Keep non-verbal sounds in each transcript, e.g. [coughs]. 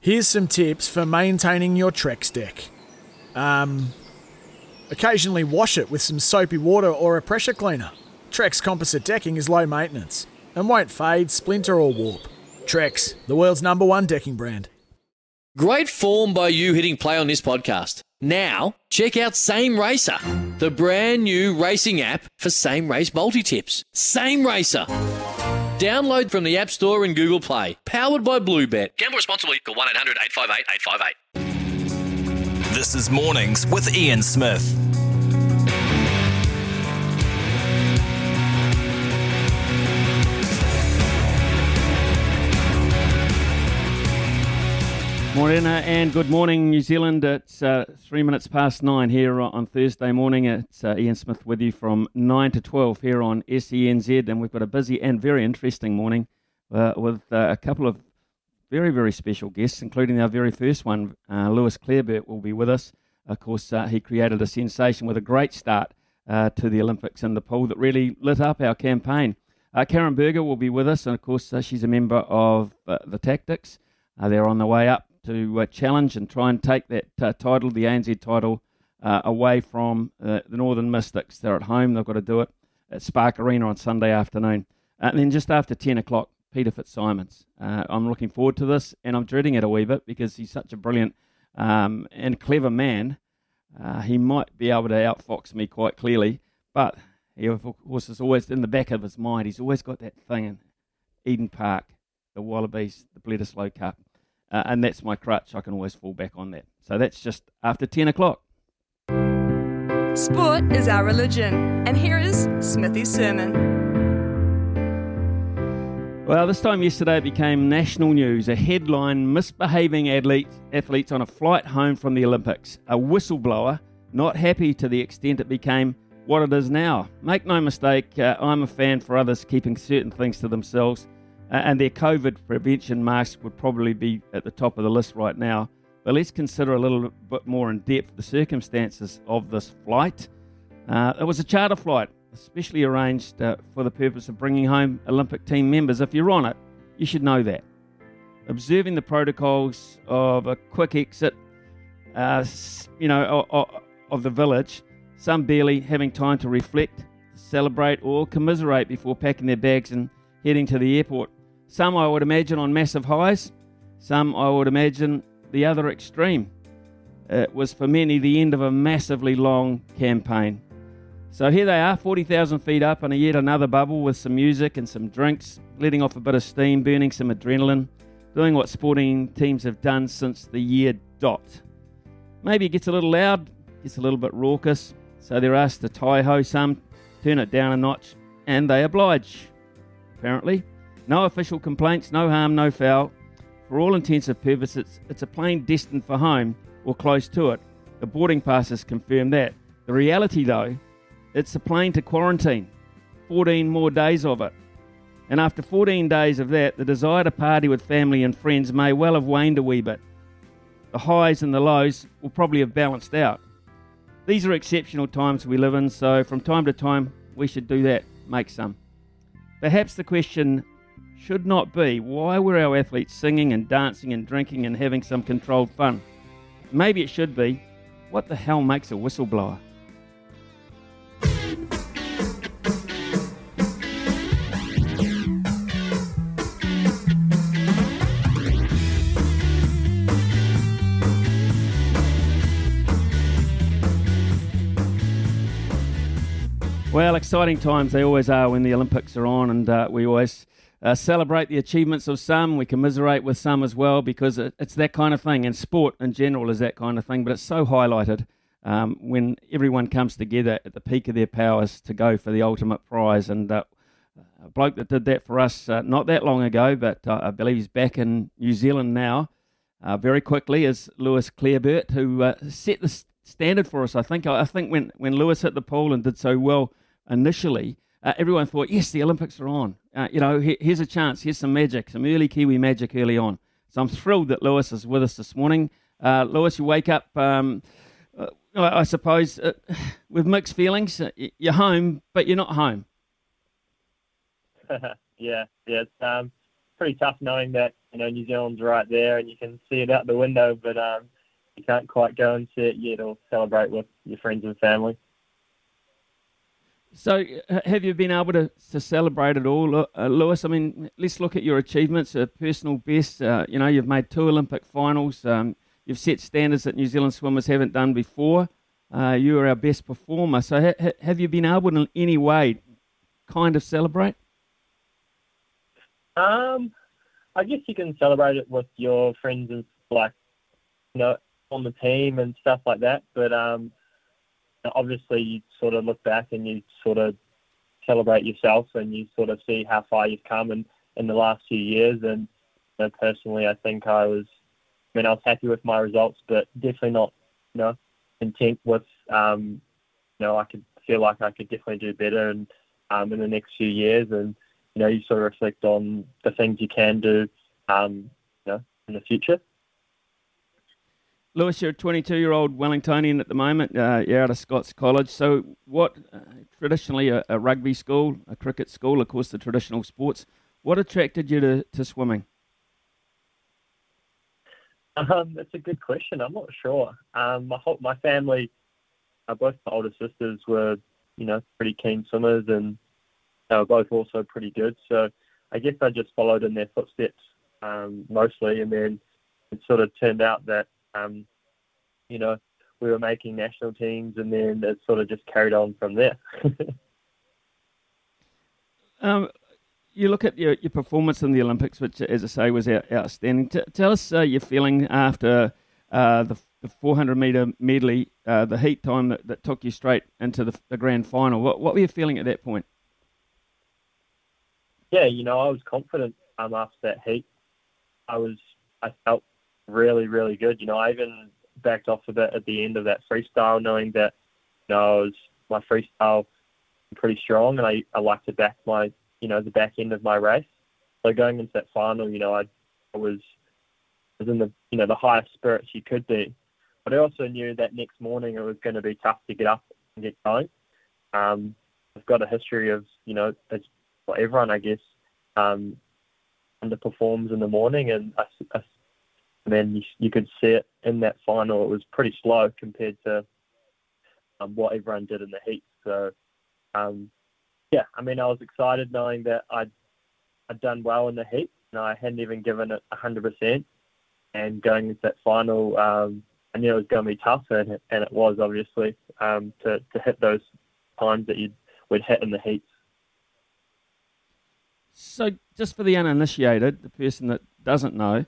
Here's some tips for maintaining your Trex deck. Um, occasionally wash it with some soapy water or a pressure cleaner. Trex composite decking is low maintenance and won't fade, splinter, or warp. Trex, the world's number one decking brand. Great form by you hitting play on this podcast. Now, check out Same Racer, the brand new racing app for same race multi tips. Same Racer. Download from the App Store and Google Play. Powered by Bluebet. Gamble responsibly. Call 1 800 858 858. This is Mornings with Ian Smith. Morena and good morning, New Zealand. It's uh, three minutes past nine here on Thursday morning. It's uh, Ian Smith with you from nine to twelve here on SENZ, and we've got a busy and very interesting morning uh, with uh, a couple of very, very special guests, including our very first one. Uh, Lewis Clareburt will be with us. Of course, uh, he created a sensation with a great start to the Olympics in the pool that really lit up our campaign. Karin Burger will be with us, and of course, she's a member of the Tactix. they're on the way up to uh, challenge and try and take that uh, title, the ANZ title, uh, away from uh, the Northern Mystics. They're at home. They've got to do it at Spark Arena on Sunday afternoon. and then just after 10 o'clock, Peter Fitzsimons. Uh, I'm looking forward to this, and I'm dreading it a wee bit because he's such a brilliant um, and clever man. He might be able to outfox me quite clearly, but he, of course, is always in the back of his mind. He's always got that thing in Eden Park, the Wallabies, the Bledisloe Cup uh, and that's my crutch. I can always fall back on that. So that's just after 10 o'clock. Sport is our religion, and here is Smithy's sermon. Well, this time yesterday it became national news. A headline misbehaving athletes, athletes on a flight home from the Olympics. A whistleblower, not happy to the extent it became what it is now. Make no mistake, uh, I'm a fan for others keeping certain things to themselves and their COVID prevention masks would probably be at the top of the list right now. But let's consider a little bit more in depth the circumstances of this flight. Uh, it was a charter flight, especially arranged uh, for the purpose of bringing home Olympic team members. If you're on it, you should know that. Observing the protocols of a quick exit, uh, you know, of, of the village, some barely having time to reflect, celebrate, or commiserate before packing their bags and heading to the airport. Some I would imagine on massive highs, some I would imagine the other extreme. It was for many the end of a massively long campaign. So here they are, 40,000 feet up on a yet another bubble with some music and some drinks, letting off a bit of steam, burning some adrenaline, doing what sporting teams have done since the year dot. Maybe it gets a little loud, gets a little bit raucous, so they're asked to tie ho some, turn it down a notch, and they oblige, apparently. No official complaints, no harm, no foul. For all intents and purposes, it's, it's a plane destined for home or close to it. The boarding passes confirm that. The reality, though, it's a plane to quarantine. 14 more days of it. And after 14 days of that, the desire to party with family and friends may well have waned a wee bit. The highs and the lows will probably have balanced out. These are exceptional times we live in, so from time to time we should do that, make some. Perhaps the question should not be why were our athletes singing and dancing and drinking and having some controlled fun? Maybe it should be what the hell makes a whistleblower? Well, exciting times they always are when the Olympics are on, and uh, we always uh, celebrate the achievements of some. We commiserate with some as well because it, it's that kind of thing. And sport in general is that kind of thing. But it's so highlighted um, when everyone comes together at the peak of their powers to go for the ultimate prize. And uh, a bloke that did that for us uh, not that long ago, but uh, I believe he's back in New Zealand now. uh, very quickly is Lewis Clareburt, who uh, set the standard for us. I think. I think when when Lewis hit the pool and did so well initially, everyone thought, yes, the Olympics are on. Uh, you know, he, here's a chance. Here's some magic, some early Kiwi magic early on. So I'm thrilled that Lewis is with us this morning. Uh, Lewis, you wake up. Um, uh, I suppose [sighs] with mixed feelings. You're home, but you're not home. [laughs] yeah, yeah, it's um, pretty tough knowing that you know New Zealand's right there and you can see it out the window, but um, you can't quite go and see it yet or celebrate with your friends and family. So, have you been able to, to celebrate it all, uh, Lewis? I mean, let's look at your achievements, uh, personal best. Uh, you know, you've made two Olympic finals. Um, you've set standards that New Zealand swimmers haven't done before. Uh, you are our best performer. So, ha- have you been able in any way kind of celebrate? Um, I guess you can celebrate it with your friends and like, you know, on the team and stuff like that. But um, obviously, you sort of look back and you sort of celebrate yourself and you sort of see how far you've come in, in the last few years. And you know, personally, I think I was, I mean, I was happy with my results, but definitely not, you know, content with, um, you know, I could feel like I could definitely do better and um, in the next few years. And you know, you sort of reflect on the things you can do, um, you know, in the future. Lewis, you're a 22 year old Wellingtonian at the moment. Uh, you're out of Scots College. So, what uh, traditionally a, a, rugby school, a cricket school, of course, the traditional sports. What attracted you to, to swimming? Um, that's a good question. I'm not sure. Um, my whole, my family, uh, both my older sisters were, you know, pretty keen swimmers, and they were both also pretty good. So I guess I just followed in their footsteps um, mostly, and then it sort of turned out that um, you know we were making national teams, and then it sort of just carried on from there. [laughs] um, you look at your, your performance in the Olympics, which, as I say, was outstanding. T- tell us uh, your feeling after uh, the, the 400 metre medley, uh, the heat time that, that took you straight into the, the grand final. What, what were you feeling at that point? yeah, you know, I was confident um, after that heat. I was, I felt really, really good. You know, I even backed off a bit at the end of that freestyle, knowing that, you know, I was my freestyle pretty strong, and I, I like to back my, you know, the back end of my race. So going into that final, you know, I, I was, was in the, you know, the highest spirits you could be. But I also knew that next morning it was going to be tough to get up and get going. Um, I've got a history of, you know, as well, everyone, I guess, um, underperforms in the morning, and I, I, and then you, you, could see it in that final. It was pretty slow compared to um, what everyone did in the heat. So, um, yeah, I mean, I was excited knowing that I'd I'd done well in the heat, and I hadn't even given it hundred percent. And going into that final, um, I knew it was going to be tough, and, and it was obviously um, to to hit those times that you would hit in the heats. So, just for the uninitiated, the person that doesn't know,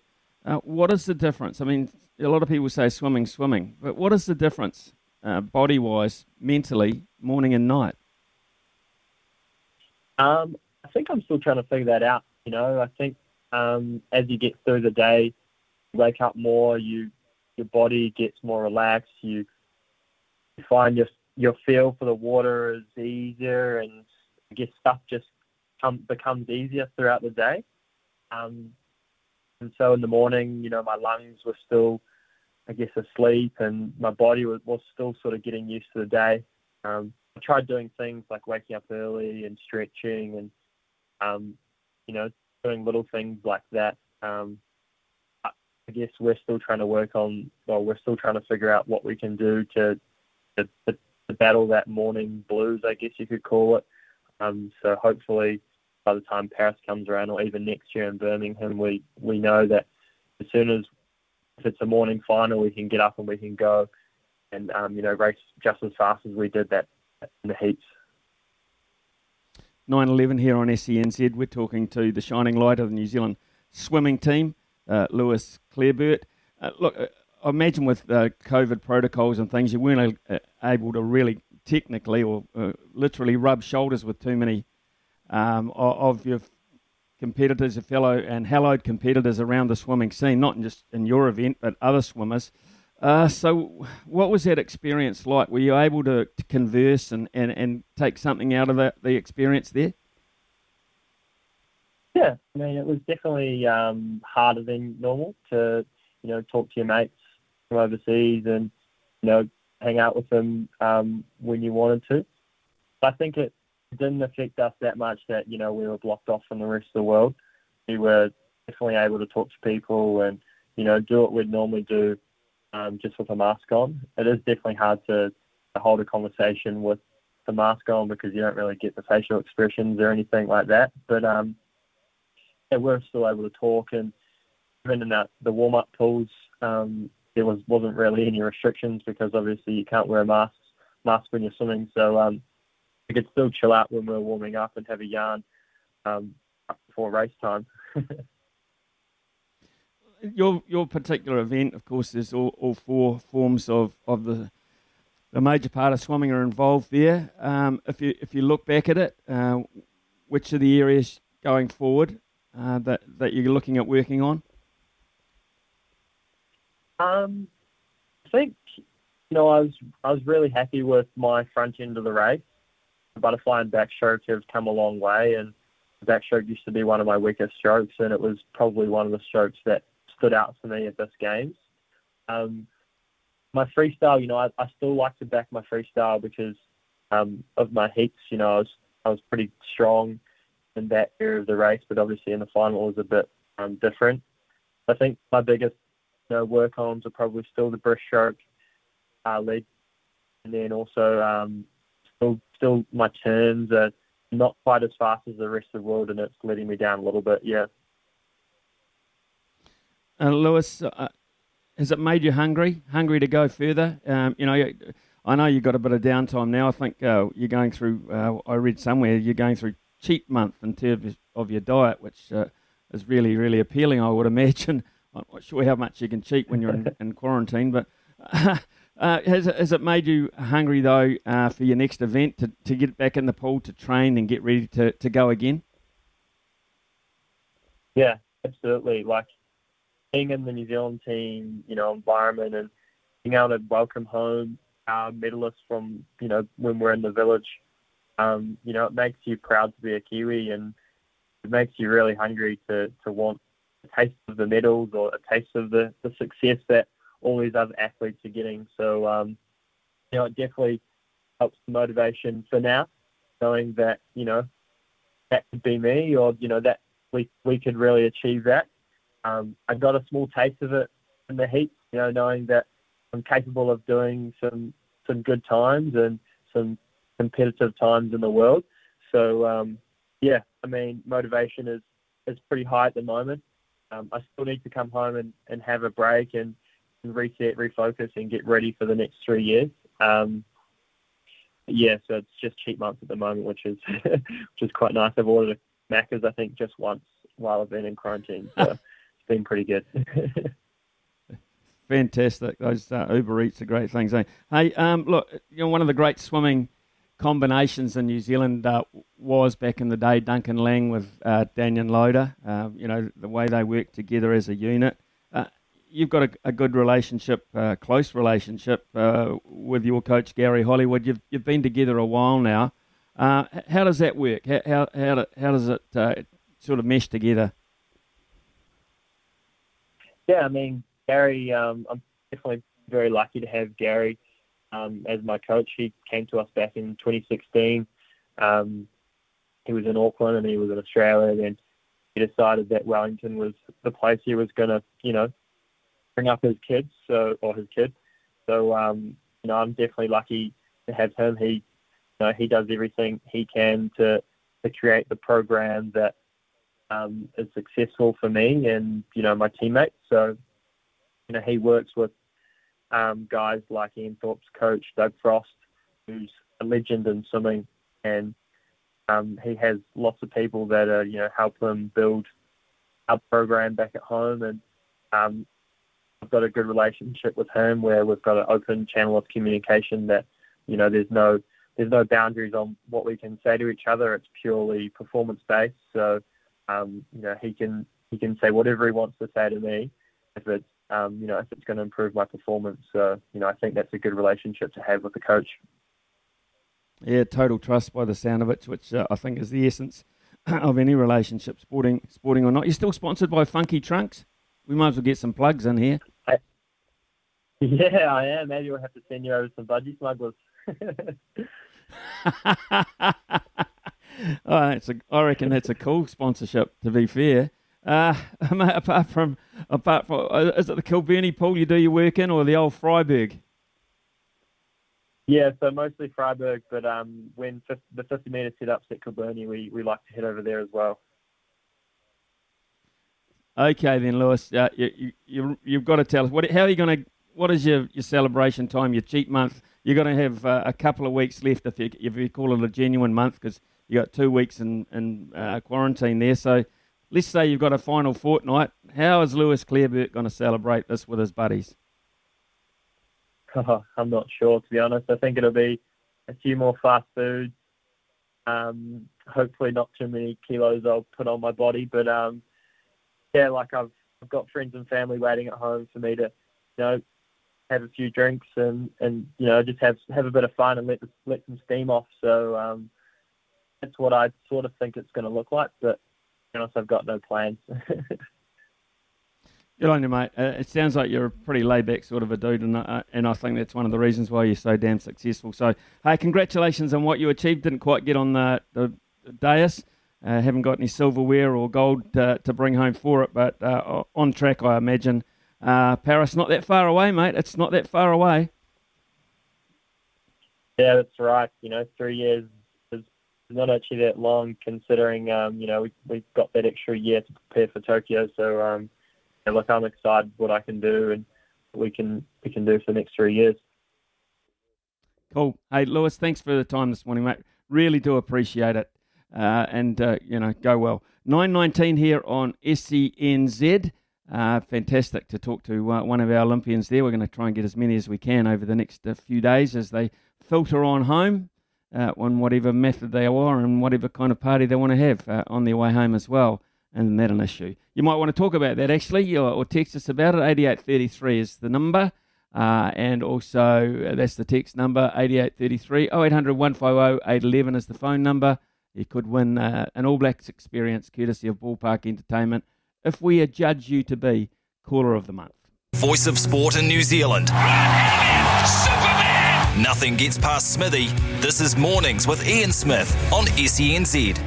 uh, what is the difference? I mean, a lot of people say swimming, swimming, but what is the difference, uh, body wise, mentally, morning and night? Um, I think I'm still trying to figure that out. You know, I think um, as you get through the day, wake up more, you your body gets more relaxed, you, you find your your feel for the water is easier, and I guess stuff just come, becomes easier throughout the day. Um, and so in the morning, you know, my lungs were still, I guess, asleep, and my body was, was still sort of getting used to the day. Um, I tried doing things like waking up early and stretching, and um, you know, doing little things like that. Um, I guess we're still trying to work on, well, we're still trying to figure out what we can do to to, to battle that morning blues, I guess you could call it. Um, so hopefully, by the time Paris comes around, or even next year in Birmingham, we we know that as soon as if it's a morning final, we can get up and we can go and um, you know race just as fast as we did that in the heats. 9-11 here on SENZ. We're talking to the shining light of the New Zealand swimming team, uh, Lewis Clareburt. Uh, look, uh, I imagine with uh, COVID protocols and things, you weren't uh, able to really technically or uh, literally rub shoulders with too many um, of, your competitors, a fellow and hallowed competitors around the swimming scene, not just in your event, but other swimmers. Uh, so, what was that experience like? Were you able to, to converse and, and, and take something out of the, the experience there? Yeah, I mean, it was definitely um, harder than normal to, you know, talk to your mates from overseas and, you know, hang out with them um, when you wanted to. But I think it didn't affect us that much that, you know, we were blocked off from the rest of the world. We were definitely able to talk to people and, you know, do what we'd normally do um, just with a mask on. It is definitely hard to, to hold a conversation with the mask on because you don't really get the facial expressions or anything like that. But um, yeah, we're still able to talk, and even in that, the warm up pools, um, there was wasn't really any restrictions because obviously you can't wear a mask mask when you're swimming. So um, we could still chill out when we we're warming up and have a yarn um, before race time. [laughs] your your particular event, of course, there's all, all four forms of, of the the major part of swimming are involved there. Um, if you if you look back at it, uh, which are the areas going forward uh, that that you're looking at working on? Um, I think you know I was I was really happy with my front end of the race. Butterfly and backstroke have come a long way, and backstroke used to be one of my weakest strokes, and it was probably one of the strokes that stood out for me at this games. Um, my freestyle, you know, I, I still like to back my freestyle because um, of my heats. You know, I was I was pretty strong in that area of the race, but obviously in the final it was a bit um, different. I think my biggest you know, work ons are probably still the breaststroke uh, lead, and then also um, still still my turns are not quite as fast as the rest of the world, and it's letting me down a little bit. Yeah. Uh, Lewis, uh, has it made you hungry? Hungry to go further? Um, you know, I know you've got a bit of downtime now. I think uh, you're going through. Uh, I read somewhere you're going through cheat month in terms of your diet, which uh, is really, really appealing. I would imagine. [laughs] I'm not sure how much you can cheat when you're in, [laughs] in quarantine, but [laughs] uh, has, has it made you hungry though uh, for your next event to, to get back in the pool to train and get ready to, to go again? Yeah, absolutely. Like being in the New Zealand team, you know, environment and being able to welcome home our medalists from, you know, when we're in the village um, you know, it makes you proud to be a Kiwi and it makes you really hungry to, to want a taste of the medals or a taste of the, the success that all these other athletes are getting. So, um, you know, it definitely helps the motivation for now, knowing that, you know, that could be me or, you know, that we, we could really achieve that. Um, I got a small taste of it in the heat, you know, knowing that I'm capable of doing some, some good times and some competitive times in the world. So um, yeah, I mean motivation is is pretty high at the moment. Um, I still need to come home and, and have a break and, and reset, refocus, and get ready for the next three years. Um, yeah, so it's just cheap months at the moment, which is [laughs] which is quite nice. I've ordered a Macca's I think just once while I've been in quarantine, so [laughs] it's been pretty good. [laughs] Fantastic. Those uh, Uber Eats are great things. Eh? Hey, um, look, you know, one of the great swimming combinations in New Zealand uh, was back in the day Duncan Laing with uh, Danyon Loader. Uh, you know, the way they worked together as a unit. Uh, you've got a, a good relationship, uh, close relationship uh, with your coach Gary Hollywood. You've, you've been together a while now. how does that work? How, how, how, how does it sort of mesh together? Yeah, I mean, Gary, um, I'm definitely very lucky to have Gary um, as my coach. He came to us back in 2016. Um, he was in Auckland and he was in Australia. Then he decided that Wellington was the place he was going to, you know, bring up his kids, so or his kid. So um, you know, I'm definitely lucky to have him. He, you know, he does everything he can to to create the program that um, is successful for me and you know my teammates. So you know, he works with um, guys like Ian Thorpe's coach, Doug Frost, who's a legend in swimming, and um, he has lots of people that are, you know, help him build our program back at home. And um, I've got a good relationship with him where we've got an open channel of communication that, you know, there's no there's no boundaries on what we can say to each other. It's purely performance based. So um, you know, he can he can say whatever he wants to say to me if it's um, you know if it's going to improve my performance. So you know, I think that's a good relationship to have with the coach. Yeah, total trust by the sound of it, which uh, I think is the essence [clears throat] of any relationship, sporting, sporting or not. You're still sponsored by Funky Trunks. We might as well get some plugs in here. [laughs] Yeah, I am. Maybe we'll have to send you over some budgie smugglers. oh, that's a, I reckon that's a cool sponsorship. To be fair, uh, [laughs] apart from apart from, uh, is it the Kilbirnie pool you do your work in, or the old Freyberg? Yeah, so mostly Freyberg, but um, when 50, the 50 metre setups at Kilbirnie, we, we like to head over there as well. Okay, then, Lewis, uh, you, you, you've got to tell us what, how are you going to, what is your, your celebration time, your cheat month? You're going to have uh, a couple of weeks left if you, if you call it a genuine month because you got two weeks in, in uh, quarantine there. So let's say you've got a final fortnight. How is Lewis Clareburt going to celebrate this with his buddies? Oh, [laughs] I'm not sure, to be honest. I think it'll be a few more fast foods. Um, hopefully, not too many kilos I'll put on my body. But um, yeah, like I've I've got friends and family waiting at home for me to, you know, have a few drinks and and you know just have have a bit of fun and let let some steam off. So um, that's what I sort of think it's going to look like. But to be honest, I've got no plans. [laughs] Good on you, mate. Uh, it sounds like you're a pretty laid back sort of a dude, and, uh, and I think that's one of the reasons why you're so damn successful. So, hey, congratulations on what you achieved. Didn't quite get on the, the, the dais, uh, haven't got any silverware or gold to, to bring home for it, but uh, on track, I imagine. Uh, Paris, not that far away, mate. It's not that far away. Yeah, that's right. You know, three years is not actually that long, considering um, you know we we've got that extra year to prepare for Tokyo. So. Um, yeah, look, I'm excited what I can do and we can we can do for the next three years. Cool. Hey, Lewis, thanks for the time this morning, mate. Really do appreciate it. Uh, and, uh, you know, go well. 919 here on SENZ. Uh, fantastic to talk to uh, one of our Olympians there. We're going to try and get as many as we can over the next uh, few days as they filter on home uh, on whatever method they are and whatever kind of party they want to have on their way home as well and that an issue. You might want to talk about that actually, or, or text us about it. 8833 is the number. Uh, and also, uh, that's the text number 8833 0800 150 811 is the phone number. You could win uh, an All Blacks experience courtesy of Ballpark Entertainment if we adjudge you to be caller of the month. Voice of sport in New Zealand. Nothing gets past Smithy. This is Mornings with Ian Smith on SENZ.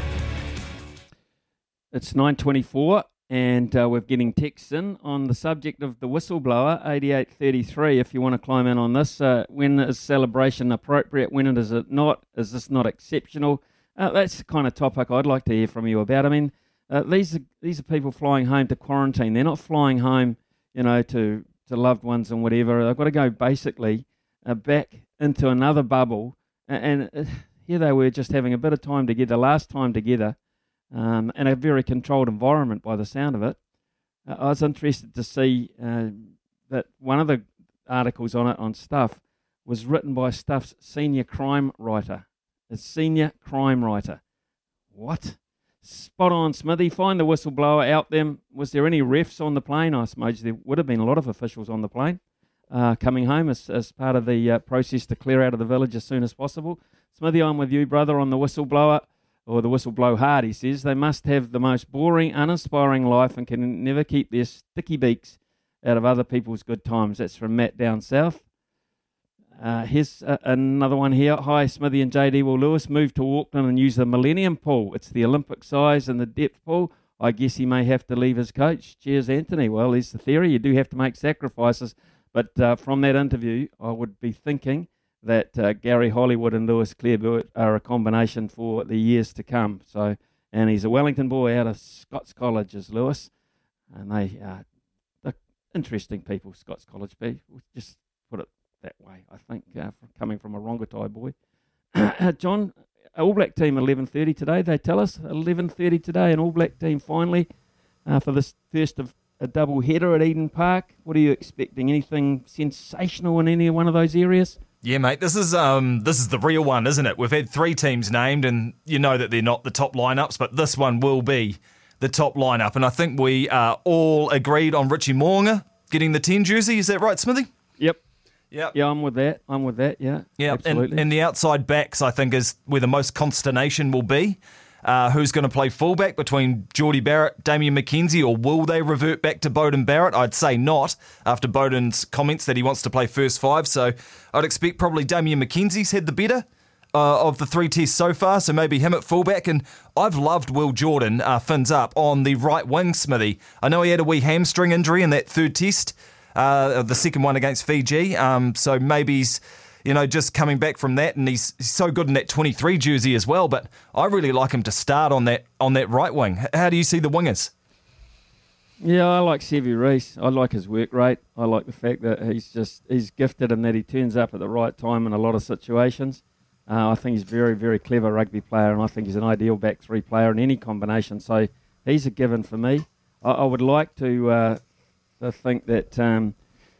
It's 9.24 and uh, we're getting texts in on the subject of the whistleblower, 8833. If you want to climb in on this, uh, when is celebration appropriate? When is it not? Is this not exceptional? Uh, that's the kind of topic I'd like to hear from you about. I mean, uh, these are these are people flying home to quarantine. They're not flying home, you know, to to loved ones and whatever. They've got to go basically uh, back into another bubble, and, and uh, here they were just having a bit of time together, last time together um, and a very controlled environment by the sound of it. Uh, I was interested to see uh, that one of the articles on it on Stuff was written by Stuff's senior crime writer. A senior crime writer. What? Spot on, Smithy. Find the whistleblower out them. Was there any refs on the plane? I suppose there would have been a lot of officials on the plane uh, coming home as, as part of the uh, process to clear out of the village as soon as possible. Smithy, I'm with you, brother, on the whistleblower or the whistle blow hard, he says, they must have the most boring, uninspiring life and can never keep their sticky beaks out of other people's good times. That's from Matt down south. Uh, here's uh, another one here. Hi, Smithy and JD. Will Lewis move to Auckland and use the Millennium Pool? It's the Olympic size and the depth pool. I guess he may have to leave his coach. Cheers, Anthony. Well, there's the theory. You do have to make sacrifices. But uh, from that interview, I would be thinking that uh, Gary Hollywood and Lewis Clareburt are a combination for the years to come. So, and he's a Wellington boy out of Scots College, is Lewis, and they are interesting people. Scots College people, just that way. I think uh, coming from a Rongotai boy, [coughs] John. All Black team 11:30 today. They tell us 11:30 today, an All Black team finally uh, for this first of a double header at Eden Park. What are you expecting? Anything sensational in any one of those areas? Yeah, mate. This is um this is the real one, isn't it? We've had three teams named, and you know that they're not the top lineups, but this one will be the top lineup. And I think we are all agreed on Richie Mo'unga getting the 10 jersey. Is that right, Smithy? Yep. Yep. Yeah, I'm with that. I'm with that. Yeah. Yeah, Absolutely. and, and the outside backs, I think, is where the most consternation will be. Uh, who's going to play fullback between Jordie Barrett, Damian McKenzie, or will they revert back to Beauden Barrett? I'd say not after Beauden's comments that he wants to play first five. So I'd expect probably Damian McKenzie's had the better uh, of the three tests so far. So maybe him at fullback. And I've loved Will Jordan, uh, fins up on the right wing, Smithy. I know he had a wee hamstring injury in that third test, uh, the second one against Fiji. Um, so maybe he's you know, just coming back from that, and he's, so good in that 23 jersey as well. But I really like him to start on that on that right wing. How do you see the wingers? Yeah, I like Sevu Reece. I like his work rate. I like the fact that he's just he's gifted and that he turns up at the right time in a lot of situations. Uh, I think he's very, very clever rugby player, and I think he's an ideal back three player in any combination. So he's a given for me. I, I would like to, uh, to think that um,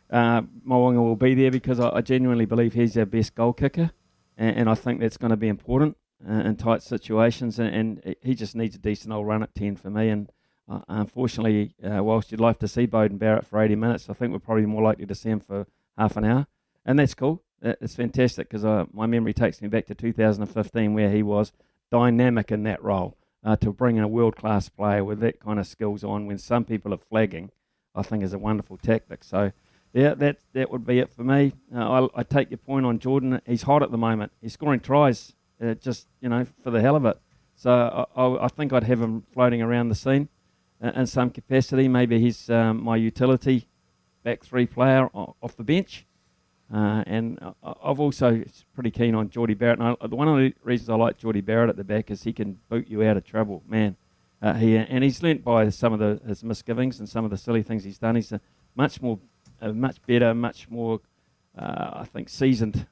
uh, Mo'unga will be there because I, I, genuinely believe he's our best goal kicker, and, and I think that's going to be important uh, in tight situations. And, and, he just needs a decent old run at ten for me. And uh, unfortunately, uh, whilst you'd like to see Beauden Barrett for 80 minutes, I think we're probably more likely to see him for half an hour, and that's cool. It's fantastic because uh, my memory takes me back to 2015 where he was dynamic in that role. Uh, to bring in a world class player with that kind of skills on when some people are flagging, I think is a wonderful tactic. So yeah, that that would be it for me. Uh, I, I, take your point on Jordan. He's hot at the moment. He's scoring tries, uh, just you know, for the hell of it. So I, I, I think I'd have him floating around the scene uh, in some capacity. Maybe he's um, my utility back three player off the bench. Uh, and I've also pretty keen on Jordie Barrett. And I, one of the reasons I like Jordie Barrett at the back is he can boot you out of trouble, man. Uh, he and he's learnt by some of the, his misgivings and some of the silly things he's done. He's a much more a much better, much more, uh, I think, seasoned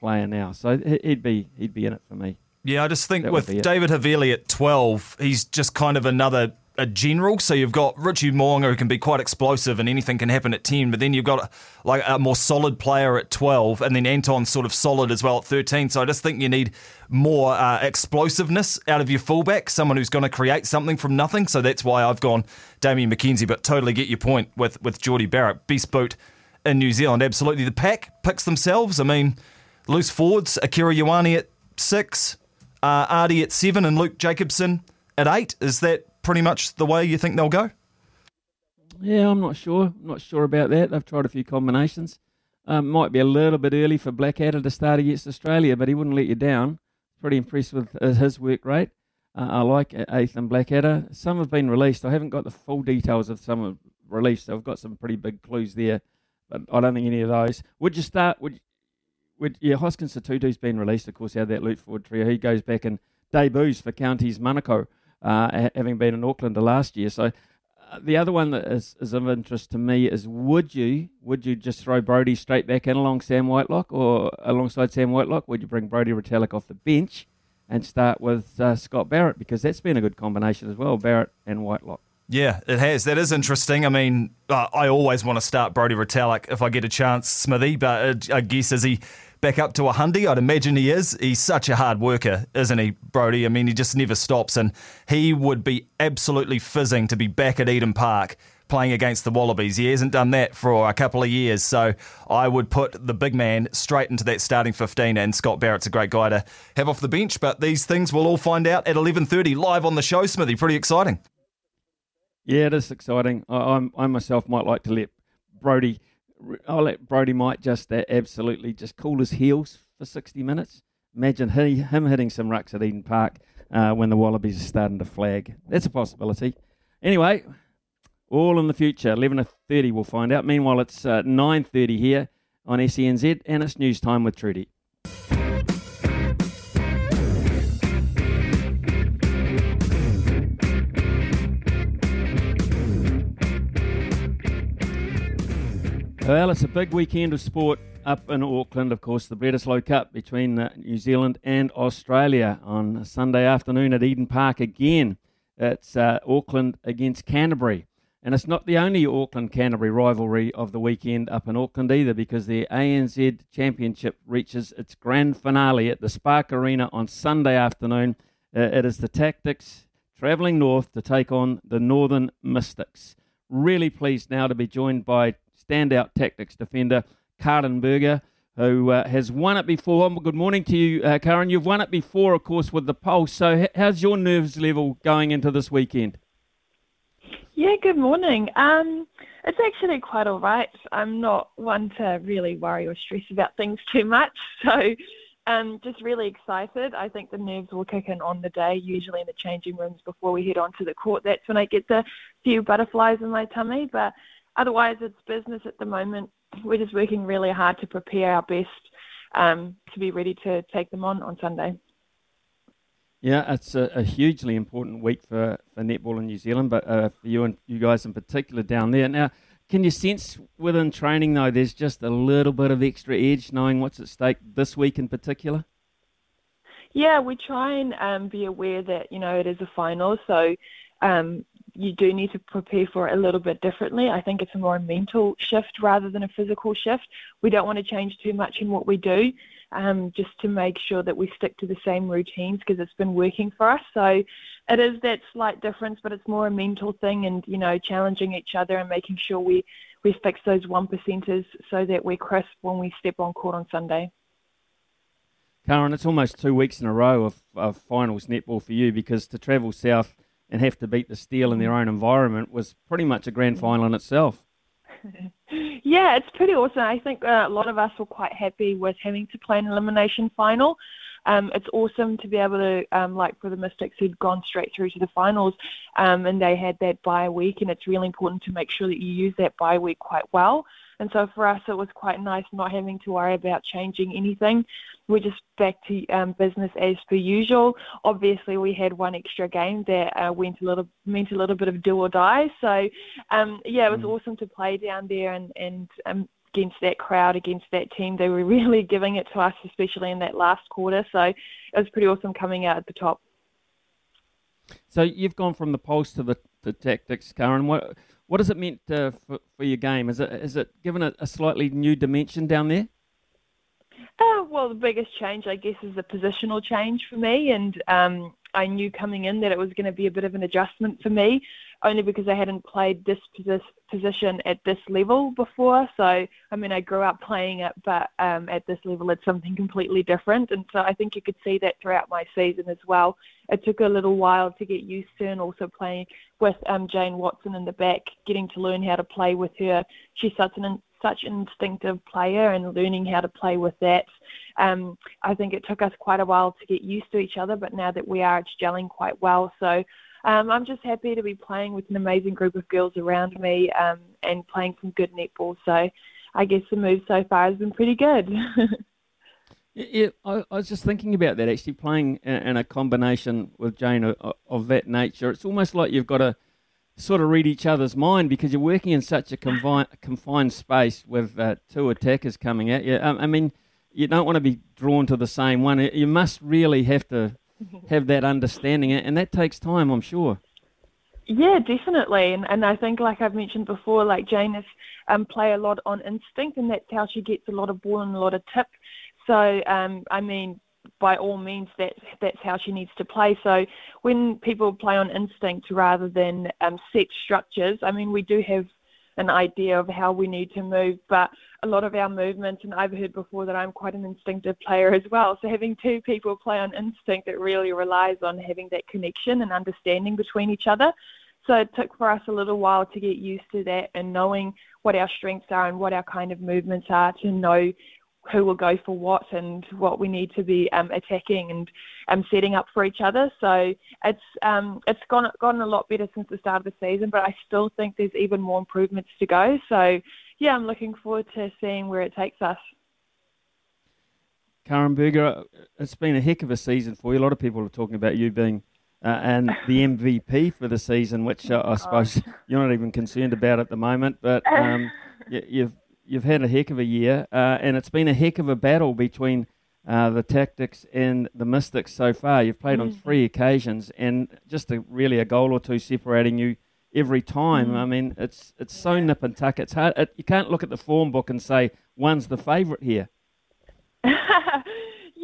player now. So he'd be he'd be in it for me. Yeah, I just think that with David Havili at twelve, he's just kind of another a general. So you've got Richie Mo'unga who can be quite explosive and anything can happen at 10, but then you've got like a more solid player at 12 and then Anton's sort of solid as well at 13. So I just think you need more uh, explosiveness out of your fullback, someone who's going to create something from nothing. So that's why I've gone Damian McKenzie, but totally get your point with, with Jordie Barrett. Beast boot in New Zealand, absolutely. The pack picks themselves. I mean, loose forwards, Akira Ioane at six, uh, Ardie at seven, and Luke Jacobson at eight. Is that pretty much the way you think they'll go? Yeah, I'm not sure. I'm not sure about that. They've tried a few combinations. Um, might be a little bit early for Blackadder to start against Australia, but he wouldn't let you down. Pretty impressed with his work rate. Uh, I like Ethan Blackadder. Some have been released. I haven't got the full details of some released. I've got some pretty big clues there, but I don't think any of those. Would you start? Would would yeah? Hoskins Sotutu's been released, of course, out of that loot forward trio. He goes back and debuts for Counties Manukau uh, having been in Auckland the last year. So uh, the other one that is, is of interest to me is would you would you just throw Brodie straight back in along Sam Whitelock or alongside Sam Whitelock? Would you bring Brodie Retallick off the bench and start with uh, Scott Barrett because that's been a good combination as well, Barrett and Whitelock. Yeah, it has. That is interesting. I mean, uh, I always want to start Brodie Retallick if I get a chance, Smithy. But uh, I guess as he back up to a hundy. I'd imagine he is. He's such a hard worker, isn't he, Brodie? I mean, he just never stops, and he would be absolutely fizzing to be back at Eden Park playing against the Wallabies. He hasn't done that for a couple of years, so I would put the big man straight into that starting 15, and Scott Barrett's a great guy to have off the bench, but these things we'll all find out at 11.30 live on the show, Smithy. Pretty exciting. Yeah, it is exciting. I, I myself might like to let Brodie I'll let Brodie might just uh, absolutely just cool his heels for 60 minutes. Imagine he, him hitting some rucks at Eden Park uh, when the Wallabies are starting to flag. That's a possibility. Anyway, all in the future. 11.30 we'll find out. Meanwhile, it's uh, 9.30 here on SENZ and it's news time with Trudy. Well, it's a big weekend of sport up in Auckland, of course, the Bledisloe Cup between uh, New Zealand and Australia on Sunday afternoon at Eden Park again. It's uh, Auckland against Canterbury. And it's not the only Auckland Canterbury rivalry of the weekend up in Auckland either, because the ANZ Championship reaches its grand finale at the Spark Arena on Sunday afternoon. Uh, it is the Tactix travelling north to take on the Northern Mystics. Really pleased now to be joined by standout Tactix defender Karin Burger, who uh, has won it before. Good morning to you, uh, Karin. You've won it before, of course, with the Pulse. So, how's your nerves level going into this weekend? Yeah, good morning. Um, it's actually quite all right. I'm not one to really worry or stress about things too much, [laughs] so um, just really excited. I think the nerves will kick in on the day, usually in the changing rooms before we head on to the court. That's when I get the few butterflies in my tummy, but otherwise it's business at the moment. We're just working really hard to prepare our best um, to be ready to take them on on Sunday. Yeah, it's a, a, hugely important week for, for netball in New Zealand, but uh, for you and you guys in particular down there. Now, can you sense within training though, there's just a little bit of extra edge, knowing what's at stake this week in particular? Yeah, we try and um, be aware that you know it is a final, so um, you do need to prepare for it a little bit differently. I think it's a more mental shift rather than a physical shift. We don't want to change too much in what we do um, just to make sure that we stick to the same routines because it's been working for us. So it is that slight difference, but it's more a mental thing and, you know, challenging each other and making sure we, we fix those one percenters so that we're crisp when we step on court on Sunday. Karin, it's almost two weeks in a row of, of finals netball for you because to travel south and have to beat the Steel in their own environment was pretty much a grand final in itself. [laughs] yeah, it's pretty awesome. I think uh, a lot of us were quite happy with having to play an elimination final. Um, it's awesome to be able to, um, like for the Mystics who'd gone straight through to the finals, um, and they had that bye week, and it's really important to make sure that you use that bye week quite well. And so for us, it was quite nice not having to worry about changing anything. We're just back to um, business as per usual. Obviously, we had one extra game that uh, went a little meant a little bit of do or die. So, um, yeah, it was mm. awesome to play down there and and um, against that crowd, against that team. They were [laughs] really giving it to us, especially in that last quarter. So it was pretty awesome coming out at the top. So you've gone from the pulse to the, the Tactix, Karin. What what has it meant uh, for, for your game? Is it is it given a, a slightly new dimension down there? Uh, well, the biggest change, I guess, is the positional change for me, and um, I knew coming in that it was going to be a bit of an adjustment for me, only because I hadn't played this position at this level before. So, I mean, I grew up playing it, but um, at this level, it's something completely different. And so I think you could see that throughout my season as well. It took a little while to get used to, and also playing with um, Jane Watson in the back, getting to learn how to play with her. She's such an such an instinctive player and learning how to play with that. Um, I think it took us quite a while to get used to each other, but now that we are, it's gelling quite well. So um, I'm just happy to be playing with an amazing group of girls around me um, and playing some good netball. So I guess the move so far has been pretty good. [laughs] yeah, I, I, was just thinking about that actually playing in, in a combination with Jane of, of that nature. It's almost like you've got to sort of read each other's mind because you're working in such a confined, confined space with uh, two attackers coming at you. Um, I mean, you don't want to be drawn to the same one. You must really have to have that understanding, and that takes time, I'm sure. Yeah, definitely, and and I think like I've mentioned before, like Jane is um, play a lot on instinct, and that's how she gets a lot of ball and a lot of tip. So um, I mean, by all means, that that's how she needs to play. So when people play on instinct rather than um, set structures, I mean, we do have an idea of how we need to move, but a lot of our movements, and I've heard before that I'm quite an instinctive player as well. So having two people play on instinct, it really relies on having that connection and understanding between each other. So it took for us a little while to get used to that and knowing what our strengths are and what our kind of movements are to know who will go for what and what we need to be um, attacking and um, setting up for each other. So it's um, it's gone gotten a lot better since the start of the season, but I still think there's even more improvements to go. So yeah, I'm looking forward to seeing where it takes us. Karin Burger, it's been a heck of a season for you. A lot of people are talking about you being uh, and the MVP for the season, which uh, I [laughs] suppose you're not even concerned about at the moment. But um, [laughs] you, you've you've had a heck of a year, uh, and it's been a heck of a battle between uh, the Tactix and the Mystics so far. You've played mm-hmm. on three occasions, and just a, really a goal or two separating you every time. Mm-hmm. I mean, it's it's so nip and tuck. It's hard. It, you can't look at the form book and say one's the favourite here. [laughs]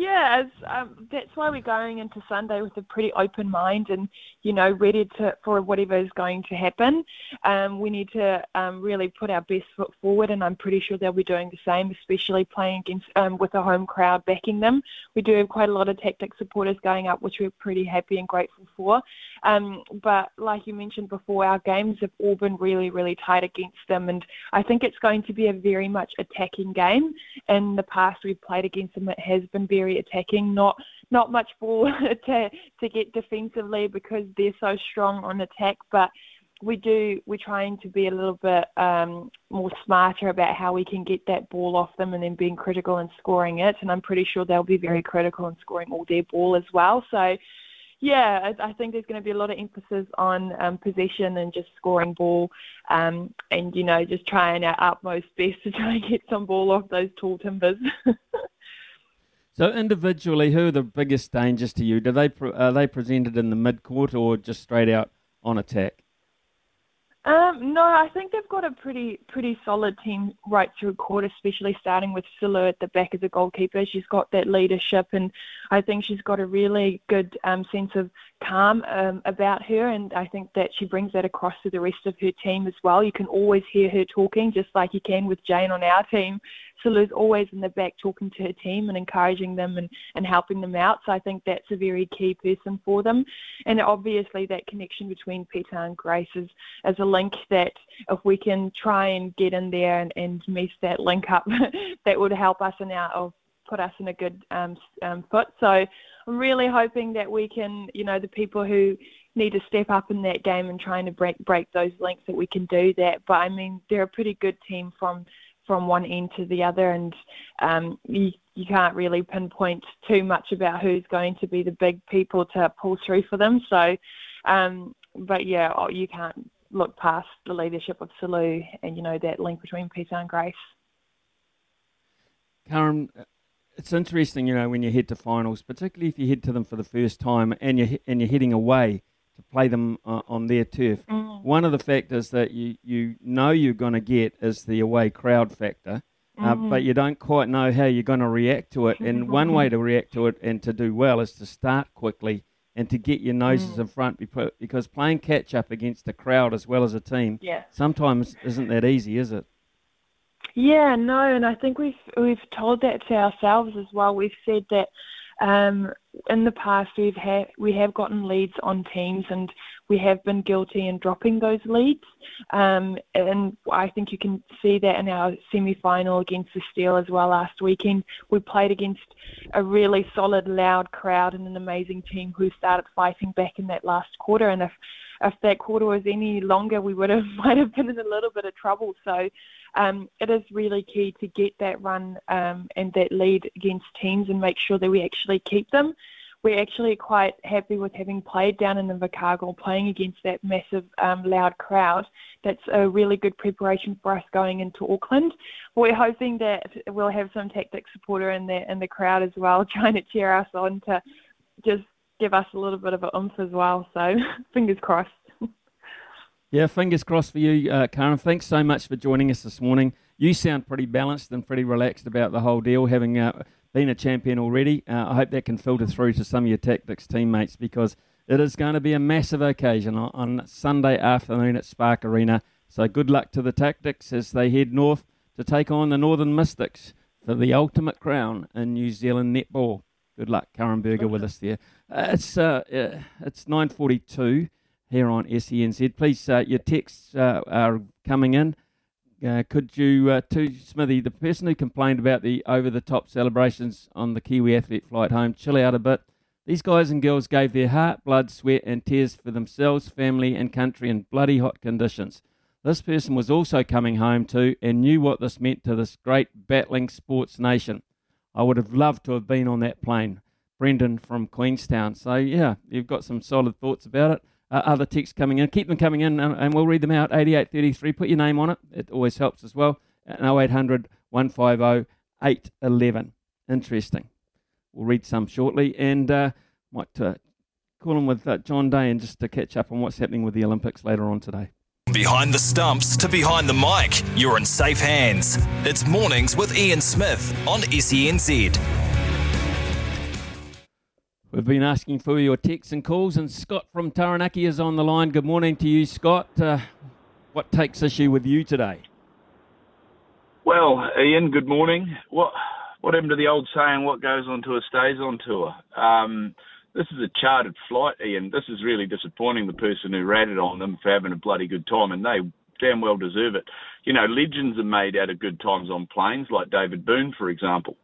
Yeah, um, that's why we're going into Sunday with a pretty open mind and, you know, ready to for whatever is going to happen. Um, we need to um, really put our best foot forward, and I'm pretty sure they'll be doing the same, especially playing against um, with a home crowd backing them. We do have quite a lot of tactic supporters going up, which we're pretty happy and grateful for. Um, but like you mentioned before, our games have all been really, really tight against them, and I think it's going to be a very much attacking game. In the past, we've played against them; it has been very very attacking, not not much ball [laughs] to to get defensively because they're so strong on attack. But we do we're trying to be a little bit um, more smarter about how we can get that ball off them and then being critical and scoring it. And I'm pretty sure they'll be very critical in scoring all their ball as well. So. Yeah, I, think there's going to be a lot of emphasis on um, possession and just scoring ball, um, and you know just trying our utmost best to try and get some ball off those tall timbers. [laughs] So individually, who are the biggest dangers to you? Do they are they presented in the mid court or just straight out on attack? Um, no, I think they've got a pretty pretty solid team right through court, especially starting with Sulu at the back as a goalkeeper. She's got that leadership, and I think she's got a really good um, sense of calm um, about her, and I think that she brings that across to the rest of her team as well. You can always hear her talking, just like you can with Jane on our team. Sulu's always in the back talking to her team and encouraging them and, and helping them out. So I think that's a very key person for them. And obviously that connection between Peta and Grace is, is a link that if we can try and get in there and, and mess that link up, [laughs] that would help us in our put us in a good um, um, foot. So I'm really hoping that we can, you know, the people who need to step up in that game and trying to break break those links that we can do that. But I mean, they're a pretty good team from from one end to the other, and um, you, you can't really pinpoint too much about who's going to be the big people to pull through for them. So, um, but yeah, oh, you can't look past the leadership of Sulu and you know that link between Peta and Grace. Karin, it's interesting, you know, when you head to finals, particularly if you head to them for the first time and you and you're heading away to play them uh, on their turf. Mm. One of the factors that you, you know you're going to get is the away crowd factor, uh, mm-hmm. but you don't quite know how you're going to react to it. And one way to react to it and to do well is to start quickly and to get your noses mm. in front because playing catch up against a crowd as well as a team yeah. sometimes isn't that easy, is it? Yeah, no, and I think we've we've told that to ourselves as well. We've said that um, in the past, we've had we have gotten leads on teams, and we have been guilty in dropping those leads. Um, and I think you can see that in our semi-final against the Steel as well last weekend. We played against a really solid, loud crowd and an amazing team who started fighting back in that last quarter. And if if that quarter was any longer, we would have [laughs] might have been in a little bit of trouble. So um, it is really key to get that run um, and that lead against teams and make sure that we actually keep them. We're actually quite happy with having played down in the Invercargill, playing against that massive, um, loud crowd. That's a really good preparation for us going into Auckland. We're hoping that we'll have some Tactix supporter in the in the crowd as well, [laughs] trying to cheer us on to just give us a little bit of an oomph as well. So [laughs] fingers crossed. Yeah, fingers crossed for you, uh, Karin. Thanks so much for joining us this morning. You sound pretty balanced and pretty relaxed about the whole deal, having uh, been a champion already. Uh, I hope that can filter through to some of your Tactix teammates because it is going to be a massive occasion on, on Sunday afternoon at Spark Arena. So good luck to the Tactix as they head north to take on the Northern Mystics for the ultimate crown in New Zealand netball. Good luck, Karin Burger, with us there. Uh, it's uh, it's 9:42 here on SENZ. Please, uh, your texts uh, are coming in. Uh, could you, uh, to Smithy, the person who complained about the over the top celebrations on the Kiwi athlete flight home, chill out a bit. These guys and girls gave their heart, blood, sweat, and tears for themselves, family, and country in bloody hot conditions. This person was also coming home too and knew what this meant to this great battling sports nation. I would have loved to have been on that plane. Brendan from Queenstown. So, yeah, you've got some solid thoughts about it uh, other texts coming in. Keep them coming in and, and, we'll read them out. 8833, put your name on it. It always helps as well. And 0800 150 811. Interesting. We'll read some shortly and uh, might uh, call in with uh, John Day and just to catch up on what's happening with the Olympics later on today. Behind the stumps to behind the mic, you're in safe hands. It's mornings with Ian Smith on SENZ. We've been asking for your texts and calls, and Scott from Taranaki is on the line. Good morning to you, Scott. Uh, what takes issue with you today? Well, Ian, good morning. What what happened to the old saying, what goes on tour stays on tour? Um, this is a chartered flight, Ian. This is really disappointing, the person who ratted on them for having a bloody good time, and they damn well deserve it. You know, legends are made out of good times on planes, like David Boon, for example.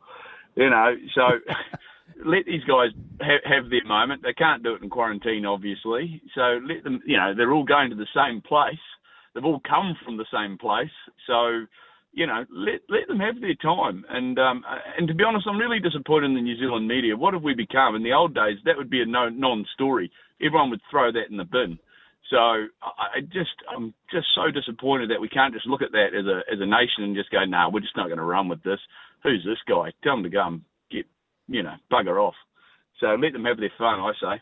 You know, so [laughs] let these guys have, their moment. They can't do it in quarantine, obviously. So let them, you know, they're all going to the same place. They've all come from the same place. So you know, let let them have their time. And um, and to be honest, I'm really disappointed in the New Zealand media. What have we become? In the old days, that would be a no, non-story. Everyone would throw that in the bin. So I just I'm just so disappointed that we can't just look at that as a as a nation and just go, no, nah, we're just not going to run with this. Who's this guy? Tell him to go and you know, bugger off. So let them have their fun, I say.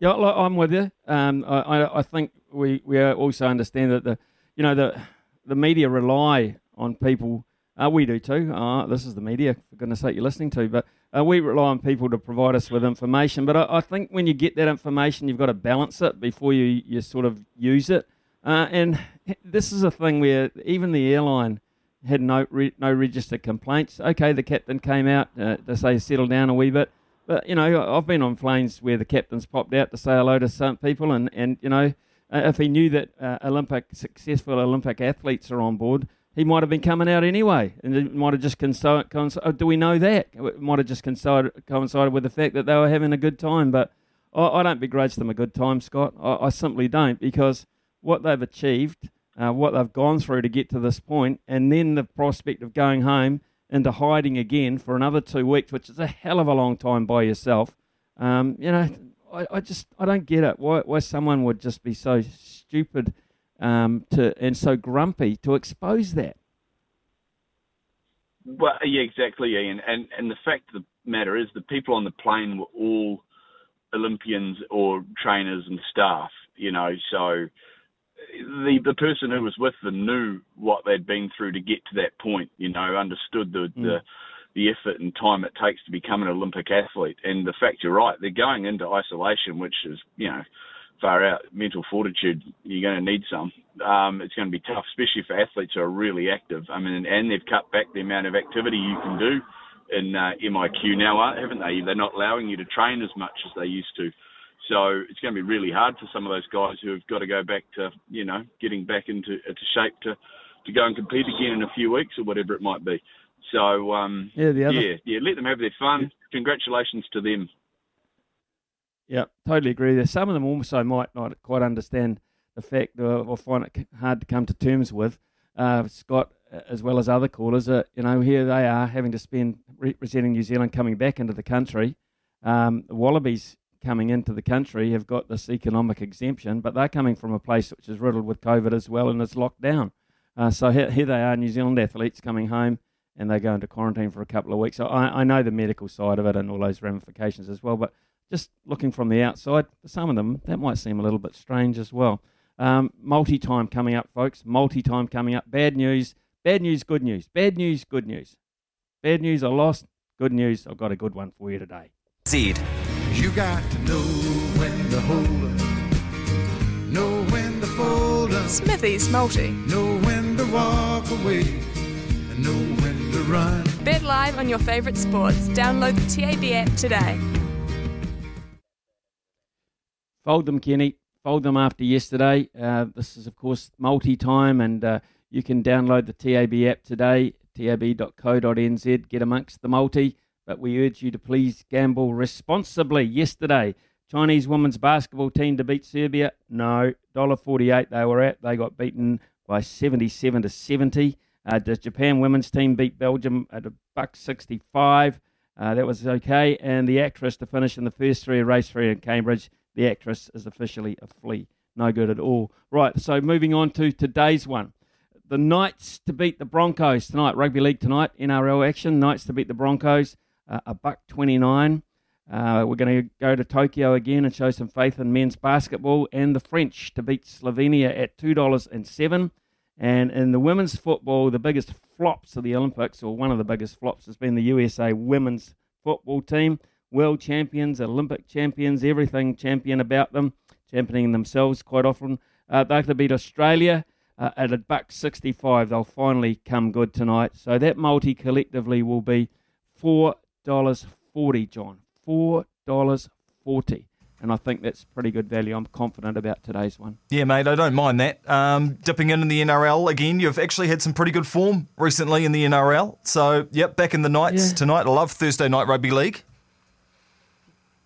Yeah, I'm with you. Um, I, I think we, we also understand that the, you know, the the media rely on people. Uh, we do too. Uh, this is the media, for goodness sake, you're listening to. But uh, we rely on people to provide us with information. But I, I, think when you get that information, you've got to balance it before you, you sort of use it. Uh, and this is a thing where even the airline had no re- no registered complaints. Okay, the captain came out uh, to say settle down a wee bit. But, you know, I've been on planes where the captain's popped out to say hello to some people and, and you know, uh, if he knew that uh, Olympic successful Olympic athletes are on board, he might have been coming out anyway, and might have just coincided. Oh, do we know that? It might have just coincided, coincided with the fact that they were having a good time. But I, I don't begrudge them a good time, Scott. I, I simply don't, because what they've achieved, uh, what they've gone through to get to this point, and then the prospect of going home into hiding again for another two weeks, which is a hell of a long time by yourself. Um, you know, I, I just I don't get it. Why why someone would just be so stupid um, to and so grumpy to expose that. Well, yeah, exactly, Ian. And and the fact of the matter is, the people on the plane were all Olympians or trainers and staff. You know, so the the person who was with them knew what they'd been through to get to that point. You know, understood the mm. the the effort and time it takes to become an Olympic athlete. And the fact you're right, they're going into isolation, which is, you know, far out mental fortitude. You're going to need some. Um, it's going to be tough, especially for athletes who are really active. I mean, and they've cut back the amount of activity you can do in uh, MIQ now, haven't they? They're not allowing you to train as much as they used to. So it's going to be really hard for some of those guys who have got to go back to, you know, getting back into, into shape to, to go and compete again in a few weeks or whatever it might be. So um, yeah, the other... yeah, yeah, let them have their fun. Congratulations to them. Yeah, totally agree. There, some of them also might not quite understand the fact, or, find it hard to come to terms with. Uh, Scott, as well as other callers, uh, you know, here they are having to spend representing New Zealand coming back into the country. Um, the Wallabies coming into the country have got this economic exemption, but they're coming from a place which is riddled with COVID as well and it's locked down. Uh, so here, here, they are, New Zealand athletes coming home and they go into quarantine for a couple of weeks. So I, I know the medical side of it and all those ramifications as well, but just looking from the outside, for some of them, that might seem a little bit strange as well. Um, multi time coming up, folks. Multi time coming up. Bad news, bad news, good news. Bad news, good news. Bad news, I lost. Good news, I've got a good one for you today. Seed. You got to know when to hold up, know when to fold up, Smithy's multi. know when to walk away, and know when to run. Bet live on your favourite sports. Download the TAB app today. Fold them, Kenny. Fold them after yesterday. Uh, this is, of course, multi time, and uh, you can download the TAB app today, tab.co.nz. Get amongst the multi, but we urge you to please gamble responsibly. Yesterday, Chinese women's basketball team to beat Serbia? No. $1.48 they were at. They got beaten by 77 to 70. Uh, the Japan women's team beat Belgium at a buck 65. Uh, that was okay. And the actress to finish in the first three race three in Cambridge, the actress is officially a flea. No good at all. Right, so moving on to today's one. The Knights to beat the Broncos tonight. Rugby League tonight, NRL action. Knights to beat the Broncos, a buck 29. Uh, we're going to go to Tokyo again and show some faith in men's basketball. And the French to beat Slovenia at $2.07. And in the women's football, the biggest flops of the Olympics, or one of the biggest flops, has been the USA women's football team. world champions, Olympic champions, everything champion about them, championing themselves quite often. Uh, they're going to beat Australia uh, at a buck 65. They'll finally come good tonight. So that multi collectively will be $4.40, John. $4.40 and I think that's pretty good value. I'm confident about today's one. Yeah, mate, I don't mind that. Um, dipping in in the NRL again, you've actually had some pretty good form recently in the NRL. So, yep, back in the Knights Yeah. tonight. I love Thursday night rugby league.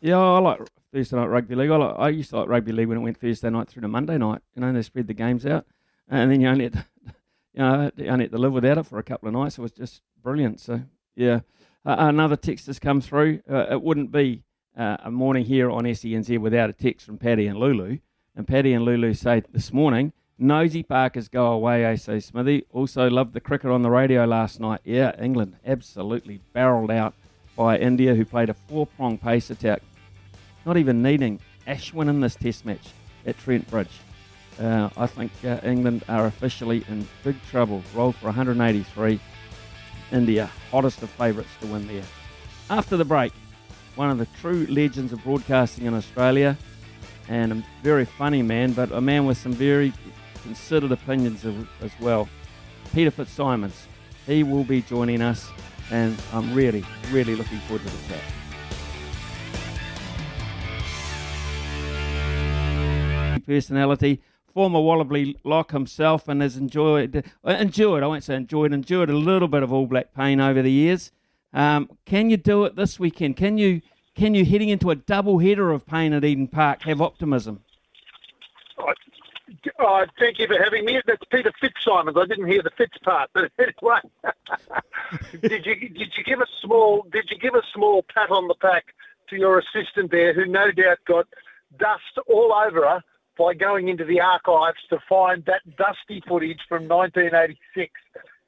Yeah, I like Thursday night rugby league. I, like, I used to like rugby league when it went Thursday night through to Monday night. You know, they spread the games out, and then you only had to, [laughs] you know, you only had to live without it for a couple of nights. It was just brilliant. So, yeah. Uh, another text has come through. Uh, it wouldn't be uh, a morning here on SENZ without a text from Paddy and Lulu. And Paddy and Lulu say this morning, Nosy Parkers go away, AC Smithy. Also loved the cricket on the radio last night. Yeah, England absolutely barreled out by India, who played a four-prong pace attack, not even needing Ashwin in this test match at Trent Bridge. Uh, I think uh, England are officially in big trouble. Rolled for 183. India, uh, hottest of favourites to win there. After the break, one of the true legends of broadcasting in Australia, and a very funny man, but a man with some very considered opinions as well. Peter Fitzsimons. He will be joining us, and I'm really, really looking forward to the chat. Personality, former Wallaby lock himself, and has enjoyed, uh, endured, I won't say enjoyed, endured a little bit of All Black pain over the years. Um, can you do it this weekend? Can you, can you heading into a double header of pain at Eden Park have optimism? Uh, thank you for having me. That's Peter Fitzsimons. I didn't hear the Fitz part, but [laughs] anyway, [laughs] did you did you give a small did you give a small pat on the back to your assistant there, who no doubt got dust all over her by going into the archives to find that dusty footage from 1986.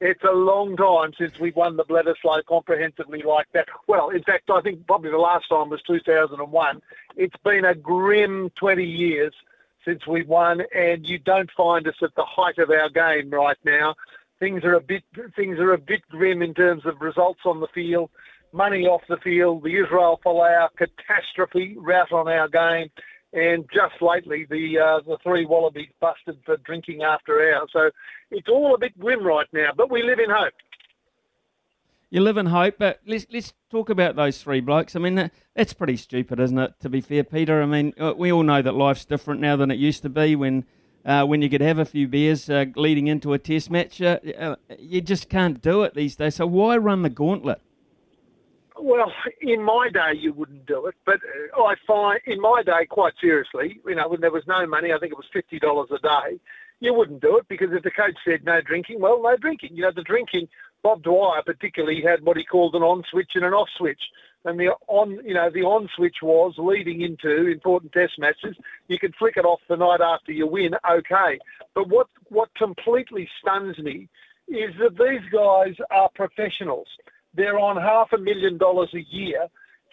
It's a long time since we won the Bledisloe comprehensively like that. Well, in fact, I think probably the last time was 2001. It's been a grim 20 years since we won, and you don't find us at the height of our game right now. Things are a bit things are a bit grim in terms of results on the field, money off the field, the Israel Folau catastrophe rout on our game, and just lately the uh, the three Wallabies busted for drinking after hours. So it's all a bit grim right now, but we live in hope. You live in hope, but let's let's talk about those three blokes. I mean, that, that's pretty stupid, isn't it? To be fair, Peter. I mean, uh, we all know that life's different now than it used to be when. Uh, when you could have a few beers uh, leading into a test match, uh, uh, you just can't do it these days. So why run the gauntlet? Well, in my day, you wouldn't do it, but uh, I find in my day, quite seriously, you know, when there was no money, I think it was fifty dollars a day. You wouldn't do it because if the coach said no drinking, well, no drinking. You know, the drinking. Bob Dwyer particularly had what he called an on switch and an off switch, and the on, you know, the on switch was leading into important test matches. You could flick it off the night after you win, okay. But what what completely stuns me is that these guys are professionals they're on half a million dollars a year,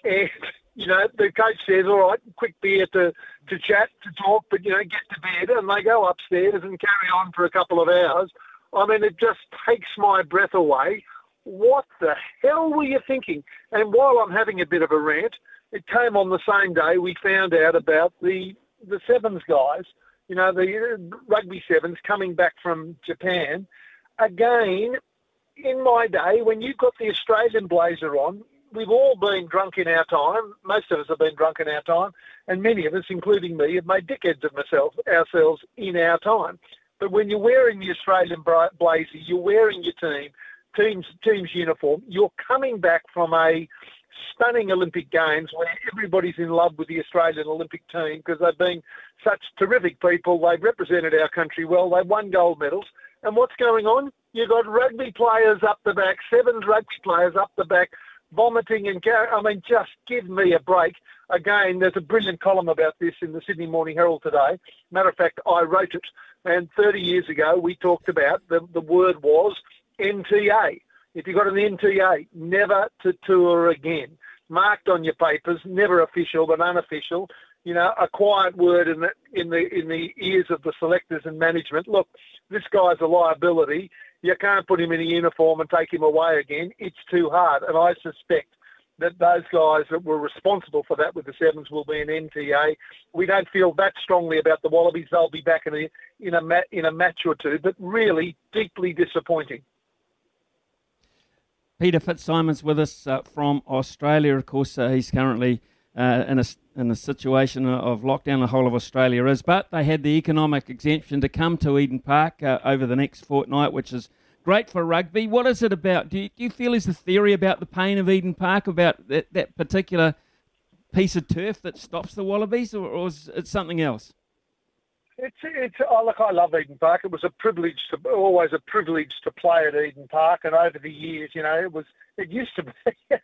and you know the coach says, "All right, quick beer to to chat, to talk, but you know get to bed," and they go upstairs and carry on for a couple of hours. I mean, it just takes my breath away. What the hell were you thinking? And while I'm having a bit of a rant, it came on the same day we found out about the the sevens guys. You know, the rugby sevens coming back from Japan. Again, in my day, when you've got the Australian blazer on, we've all been drunk in our time. Most of us have been drunk in our time, and many of us, including me, have made dickheads of myself, ourselves in our time. But when you're wearing the Australian blazer, you're wearing your team, team's team's uniform. You're coming back from a stunning Olympic Games where everybody's in love with the Australian Olympic team because they've been such terrific people. They've represented our country well. They've won gold medals. And what's going on? You've got rugby players up the back, sevens rugby players up the back, vomiting and gar- I mean, just give me a break. Again, there's a brilliant column about this in the Sydney Morning Herald today. Matter of fact, I wrote it. And 30 years ago, we talked about the, the word was NTA. If you've got an NTA, never to tour again. Marked on your papers, never official but unofficial. You know, a quiet word in the in the in the ears of the selectors and management. Look, this guy's a liability. You can't put him in a uniform and take him away again. It's too hard. And I suspect that those guys that were responsible for that with the Sevens will be an NTA. We don't feel that strongly about the Wallabies. They'll be back in a in a in a match or two, but really deeply disappointing. Peter Fitzsimons with us uh, from Australia. Of course, uh, he's currently uh, in a in a situation of lockdown. The whole of Australia is, but they had the economic exemption to come to Eden Park uh, over the next fortnight, which is great for rugby. What is it about? Do you, do you feel is the theory about the pain of Eden Park about that, that particular piece of turf that stops the Wallabies, or, or is it something else? It's it's oh, look, I love Eden Park. It was a privilege to always a privilege to play at Eden Park, and over the years, you know, it was it used to be [laughs]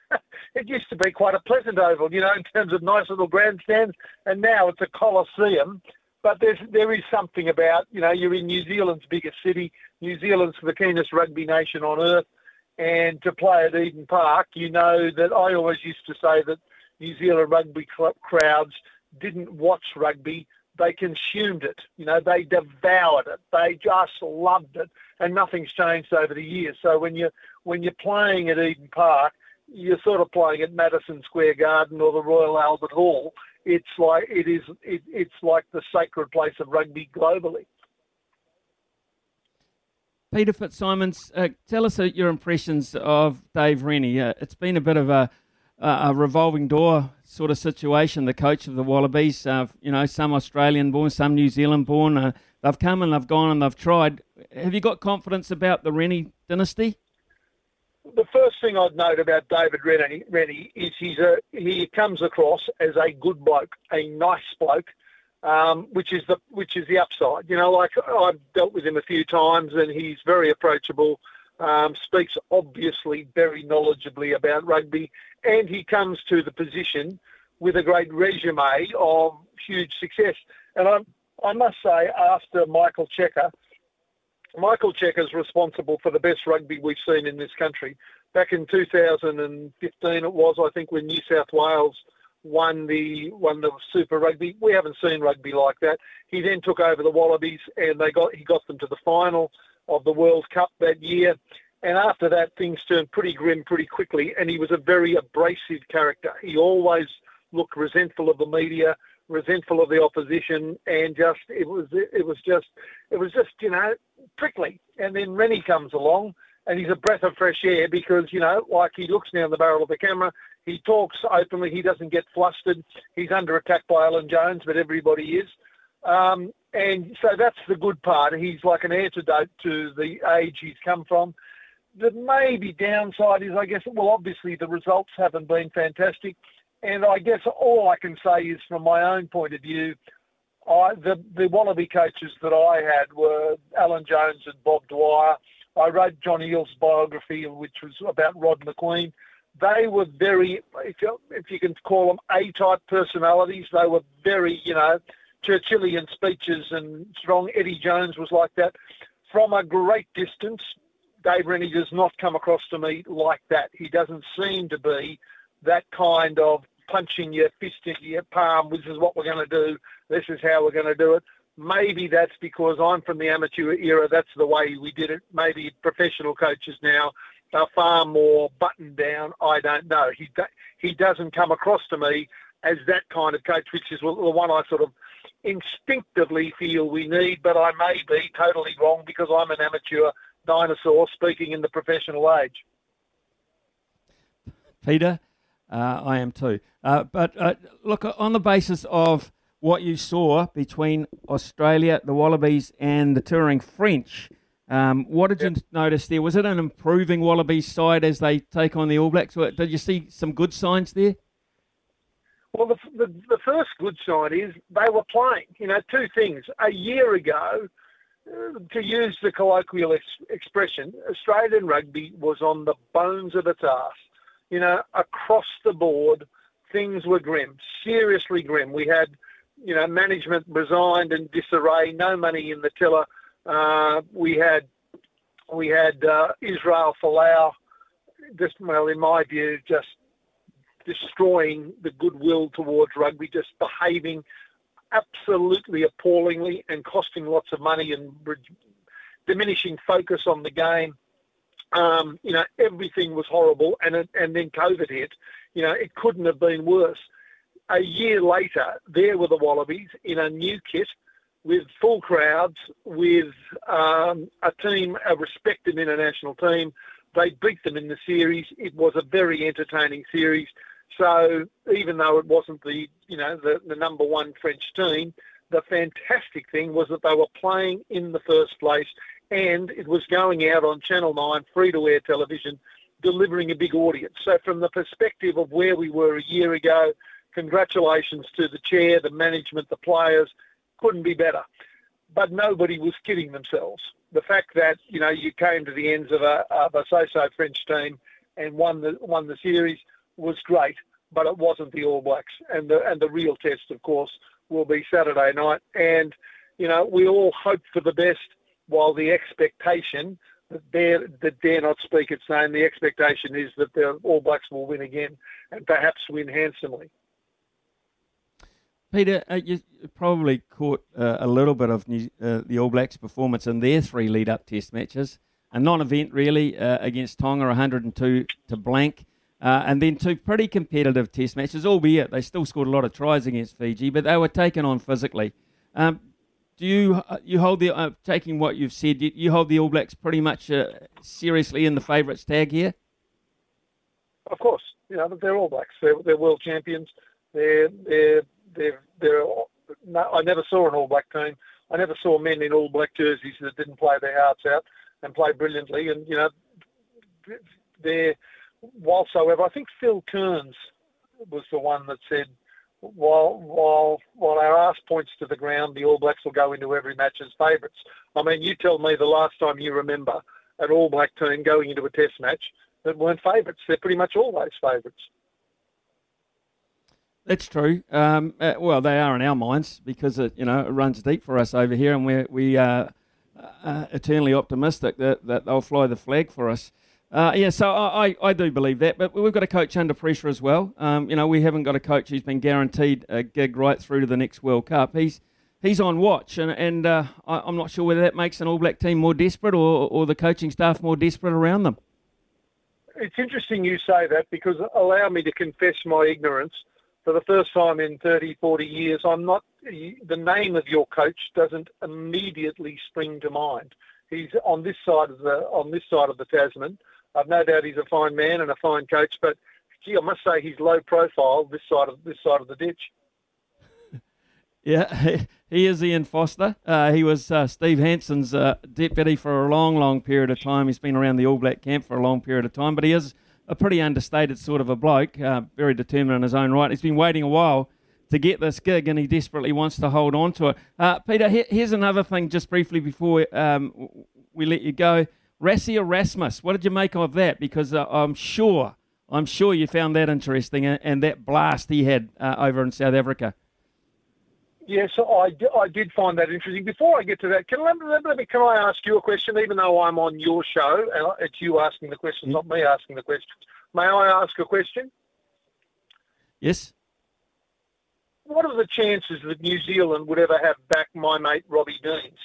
it used to be quite a pleasant oval, you know, in terms of nice little grandstands, and now it's a coliseum. But there's there is something about you know you're in New Zealand's biggest city. New Zealand's the keenest rugby nation on earth, and to play at Eden Park, you know that I always used to say that New Zealand rugby crowds didn't watch rugby they consumed it. You know, they devoured it. They just loved it, and nothing's changed over the years. So when you when you're playing at Eden Park, you're sort of playing at Madison Square Garden or the Royal Albert Hall. It's like it is. It, it's like the sacred place of rugby globally. Peter Fitzsimons, uh, tell us uh, your impressions of Dave Rennie. Uh, it's been a bit of a a revolving door sort of situation. The coach of the Wallabies, uh, you know, some Australian born, some New Zealand born. Uh, they've come and they've gone and they've tried. Have you got confidence about the Rennie dynasty? The first thing I'd note about David Rennie, Rennie is he's a, he comes across as a good bloke, a nice bloke, um, which is the which is the upside. You know, like I've dealt with him a few times, and he's very approachable. Um, speaks obviously very knowledgeably about rugby and he comes to the position with a great resume of huge success. And I, I must say, after Michael Cheika, Michael Cheika is responsible for the best rugby we've seen in this country. Back in 2015, it was, I think, when New South Wales won the won the Super Rugby. We haven't seen rugby like that. He then took over the Wallabies, and they got he got them to the final of the World Cup that year. And after that, things turned pretty grim pretty quickly, and he was a very abrasive character. He always looked resentful of the media, resentful of the opposition, and just it was it was just it was just you know prickly. And then Rennie comes along, and he's a breath of fresh air because you know like he looks down the barrel of the camera, he talks openly, he doesn't get flustered. He's under attack by Alan Jones, but everybody is. Um, and so that's the good part. He's like an antidote to the age he's come from the maybe downside is, I guess, well, obviously the results haven't been fantastic. And I guess all I can say is, from my own point of view, I, the, the Wallaby coaches that I had were Alan Jones and Bob Dwyer. I read John Eales' biography, which was about Rod Macqueen. They were very, if you, if you can call them A-type personalities, they were very, you know, Churchillian speeches and strong. Eddie Jones was like that. From a great distance, Dave Rennie does not come across to me like that. He doesn't seem to be that kind of punching your fist into your palm. This is what we're going to do. This is how we're going to do it. Maybe that's because I'm from the amateur era. That's the way we did it. Maybe professional coaches now are far more buttoned down. I don't know. He he doesn't come across to me as that kind of coach, which is the one I sort of instinctively feel we need. But I may be totally wrong because I'm an amateur dinosaur speaking in the professional age. Peter, uh, I am too. Uh, but uh, look, on the basis of what you saw between Australia, the Wallabies, and the touring French, um, what did yep. you notice there? Was it an improving Wallabies side as they take on the All Blacks? Did you see some good signs there? Well, the, the, the first good sign is they were playing. You know, two things. A year ago, to use the colloquial ex- expression, Australian rugby was on the bones of its ass. You know, across the board, things were grim, seriously grim. We had, you know, management resigned in disarray, no money in the tiller. Uh, we had, we had uh, Israel Folau, just well, in my view, just destroying the goodwill towards rugby, just behaving absolutely appallingly and costing lots of money and re- diminishing focus on the game. Um, you know, everything was horrible, and it, and then COVID hit. You know, it couldn't have been worse. A year later, there were the Wallabies in a new kit with full crowds, with um, a team, a respected international team. They beat them in the series. It was a very entertaining series. So even though it wasn't the you know the, the number one French team, the fantastic thing was that they were playing in the first place and it was going out on Channel 9, free to air television, delivering a big audience. So, from the perspective of where we were a year ago, congratulations to the chair, the management, the players, couldn't be better. But nobody was kidding themselves. The fact that you know you came to the ends of a, of a so-so French team and won the won the series was great, but it wasn't the All Blacks. And the and the real test, of course, will be Saturday night. And you know we all hope for the best while the expectation that dare, that dare not speak its name, the expectation is that the All Blacks will win again and perhaps win handsomely. Peter, uh, you probably caught uh, a little bit of New, uh, the All Blacks' performance in their three lead-up Test matches. A non-event, really, uh, against Tonga, 102 to blank, uh, and then two pretty competitive Test matches. Albeit they still scored a lot of tries against Fiji, but they were taken on physically. Um, do you uh, you hold the uh, taking what you've said? You, you, hold the All Blacks pretty much uh, seriously in the favourites tag here. Of course, you know they're All Blacks. They're, they're world champions. They're they're they're they're. No, I never saw an All Black team. I never saw men in All Black jerseys that didn't play their hearts out and play brilliantly. And you know, they're whilst however, I think Phil Kearns was the one that said while while while our ass points to the ground, the All Blacks will go into every match as favourites. I mean, you tell me the last time you remember an All Black team going into a Test match that weren't favourites. They're pretty much always favourites. That's true. Um, uh, well, they are in our minds because it you know it runs deep for us over here, and we're we are uh, eternally optimistic that, that they'll fly the flag for us. Uh, yeah, so I, I do believe that, but we've got a coach under pressure as well. Um, you know, we haven't got a coach who's been guaranteed a gig right through to the next World Cup. He's he's on watch, and, and uh, I, am not sure whether that makes an All Black team more desperate or, or the coaching staff more desperate around them. It's interesting you say that because allow me to confess my ignorance. For the first time in 30, 40 years, I'm not the name of your coach doesn't immediately spring to mind. He's on this side of the on this side of the Tasman. I've no doubt he's a fine man and a fine coach, but gee, I must say he's low profile this side of this side of the ditch. [laughs] Yeah, [laughs] he is Ian Foster. Uh, he was uh, Steve Hansen's uh, deputy for a long, long period of time. He's been around the All Black camp for a long period of time, but he is a pretty understated sort of a bloke, uh, very determined in his own right. He's been waiting a while to get this gig, and he desperately wants to hold on to it. Uh, Peter, here's another thing, just briefly before um, we let you go. Rassie Erasmus, what did you make of that? Because uh, I'm sure, I'm sure you found that interesting, and, and that blast he had uh, over in South Africa. Yes, I, I did find that interesting. Before I get to that, can, me, can I ask you a question, even though I'm on your show and it's you asking the questions, mm-hmm. not me asking the questions? May I ask a question? Yes. What are the chances that New Zealand would ever have back my mate Robbie Deans?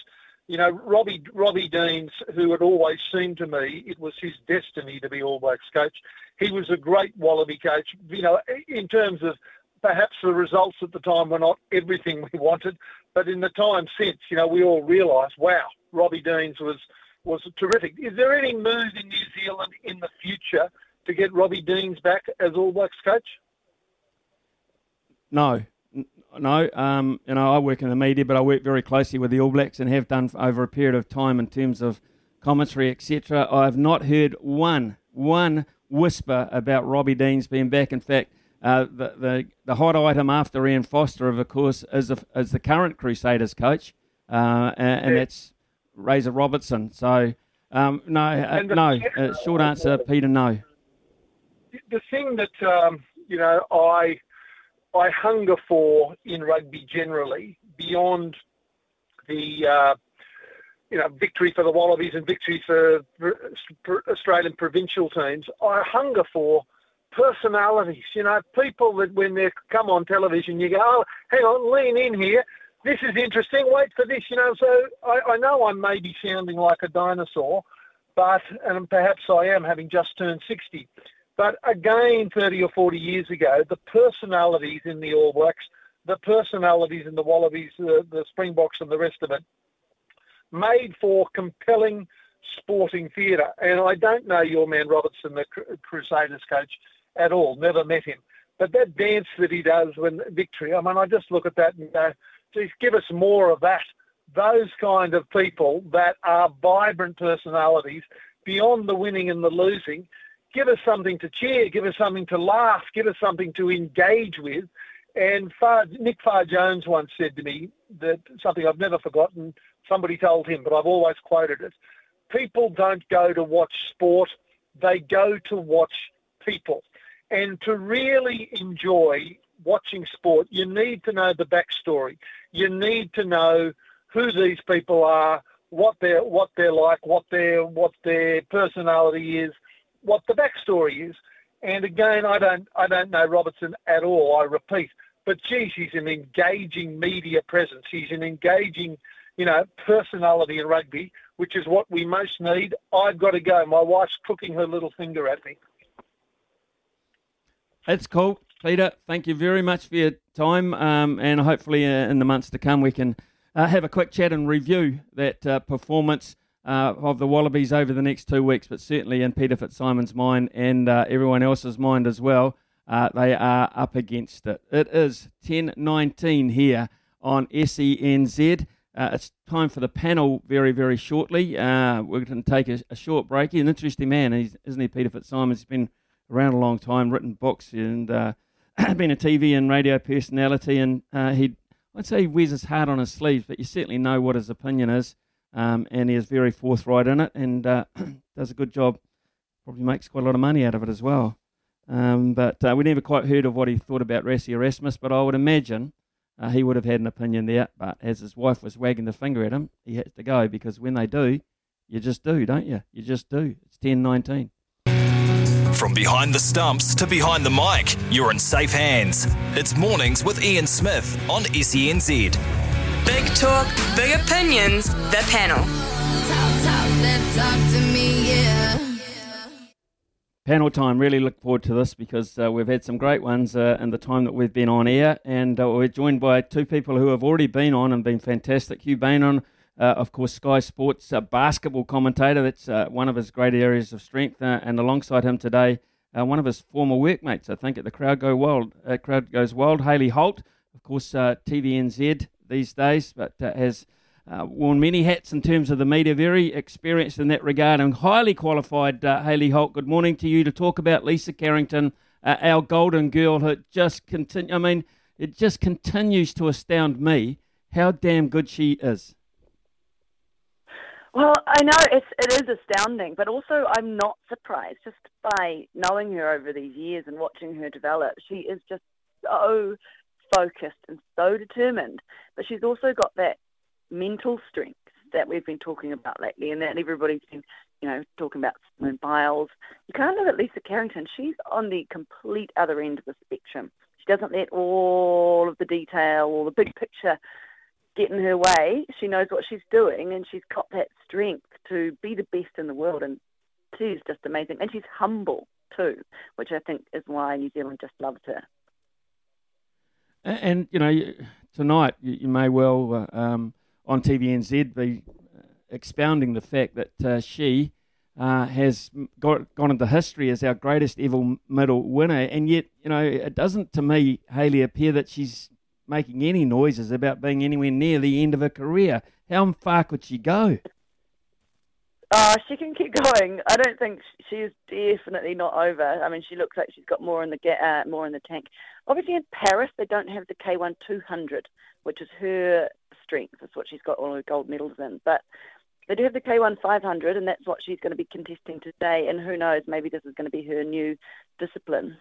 You know, Robbie Robbie Deans, who had always seemed to me it was his destiny to be All Blacks coach. He was a great Wallaby coach. You know, in terms of perhaps the results at the time were not everything we [laughs] wanted, but in the time since, you know, we all realised, wow, Robbie Deans was was terrific. Is there any move in New Zealand in the future to get Robbie Deans back as All Blacks coach? No, no, um, you know, I work in the media, but I work very closely with the All Blacks and have done over a period of time in terms of commentary, etc. I have not heard one one whisper about Robbie Deans being back. In fact, uh, the, the the hot item after Ian Foster, of course, is the, is the current Crusaders coach, uh, and, and that's Razor Robertson. So, um, no, uh, no. Uh, short answer, Peter, no. The thing that um, you know, I I hunger for in rugby generally, beyond the uh, you know victory for the Wallabies and victory for Australian provincial teams, I hunger for personalities. You know, people that when they come on television, you go, oh, hang on, lean in here. This is interesting. Wait for this. You know, so I, I know I may be sounding like a dinosaur, but and perhaps I am having just turned 60. But again, 30 or 40 years ago, the personalities in the All Blacks, the personalities in the Wallabies, the, the Springboks, and the rest of it made for compelling sporting theatre. And I don't know your man Robertson, the Crusaders coach, at all. Never met him. But that dance that he does when victory, I mean, I just look at that and go, geez, give us more of that. Those kind of people that are vibrant personalities beyond the winning and the losing. Give us something to cheer, give us something to laugh, give us something to engage with. And Far, Nick Farr Jones once said to me that something I've never forgotten, somebody told him, but I've always quoted it. People don't go to watch sport, they go to watch people. And to really enjoy watching sport, you need to know the backstory. You need to know who these people are, what they're what they're like, what their what their personality is, what the backstory is. And again, I don't I don't know Robertson at all. I repeat, but geez, he's an engaging media presence. He's an engaging, you know, personality in rugby, which is what we most need. I've got to go. My wife's cooking her little finger at me. That's cool, Peter. Thank you very much for your time, um, and hopefully uh, in the months to come we can uh, have a quick chat and review that uh, performance uh, of the Wallabies over the next two weeks. But certainly in Peter Fitzsimons' mind and uh, everyone else's mind as well, uh, they are up against it. It is 10:19 here on SENZ. it's time for the panel very, very shortly. we're going to take a, a, short break. He's an interesting man, isn't he, Peter Fitzsimon? He's been around a long time, written books, and uh, [clears throat] been a TV and radio personality. And uh, he, I'd say, he wears his heart on his sleeve, but you certainly know what his opinion is, um, and he is very forthright in it, and uh, [clears throat] does a good job. Probably makes quite a lot of money out of it as well. Um, but uh, we never quite heard of what he thought about Rassie Erasmus, but I would imagine uh, he would have had an opinion there. But as his wife was wagging the finger at him, he had to go because when they do, you just do, don't you? You just do. It's ten nineteen. From behind the stumps to behind the mic, you're in safe hands. It's Mornings with Ian Smith on SENZ. Big talk, big opinions, the panel. Panel time. Really look forward to this because uh, we've had some great ones uh, in the time that we've been on air, and uh, we're joined by two people who have already been on and been fantastic. Hugh Bainon uh, of course, Sky Sports uh, basketball commentator. That's uh, one of his great areas of strength. And alongside him today, one of his former workmates, I think, at the Crowd Go Wild. Crowd Goes Wild, Hayley Holt, of course, TVNZ these days, but uh, has uh, worn many hats in terms of the media. Very experienced in that regard and highly qualified. Uh, Hayley Holt, good morning to you to talk about Lisa Carrington, our golden girl, who just continue. I mean, it just continues to astound me how damn good she is. Well, I know it's it is astounding, but also I'm not surprised just by knowing her over these years and watching her develop. She is just so focused and so determined, but she's also got that mental strength that we've been talking about lately, and that everybody's been, you know, talking about Simone Biles. You can't look at Lisa Carrington; she's on the complete other end of the spectrum. She doesn't let all of the detail or the big picture get in her way. She knows what she's doing, and she's got that strength to be the best in the world. And she's just amazing, and she's humble too, which I think is why New Zealand just loves her. And, and you know, tonight you, you may well uh, um, on TVNZ be expounding the fact that uh, she. Uh, has got, gone into history as our greatest ever medal winner, and yet, you know, it doesn't to me, Hayley, appear that she's making any noises about being anywhere near the end of her career. How far could she go? Uh, she can keep [laughs] going. I don't think she is definitely not over. I mean, she looks like she's got more in the get, uh, more in the tank. Obviously, in Paris, they don't have the K1 200, which is her strength. That's what she's got all her gold medals in. But they do have the K1 500, and that's what she's going to be contesting today. And who knows, maybe this is going to be her new discipline.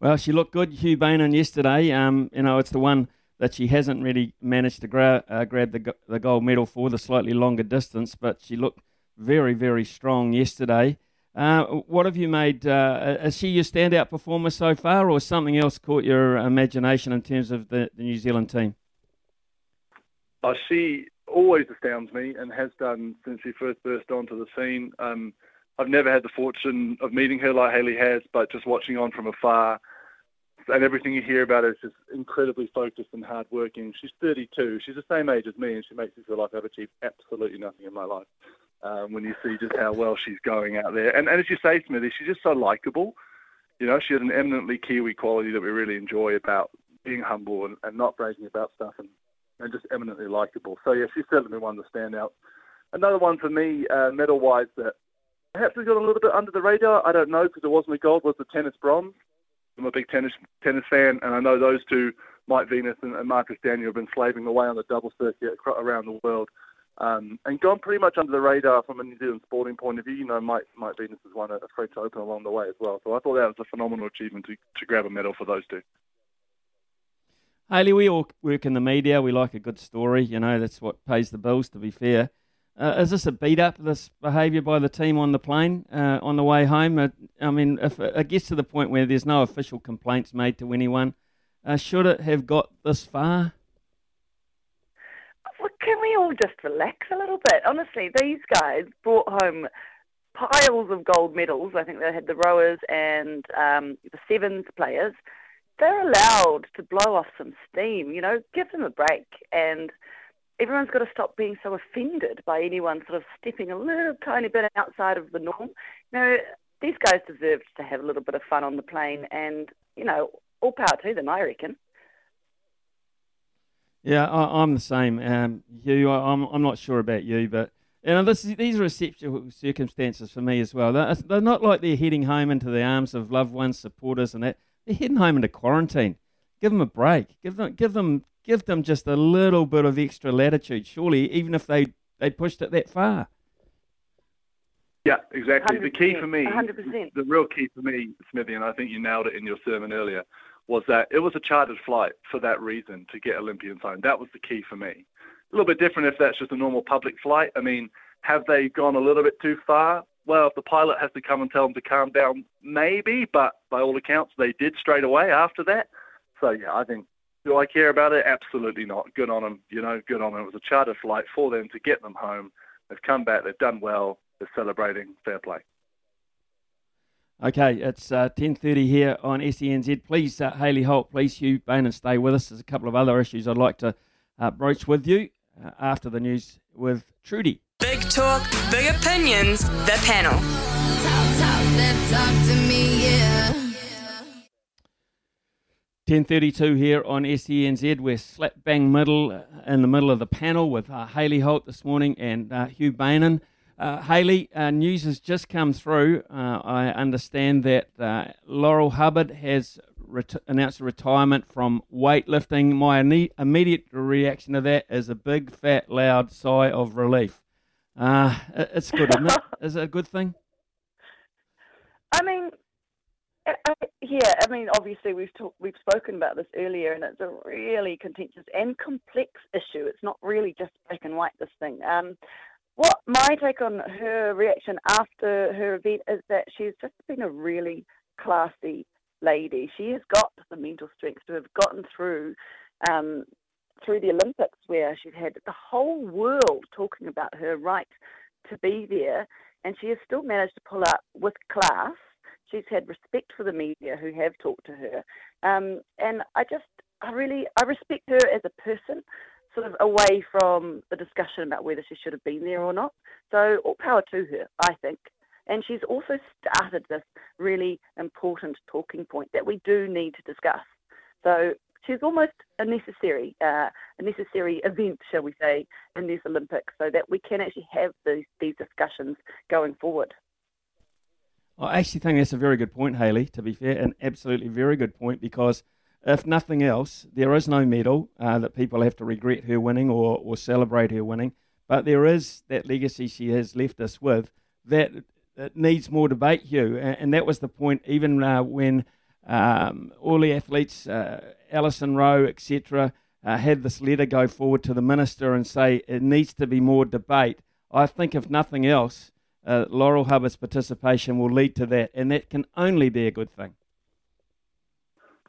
Well, she looked good, Hugh Bainon, yesterday. Um, you know, it's the one that she hasn't really managed to gra- uh, grab the, the gold medal for, the slightly longer distance, but she looked very, very strong yesterday. Uh, what have you made? Uh, is she your standout performer so far, or something else caught your imagination in terms of the, the New Zealand team? I see. always astounds me and has done since she first burst onto the scene. Um, I've never had the fortune of meeting her like Hayley has, but just watching on from afar and everything you hear about her is just incredibly focused and hardworking. She's 32. She's the same age as me, and she makes me feel like I've achieved absolutely nothing in my life. Um, when you see just how well she's going out there, and, and as you say, Smithy, she's just so likable. You know, she has an eminently Kiwi quality that we really enjoy about being humble and, and not bragging about stuff, and, and just eminently likable. So yeah, she's certainly one to stand out. Another one for me, uh, medal-wise, that perhaps we got a little bit under the radar. I don't know because it wasn't a gold, was the tennis bronze. I'm a big tennis tennis fan, and I know those two, Mike Venus and, and Marcus Daniel, have been slaving away on the double circuit around the world, um, and gone pretty much under the radar from a New Zealand sporting point of view. You know, Mike Mike Venus has won a, a French Open along the way as well, so I thought that was a phenomenal achievement to, to grab a medal for those two. Hayley, we all work in the media. We like a good story. You know, that's what pays the bills. To be fair, uh, is this a beat up, this behaviour by the team on the plane uh, on the way home? Uh, I mean, if it gets to the point where there's no official complaints made to anyone, uh, should it have got this far? Well, can we all just relax a little bit? Honestly, these guys brought home piles of gold medals. I think they had the rowers and um, the sevens players. They're allowed to blow off some steam, you know, give them a break and everyone's got to stop being so offended by anyone sort of stepping a little tiny bit outside of the norm. You know, these guys deserved to have a little bit of fun on the plane, and you know, all power to them, I reckon. Yeah, I, am the same. Um, Hugh, I, am I'm, I'm not sure about you, but you know, this, these are exceptional circumstances for me as well. They're, they're not like they're heading home into the arms of loved ones, supporters, and that. They're heading home into quarantine. Give them a break. Give them, give them give them just a little bit of extra latitude, surely, even if they, they pushed it that far. Yeah, exactly. The key for me, 100%. the real key for me, Smithy, and I think you nailed it in your sermon earlier, was that it was a chartered flight for that reason to get Olympians home. That was the key for me. A little bit different if that's just a normal public flight. I mean, have they gone a little bit too far? Well, if the pilot has to come and tell them to calm down, maybe, but by all accounts, they did straight away after that. So, yeah, I think do I care about it? Absolutely not. Good on them. You know, good on them. It was a charter flight for them to get them home. They've come back. They've done well. They're celebrating. Fair play. Okay, it's uh, 10.30 here on SENZ. Please, uh, Hayley Holt, please, Hugh Bain, stay with us. There's a couple of other issues I'd like to uh, broach with you uh, after the news with Trudy. Big talk, big opinions, the panel. Talk, talk, talk to me, yeah. 10.32 here on SENZ. We're slap bang middle uh, in the middle of the panel with uh, Hayley Holt this morning and uh, Hugh Bainan. Uh, Hayley, uh, news has just come through. Uh, I understand that uh, Laurel Hubbard has ret- announced a retirement from weightlifting. My immediate reaction to that is a big, fat, loud sigh of relief. it's good, isn't it? [laughs] Is it a good thing? I mean, yeah, I mean, obviously we've talk, we've spoken about this earlier, and it's a really contentious and complex issue. It's not really just black and white. This thing. Um, what my take on her reaction after her event is that she's just been a really classy lady. She has got the mental strength to have gotten through um, through the Olympics, where she's had the whole world talking about her right to be there, and she has still managed to pull up with class She's had respect for the media who have talked to her. Um, and I just, I really, I respect her as a person, sort of away from the discussion about whether she should have been there or not. So all power to her, I think. And she's also started this really important talking point that we do need to discuss. So she's almost a necessary, uh, a necessary event, shall we say, in these Olympics, so that we can actually have these these discussions going forward. I actually think that's a very good point, Hayley, to be fair, an absolutely very good point because if nothing else, there is no medal uh, that people have to regret her winning or, or celebrate her winning, but there is that legacy she has left us with that, needs more debate, Hugh. And, and that was the point even uh, when um, all the athletes, uh, Alison Roe, etc., uh, had this letter go forward to the minister and say it needs to be more debate. I think, if nothing else, uh, Laurel Hubbard's participation will lead to that, and that can only be a good thing.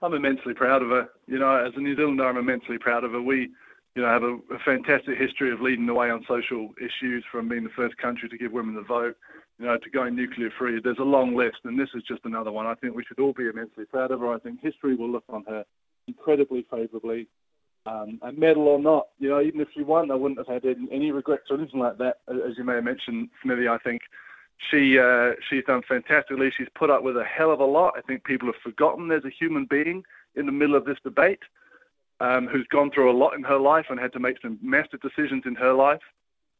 I'm immensely proud of her. You know, as a New Zealander, I'm immensely proud of her. We you know, have a, a fantastic history of leading the way on social issues, from being the first country to give women the vote, you know, to going nuclear free. There's a long list, and this is just another one. I think we should all be immensely proud of her. I think history will look on her incredibly favourably. Um, a medal or not, you know, even if she won, I wouldn't have had any, any regrets or anything like that. As you may have mentioned, Smithy, I think she uh, she's done fantastically. She's put up with a hell of a lot. I think people have forgotten there's a human being in the middle of this debate um, who's gone through a lot in her life and had to make some massive decisions in her life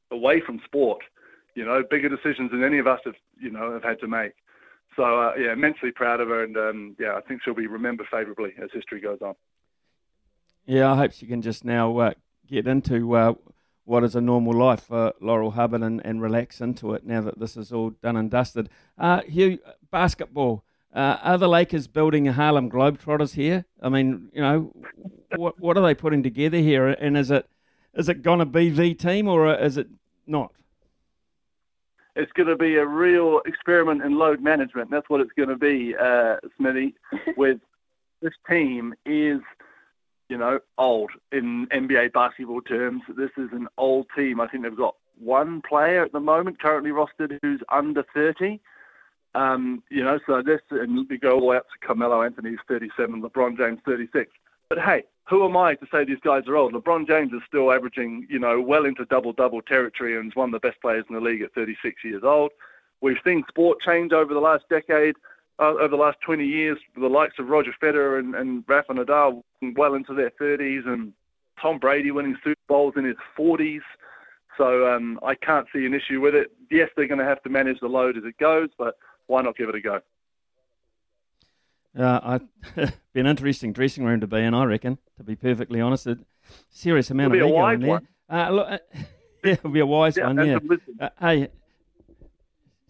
away from sport. You know, bigger decisions than any of us have you know have had to make. So uh, yeah, immensely proud of her, and um, yeah, I think she'll be remembered favourably as history goes on. Yeah, I hope she can just now uh, get into uh, what is a normal life for Laurel Hubbard and, and relax into it now that this is all done and dusted. Uh, Hugh, basketball. Uh, are the Lakers building a Harlem Globetrotters here? I mean, you know, what what are they putting together here? And is it is it going to be the team or is it not? It's going to be a real experiment in load management. That's what it's going to be, uh, Smithy. [laughs] with this team is you know, old in NBA basketball terms. This is an old team. I think they've got one player at the moment currently rostered who's under 30. Um, you know, so this, and we go all the way up to Carmelo Anthony's 37, LeBron James 36. But hey, who am I to say these guys are old? LeBron James is still averaging, you know, well into double-double territory and is one of the best players in the league at 36 years old. We've seen sport change over the last decade uh, over the last 20 years, the likes of Roger Federer and, and Rafa Nadal well into their 30s, and Tom Brady winning Super Bowls in his 40s. So um, I can't see an issue with it. Yes, they're going to have to manage the load as it goes, but why not give it a go? Uh, I [laughs] be an interesting dressing room to be in, I reckon. To be perfectly honest, a serious amount it'll of ego in there. Uh, look, uh, [laughs] yeah, it'll be a wise yeah, one. Yeah. Uh, hey,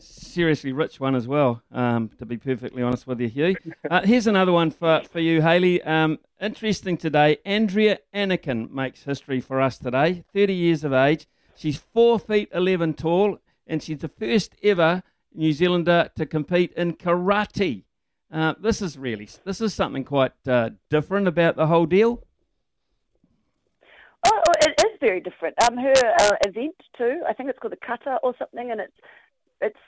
seriously rich one as well, um, to be perfectly honest with you, Hugh. Uh, here's another one for, for you, Hayley. Um, interesting today. Andrea Anacan makes history for us today, 30 years of age. She's 4 feet 11 tall, and she's the first ever New Zealander to compete in karate. Uh, this is really, this is something quite uh, different about the whole deal. Oh, oh it is very different. Um, her uh, event too. I think it's called the kata or something, and it's it's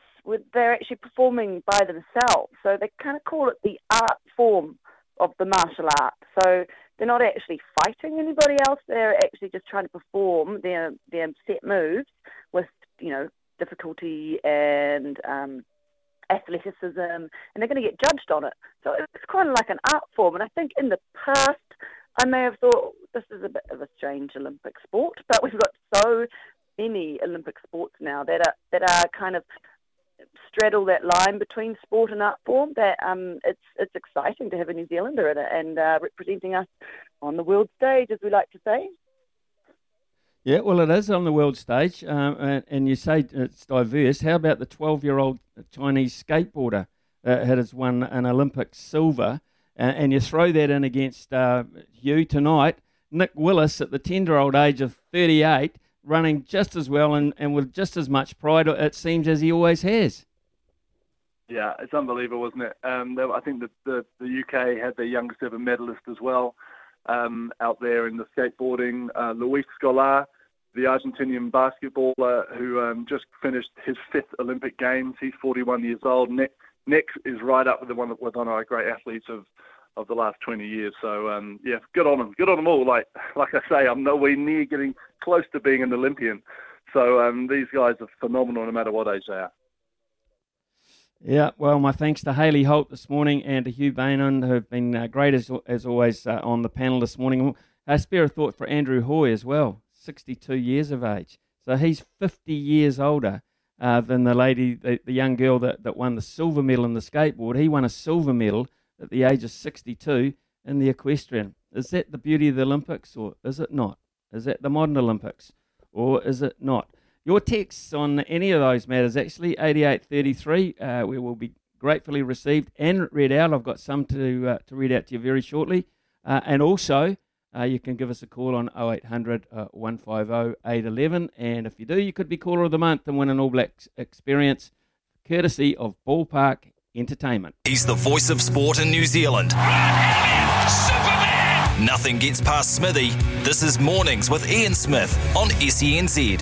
they're actually performing by themselves. So they kind of call it the art form of the martial art. So they're not actually fighting anybody else. They're actually just trying to perform their their set moves with you know difficulty and um, athleticism, and they're going to get judged on it. So it's kind of like an art form. And I think in the past, I may have thought this is a bit of a strange Olympic sport, but we've got so many Olympic sports now that are that are kind of straddle that line between sport and art form that um, it's it's exciting to have a New Zealander in it and uh, representing us on the world stage, as we like to say. Yeah, well, it is on the world stage, um, and, and, you say it's diverse. How about the 12-year-old Chinese skateboarder uh, that has won an Olympic silver, uh, and you throw that in against uh, you tonight, Nick Willis at the tender-old age of 38 running just as well and, and with just as much pride, it seems, as he always has. Yeah, it's unbelievable, isn't it? Um, I think that the, the UK had their youngest ever medalist as well um, out there in the skateboarding. Uh, Luis Scola, the Argentinian basketballer who um, just finished his fifth Olympic Games. He's 41 years old. Nick, Nick is right up with the one with one of our great athletes of of the last 20 years. So um, yeah, good on them. Good on them all. Like like I say, I'm nowhere near getting close to being an Olympian. So um, these guys are phenomenal no matter what age they are. Yeah, well, my thanks to Hayley Holt this morning and to Hugh Bainon, who have been uh, great as, as always uh, on the panel this morning. I spare a thought for Andrew Hoy as well, 62 years of age. So he's 50 years older uh, than the lady, the, the young girl that, that won the silver medal in the skateboard. He won a silver medal at the age of 62 in the equestrian. Is that the beauty of the Olympics or is it not? Is that the modern Olympics or is it not? Your texts on any of those matters, actually, 8833, uh, we will be gratefully received and read out. I've got some to, uh, to read out to you very shortly. Uh, and also, uh, you can give us a call on 0800 uh, 150 811. And if you do, you could be caller of the month and win an All Blacks experience courtesy of Ballpark entertainment. He's the voice of sport in New Zealand. Superman! Nothing gets past Smithy. This is Mornings with Ian Smith on SENZ.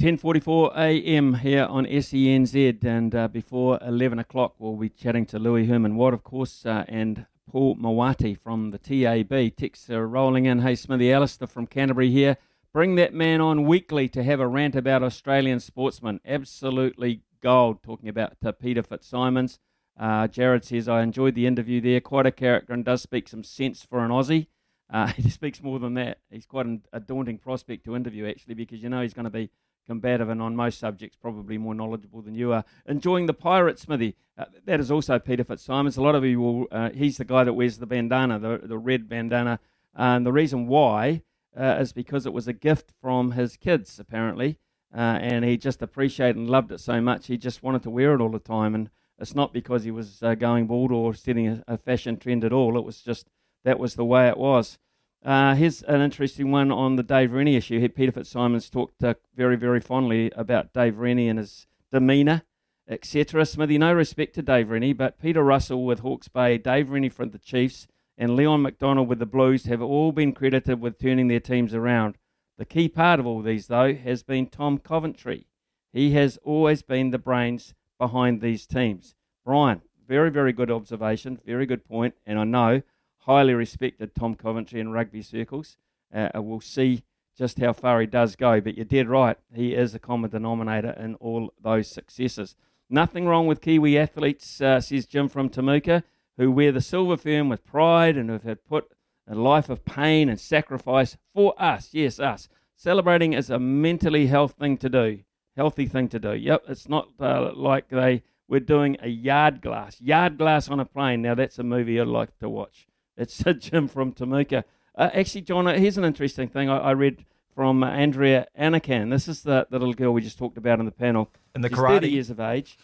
10:44 a.m. here on SENZ, and uh, before 11 o'clock, we'll be chatting to Louis Herman Watt, of course, uh, and Paul Mawati from the TAB. Texts are rolling in. Hey, Smithy Alistair from Canterbury here. Bring that man on weekly to have a rant about Australian sportsmen. Absolutely gold. Talking about uh, Peter Fitzsimons. Uh, Jared says I enjoyed the interview there. Quite a character and does speak some sense for an Aussie. Uh, [laughs] he speaks more than that. He's quite an, a daunting prospect to interview, actually, because you know he's going to be combative and on most subjects probably more knowledgeable than you are. Enjoying the pirate smithy. Uh, that is also Peter Fitzsimons. A lot of you will. Uh, he's the guy that wears the bandana, the the red bandana, and the reason why uh, is because it was a gift from his kids apparently, uh, and he just appreciated and loved it so much he just wanted to wear it all the time. And it's not because he was uh, going bald or setting a, a fashion trend at all. It was just that was the way it was. Uh, here's an interesting one on the Dave Rennie issue. Peter Fitzsimons talked uh, very, very fondly about Dave Rennie and his demeanour, etc. Smithy, no respect to Dave Rennie, but Peter Russell with Hawke's Bay, Dave Rennie from the Chiefs, and Leon MacDonald with the Blues have all been credited with turning their teams around. The key part of all these, though, has been Tom Coventry. He has always been the brains behind these teams. Brian, very, very good observation, very good point, and I know highly respected Tom Coventry in rugby circles. Uh, we'll see just how far he does go, but you're dead right. He is a common denominator in all those successes. Nothing wrong with Kiwi athletes, uh, says Jim from Temuka, who wear the silver fern with pride and have had put a life of pain and sacrifice for us. Yes, us. Celebrating is a mentally health thing to do, healthy thing to do. Yep, it's not uh, like they we're doing a yard glass, yard glass on a plane. Now that's a movie I'd like to watch. It's Jim from Temuka. Uh, actually, John, uh, here's an interesting thing I, I read from uh, Andrea Anacan. This is the, the little girl we just talked about in the panel. In the She's karate. 30 years of age.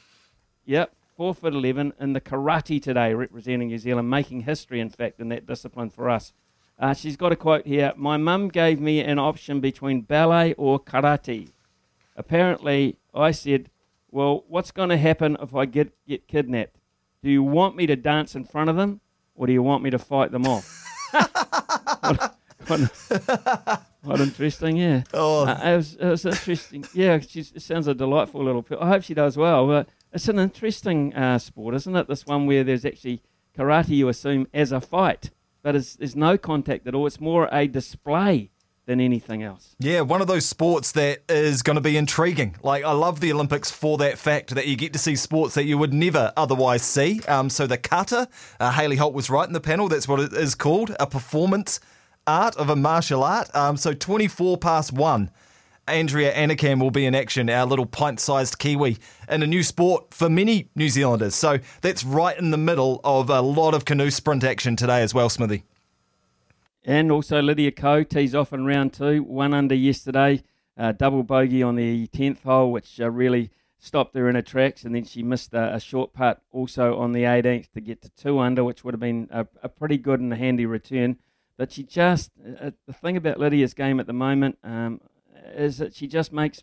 Yep, four foot 11 in the karate today, representing New Zealand, making history, in fact, in that discipline for us. Uh, she's got a quote here My mum gave me an option between ballet or karate. Apparently, I said, Well, what's going to happen if I get, get kidnapped? Do you want me to dance in front of them or do you want me to fight them off? [laughs] what, what, what interesting, yeah. Oh. Uh, it, was, it was interesting. Yeah, she sounds a delightful little. I hope she does well. But it's an interesting uh, sport, isn't it? This one where there's actually karate, you assume, as a fight, but there's no contact at all. It's more a display than anything else. Yeah, one of those sports that is going to be intriguing. Like, I love the Olympics for that fact that you get to see sports that you would never otherwise see. Um, so the kata, uh, Hayley Holt was right in the panel. That's what it is called, a performance art of a martial art. Um, so 24 past one. Andrea Anacan will be in action, our little pint sized Kiwi, in a new sport for many New Zealanders. So that's right in the middle of a lot of canoe sprint action today as well, Smithy. And also Lydia Ko tees off in round two, one under yesterday, uh, double bogey on the 10th hole, which uh, really stopped her in her tracks. And then she missed a, a, short putt also on the 18th to get to two under, which would have been a, a pretty good and handy return. But she just, uh, the thing about Lydia's game at the moment um, is that she just makes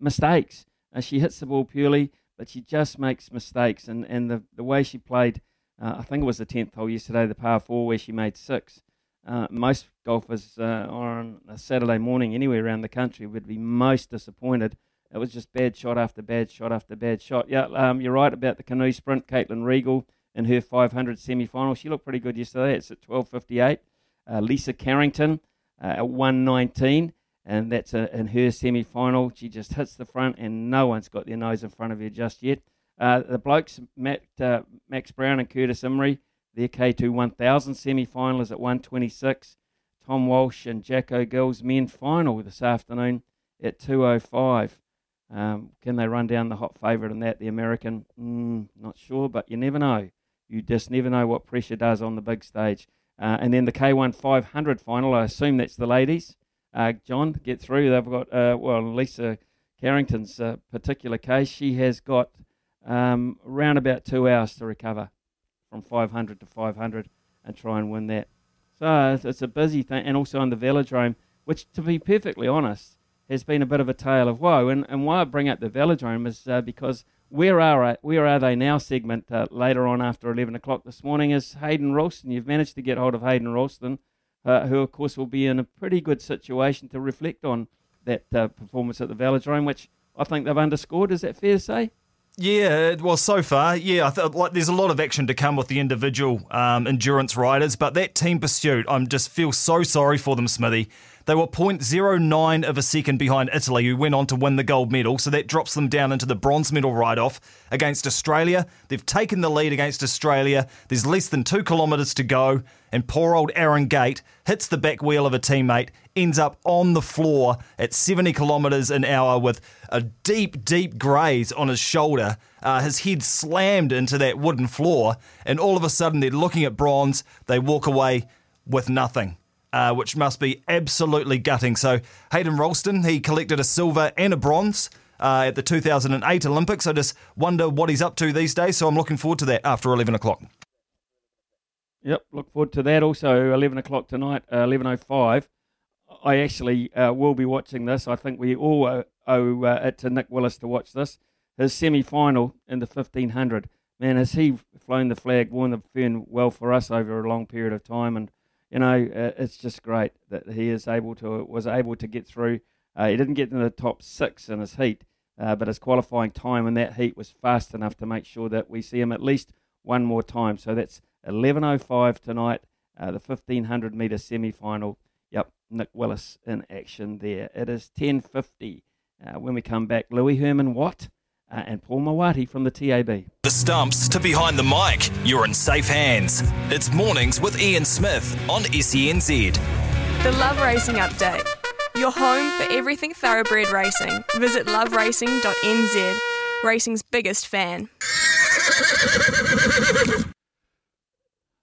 mistakes. Uh, she hits the ball purely, but she just makes mistakes. And, and the, the way she played, uh, I think it was the 10th hole yesterday, the par four, where she made six. Uh, most golfers uh, on a Saturday morning anywhere around the country would be most disappointed. It was just bad shot after bad shot after bad shot. Yeah, um, you're right about the canoe sprint. Caitlin Regal in her 500 semi-final, she looked pretty good yesterday. It's at 12:58. Uh, Lisa Carrington uh, at 119, and that's a, in her semi-final. She just hits the front, and no one's got their nose in front of her just yet. Uh, the blokes, Matt, uh, Max Brown and Curtis Imrie, their K2 1000 semi final is at 126. Tom Walsh and Jacko Gill's men final this afternoon at 205. Um, can they run down the hot favourite in that, the American? Mm, not sure, but you never know. You just never know what pressure does on the big stage. Uh, and then the K1 500 final, I assume that's the ladies. Uh, John, get through. They've got, uh, well, Lisa Carrington's uh, particular case, she has got um, around about two hours to recover from 500 to 500 and try and win that. So it's a busy thing, and also on the velodrome, which, to be perfectly honest, has been a bit of a tale of woe. And, and why I bring up the velodrome is uh, because where are where are they now segment uh, later on after 11 o'clock this morning is Hayden Roulston. You've managed to get hold of Hayden Roulston, uh, who of course will be in a pretty good situation to reflect on that uh, performance at the velodrome, which I think they've underscored. Is that fair to say? Yeah, well, so far, yeah, I like there's a lot of action to come with the individual um, endurance riders, but that team pursuit, I'm just feel so sorry for them, Smithy. They were 0.09 of a second behind Italy, who went on to win the gold medal, so that drops them down into the bronze medal ride off against Australia. They've taken the lead against Australia. There's less than two kilometres to go, and poor old Aaron Gate hits the back wheel of a teammate, ends up on the floor at 70 kilometres an hour with a deep, deep graze on his shoulder. Uh, his head slammed into that wooden floor, and all of a sudden they're looking at bronze. They walk away with nothing uh, which must be absolutely gutting. So Hayden Roulston, he collected a silver and a bronze. Uh, at the 2008 Olympics. I just wonder what he's up to these days. So I'm looking forward to that after 11 o'clock. Yep, look forward to that. Also, 11 o'clock tonight, uh, 11.05. I actually uh, will be watching this. I think we all owe, owe uh, it to Nick Willis to watch this. His semi final in the 1500. Man, has he flown the flag, worn the fern well for us over a long period of time. And you know, it's just great that he is able to was able to get through. Uh, he didn't get in the top six in his heat, uh, but his qualifying time in that heat was fast enough to make sure that we see him at least one more time. So that's 11:05 tonight, uh, the 1500 meter semi-final. Yep, Nick Willis in action there. It is 10:50 uh, when we come back. Louis Herman Watt uh, and Paul Mawati from the TAB. The stumps to behind the mic. You're in safe hands. It's mornings with Ian Smith on SENZ. The Love Racing Update. Your home for everything thoroughbred racing. Visit loveracing.nz, racing's biggest fan.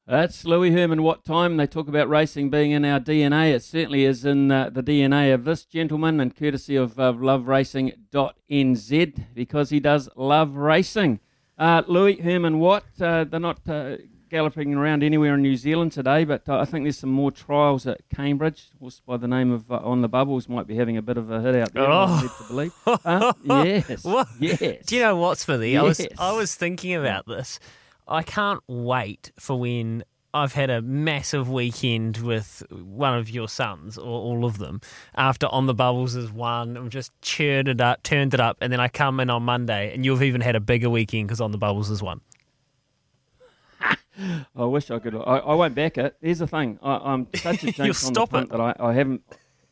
That's Louis Herman. What time they talk about racing being in our DNA? It certainly is in uh, the DNA of this gentleman, and courtesy of uh, loveracing.nz because he does love racing. Uh, Louis Herman Watt, uh, they're not uh, galloping around anywhere in New Zealand today, but uh, I think there's some more trials at Cambridge. Horse by the name of On the Bubbles might be having a bit of a hit out there. Oh. to believe. [laughs] yes. What? Yes. Do you know what, Smithy? Yes. I was I was thinking about this. I can't wait for when I've had a massive weekend with one of your sons, or all of them, after On the Bubbles is one. I've just churned it up, turned it up, and then I come in on Monday, and you've even had a bigger weekend because On the Bubbles is one. [laughs] I wish I could. I, I won't back it. Here's the thing. I, am such a [laughs] jinx on the punt it. that I, I haven't.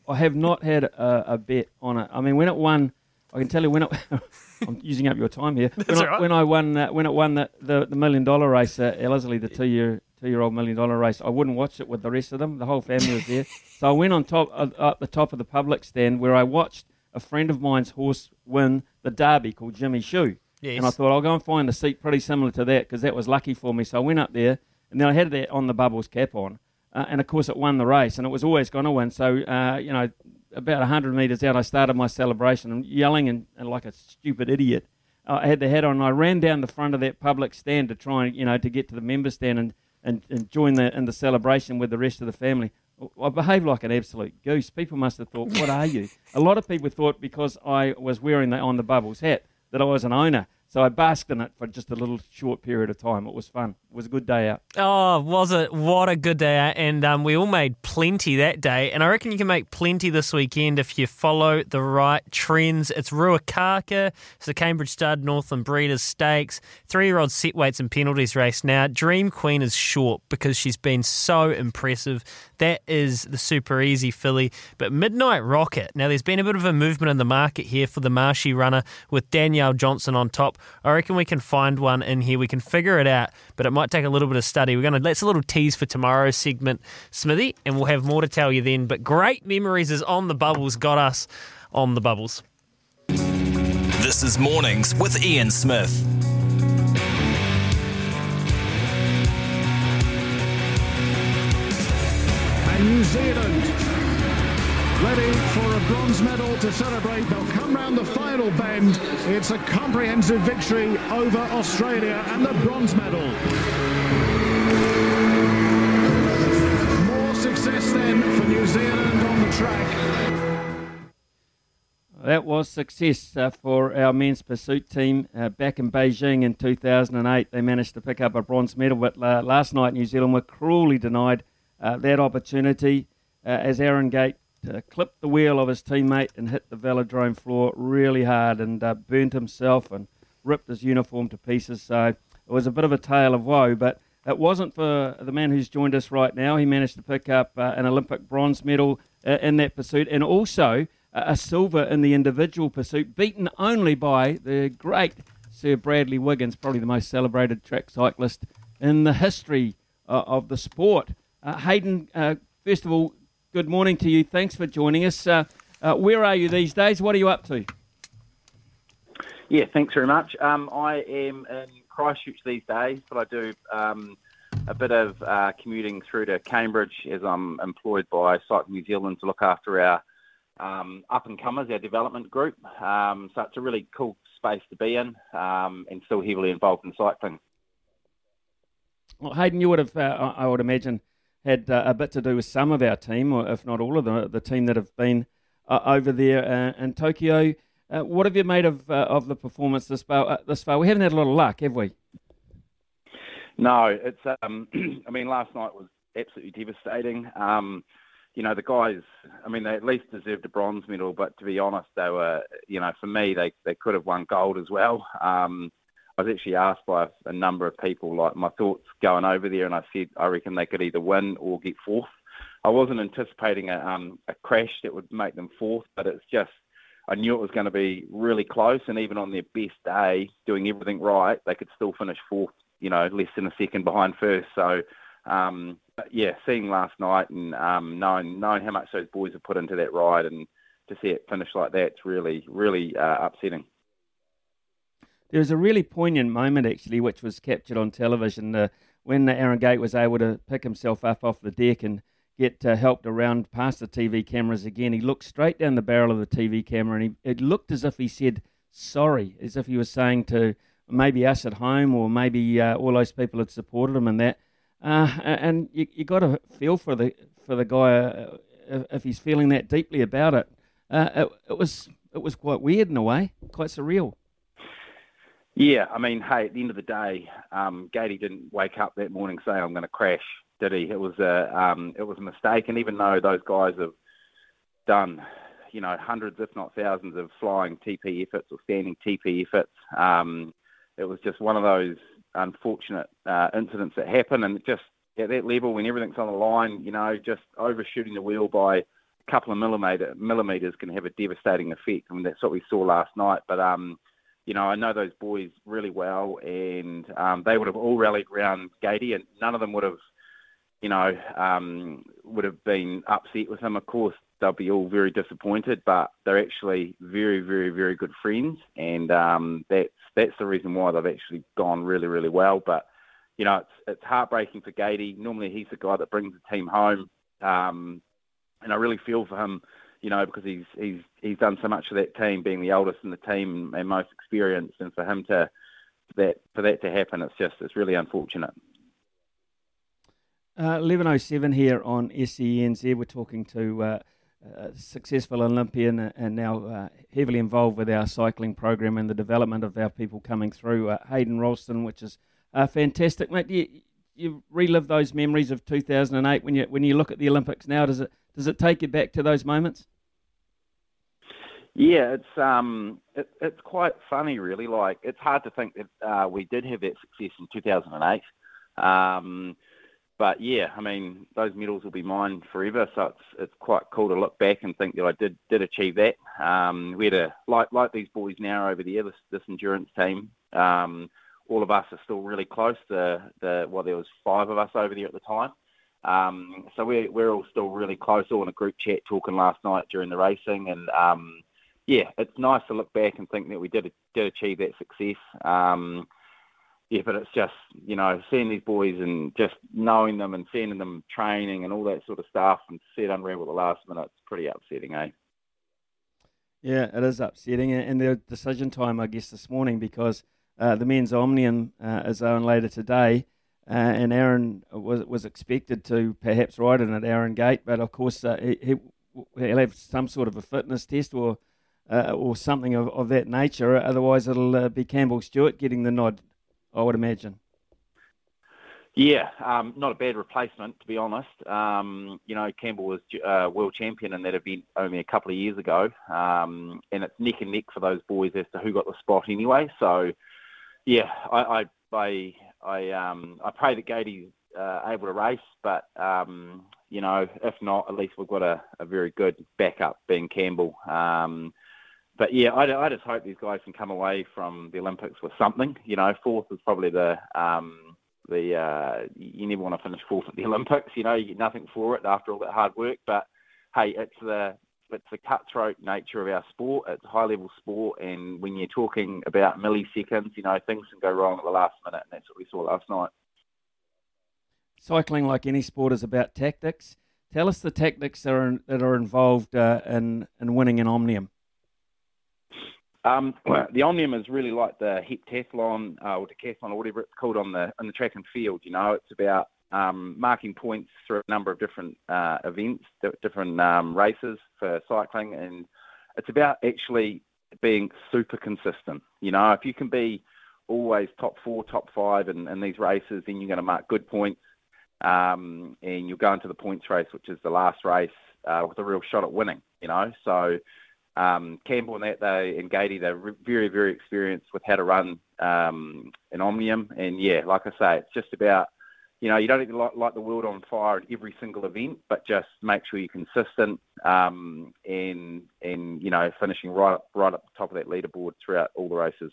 I have not had a, a bet on it. I mean, when it won, I can tell you when it. [laughs] I'm using up your time here. [laughs] That's when, I, right. when I won, uh, when it won the, the, the million dollar race at Ellerslie, the two year two year old million dollar race, I wouldn't watch it with the rest of them. The whole family was there, [laughs] so I went on top uh, up the top of the public stand where I watched a friend of mine's horse win the Derby called Jimmy Choux. Yes. And I thought I'll go and find a seat pretty similar to that because that was lucky for me. So I went up there and then I had that on the bubbles cap on, uh, and of course it won the race and it was always going to win. So uh, you know, about hundred metres out, I started my celebration and yelling and, and like a stupid idiot. Uh, I had the hat on and I ran down the front of that public stand to try and you know to get to the member stand and, and, and join the in the celebration with the rest of the family. I behaved like an absolute goose. People must have thought, "What are you?" A lot of people thought because I was wearing the on the bubbles hat that I was an owner. So I basked in it for just a little short period of time. It was fun. It was a good day out. Oh, was it? What a good day out. And um, we all made plenty that day. And I reckon you can make plenty this weekend if you follow the right trends. It's Ruakaka, it's the Cambridge Stud Northland Breeders Stakes, three year old set weights and penalties race. Now, Dream Queen is short because she's been so impressive. That is the super easy filly. But Midnight Rocket, now there's been a bit of a movement in the market here for the Marshy runner with Danielle Johnson on top. I reckon we can find one in here. We can figure it out, but it might take a little bit of study. We're going to that's a little tease for tomorrow's segment, Smithy, and we'll have more to tell you then. But great memories is on the bubbles got us on the bubbles. This is Mornings with Ian Smith. And New Zealand ready for a bronze medal to celebrate. They'll come round the final bend. It's a comprehensive victory over Australia and the bronze medal. More success then for New Zealand on the track. That was success uh, for our men's pursuit team uh, back in Beijing in 2008. They managed to pick up a bronze medal, but uh, last night New Zealand were cruelly denied uh, that opportunity uh, as Aaron Gate uh, clipped the wheel of his teammate and hit the velodrome floor really hard and burnt himself and ripped his uniform to pieces. So it was a bit of a tale of woe, but it wasn't for the man who's joined us right now. He managed to pick up an Olympic bronze medal in that pursuit and also a silver in the individual pursuit, beaten only by the great Sir Bradley Wiggins, probably the most celebrated track cyclist in the history uh, of the sport. Uh, Hayden, uh, first of all, good morning to you. Thanks for joining us. Uh, uh, where are you these days? What are you up to? Yeah, thanks very much. Um, I am in Christchurch these days, but I do um, a bit of uh, commuting through to Cambridge as I'm employed by Cycling New Zealand to look after our um, up and comers, our development group. Um, so it's a really cool space to be in um, and still heavily involved in cycling. Well, Hayden, you would have, uh, I would imagine, had uh, a bit to do with some of our team, or if not all of the, the team that have been uh, over there uh, in Tokyo. Uh, what have you made of uh, of the performance this far, this far? We haven't had a lot of luck, have we? No, it's. Um, [clears throat] I mean, last night was absolutely devastating. Um, you know, the guys, I mean, they at least deserved a bronze medal, but to be honest, they were, you know, for me, they, they could have won gold as well. Um, I was actually asked by a number of people, like, my thoughts going over there, and I said, I reckon they could either win or get fourth. I wasn't anticipating a, um, a crash that would make them fourth, but it's just, I knew it was going to be really close, and even on their best day, doing everything right, they could still finish fourth, you know, less than a second behind first. So, um, yeah, seeing last night and um, knowing knowing how much those boys have put into that ride and to see it finish like that, it's really really uh, upsetting. There was a really poignant moment actually, which was captured on television uh, when Aaron Gate was able to pick himself up off the deck and get uh, helped around past the TV cameras again. He looked straight down the barrel of the TV camera and he, it looked as if he said sorry, as if he was saying to maybe us at home or maybe uh, all those people had supported him and that. Uh, and you you got to feel for the for the guy uh, if he's feeling that deeply about it. Uh, it. It was it was quite weird in a way, quite surreal. Yeah, I mean, hey, at the end of the day, um, Gatey didn't wake up that morning saying I'm going to crash, did he? It was a um, it was a mistake, and even though those guys have done, you know, hundreds if not thousands of flying TP efforts or standing TP efforts, um, it was just one of those unfortunate uh, incidents that happen, and just at that level when everything's on the line, you know, just overshooting the wheel by a couple of millimeter millimeters can have a devastating effect. I mean, that's what we saw last night. But um, you know, I know those boys really well, and um, they would have all rallied around Gatey, and none of them would have, you know, um, would have been upset with him. Of course, they'll be all very disappointed, but they're actually very, very, very good friends, and um, that's that's the reason why they've actually gone really, really well. But you know, it's it's heartbreaking for Gatey. Normally, he's the guy that brings the team home, um, and I really feel for him. You know, because he's he's he's done so much for that team, being the oldest in the team and most experienced, and for him to that for that to happen, it's just it's really unfortunate. Uh, 1107 here on SENZ. We're talking to uh, a successful Olympian and now uh, heavily involved with our cycling program and the development of our people coming through, uh, Hayden Roulston, which is uh, fantastic, mate. You, you relive those memories of 2008 when you when you look at the Olympics now. Does it does it take you back to those moments? Yeah, it's um, it, it's quite funny, really. Like it's hard to think that uh, we did have that success in 2008. Um, but yeah, I mean, those medals will be mine forever. So it's it's quite cool to look back and think that I did did achieve that. Um, we had a like like these boys now over there, this this endurance team. Um, all of us are still really close. The the well, there was five of us over there at the time. Um, so we're we're all still really close, all in a group chat talking last night during the racing, and um, yeah, it's nice to look back and think that we did did achieve that success. Um, yeah, but it's just you know seeing these boys and just knowing them and seeing them training and all that sort of stuff, and see it unravel at the last minute. It's pretty upsetting, eh? Yeah, it is upsetting, and the decision time, I guess, this morning because uh, the men's Omnium uh, is on later today, uh, and Aaron was was expected to perhaps ride in at Aaron Gate, but of course uh, he, he'll have some sort of a fitness test or uh, or something of, of that nature. Otherwise, it'll uh, be Campbell Stewart getting the nod, I would imagine. Yeah, um, not a bad replacement to be honest. Um, you know, Campbell was uh, world champion in that event only a couple of years ago, um, and it's neck and neck for those boys as to who got the spot anyway. So, yeah, I I I, I, um, I pray that Gatey's uh, able to race, but um, you know, if not, at least we've got a, a very good backup being Campbell. Um, but yeah, I, I just hope these guys can come away from the Olympics with something. You know, fourth is probably the um, the uh, you never want to finish fourth at the [laughs] Olympics. You know, you get nothing for it after all that hard work. But hey, it's the it's the cutthroat nature of our sport. It's high level sport, and when you're talking about milliseconds, you know things can go wrong at the last minute, and that's what we saw last night. Cycling, like any sport, is about tactics. Tell us the tactics that are that are involved uh, in in winning an omnium. Um, [clears throat] the Omnium is really like the heptathlon uh, or decathlon or whatever it's called on the on the track and field. You know, it's about um, marking points through a number of different uh, events, different um, races for cycling, and it's about actually being super consistent. You know, if you can be always top four, top five in, in these races, then you're going to mark good points, um, and you'll go into the points race, which is the last race, uh, with a real shot at winning. You know, so um, Campbell and that they and Gatey they're very very experienced with how to run um, an omnium and yeah like I say it's just about you know you don't need to light, light the world on fire at every single event but just make sure you're consistent um, and and you know finishing right up, right up the top of that leaderboard throughout all the races.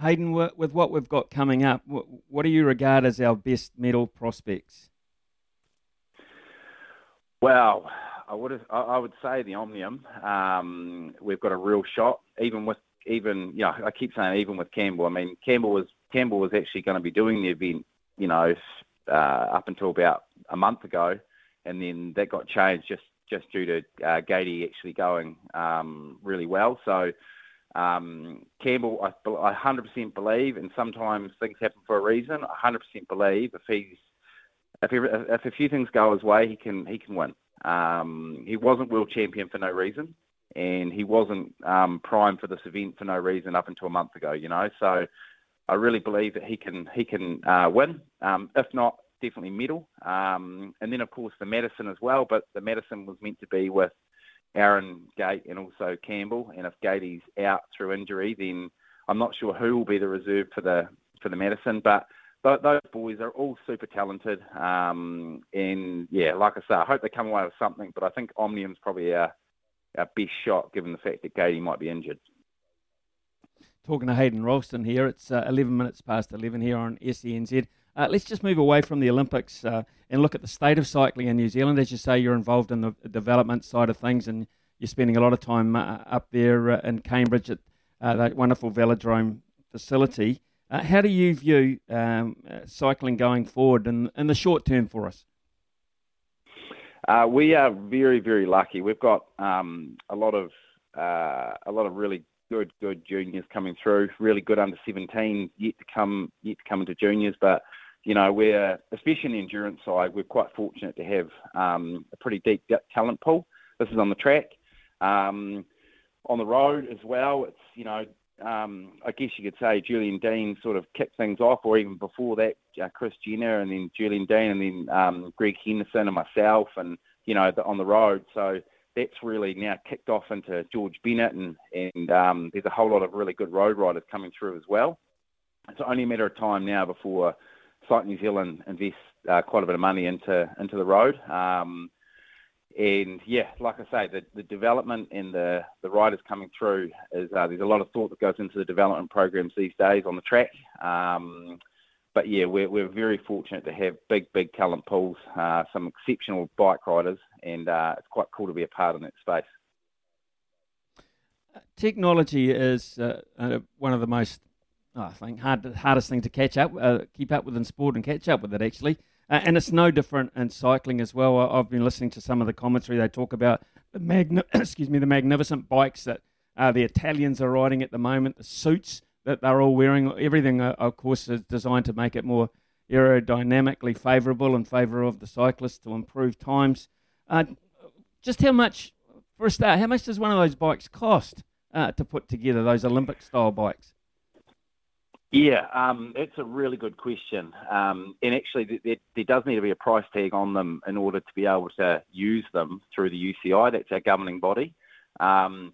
Hayden, with what we've got coming up, what do you regard as our best medal prospects? Well, I would have, I would say the Omnium. Um, we've got a real shot, even with even you know I keep saying even with Campbell. I mean Campbell was Campbell was actually going to be doing the event, you know, uh, up until about a month ago, and then that got changed just just due to uh, Gatey actually going um, really well. So um, Campbell, I, I 100% believe, and sometimes things happen for a reason. I 100% believe if he's if, he, if a few things go his way, he can he can win. Um, he wasn't world champion for no reason, and he wasn't um, primed for this event for no reason up until a month ago. You know, so I really believe that he can he can uh, win. Um, if not, definitely medal. Um, and then of course the Madison as well, but the Madison was meant to be with Aaron Gate and also Campbell. And if Gatey's out through injury, then I'm not sure who will be the reserve for the for the but but those boys are all super talented. Um, and yeah, like I say, I hope they come away with something. But I think Omnium's probably our, our best shot, given the fact that Gatey might be injured. Talking to Hayden Roulston here, it's uh, 11 minutes past 11 here on SENZ. Uh, let's just move away from the Olympics uh, and look at the state of cycling in New Zealand. As you say, you're involved in the development side of things, and you're spending a lot of time uh, up there uh, in Cambridge at uh, that wonderful velodrome facility. Uh, how do you view um, uh, cycling going forward in, in the short term for us? Uh, we are very, very lucky. We've got um, a lot of uh, a lot of really good, good juniors coming through. Really good under 17 yet to come, yet to come into juniors. But you know, we're especially in the endurance side, we're quite fortunate to have um, a pretty deep talent pool. This is on the track. Um, on the road as well, it's you know um, I guess you could say Julian Dean sort of kicked things off, or even before that, uh, Chris Jenner, and then Julian Dean, and then um, Greg Henderson and myself, and you know the, on the road. So that's really now kicked off into George Bennett, and and um, there's a whole lot of really good road riders coming through as well. It's only a matter of time now before Cycle New Zealand invests uh, quite a bit of money into into the road. Um, and yeah, like I say, the, the development and the, the riders coming through is uh, there's a lot of thought that goes into the development programs these days on the track. Um, but yeah, we're, we're very fortunate to have big, big talent pools, uh, some exceptional bike riders, and uh, it's quite cool to be a part of that space. Technology is uh, uh, one of the most, oh, I think, hard, hardest thing to catch up, uh, keep up with in sport and catch up with it actually. Uh, and it's no different in cycling as well. I've been listening to some of the commentary. They talk about the magni- [coughs] excuse me, the magnificent bikes that uh, the Italians are riding at the moment, the suits that they're all wearing. Everything, uh, of course, is designed to make it more aerodynamically favourable in favour of the cyclist to improve times. Uh, just how much, for a start, how much does one of those bikes cost uh, to put together? Those Olympic style bikes. Yeah, um, it's a really good question. Um, and actually, there, there does need to be a price tag on them in order to be able to use them through the UCI. That's our governing body. Um,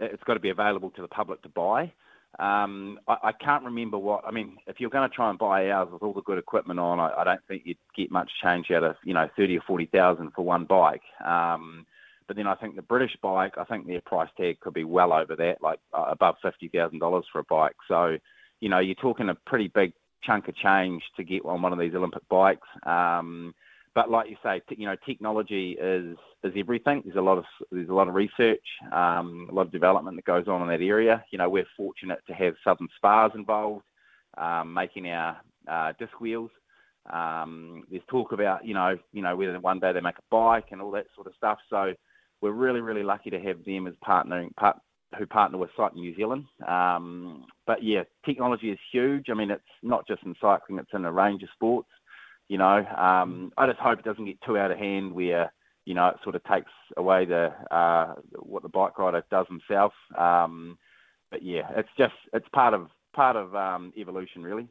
it's got to be available to the public to buy. Um, I, I can't remember what. I mean, if you're going to try and buy ours with all the good equipment on, I, I don't think you'd get much change out of you know thirty or forty thousand for one bike. Um, but then I think the British bike, I think their price tag could be well over that, like uh, above fifty thousand dollars for a bike. So you know, you're talking a pretty big chunk of change to get on one of these Olympic bikes. Um, but like you say, you know, technology is is everything. There's a lot of there's a lot of research, um, a lot of development that goes on in that area. You know, we're fortunate to have Southern Spars involved, um, making our uh, disc wheels. Um, there's talk about you know you know whether one day they make a bike and all that sort of stuff. So we're really really lucky to have them as partnering part, who partner with Cycling New Zealand. Um, but yeah, technology is huge. I mean, it's not just in cycling; it's in a range of sports. You know, um, I just hope it doesn't get too out of hand where you know it sort of takes away the uh, what the bike rider does himself. Um, but yeah, it's just it's part of part of um, evolution, really.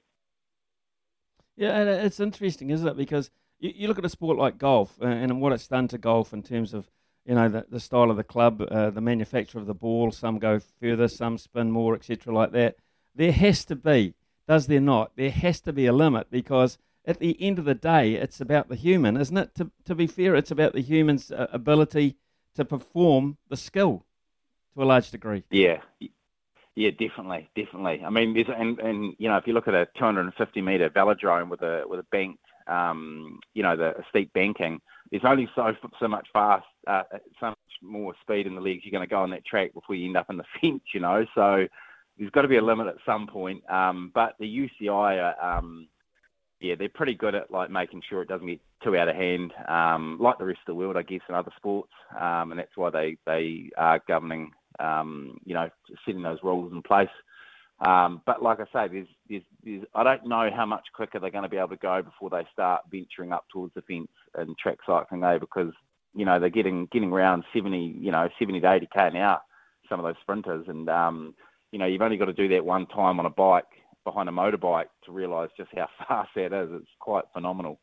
Yeah, and it's interesting, isn't it? Because you, you look at a sport like golf uh, and what it's done to golf in terms of you know the, the style of the club, uh, the manufacture of the ball. Some go further, some spin more, etc. Like that. There has to be, does there not? There has to be a limit because at the end of the day, it's about the human, isn't it? To to be fair, it's about the human's uh, ability to perform the skill to a large degree. Yeah. Yeah, definitely, definitely. I mean, there's, and and you know, if you look at a 250 meter velodrome with a with a bank, um, you know, the steep banking, there's only so so much fast, uh, so much more speed in the legs you're going to go on that track before you end up in the [laughs] fence, you know. So there's got to be a limit at some point. Um, but the UCI, are, um, yeah, they're pretty good at like making sure it doesn't get too out of hand, um, like the rest of the world, I guess, in other sports, um, and that's why they they are governing um, you know, setting those rules in place. Um, but like I say, there's, there's, there's, I don't know how much quicker they're going to be able to go before they start venturing up towards the fence and track cycling though, because you know they're getting getting around 70, you know, 70 to 80 k an hour. Some of those sprinters, and um, you know, you've only got to do that one time on a bike behind a motorbike to realise just how [laughs] fast that is. It's quite phenomenal.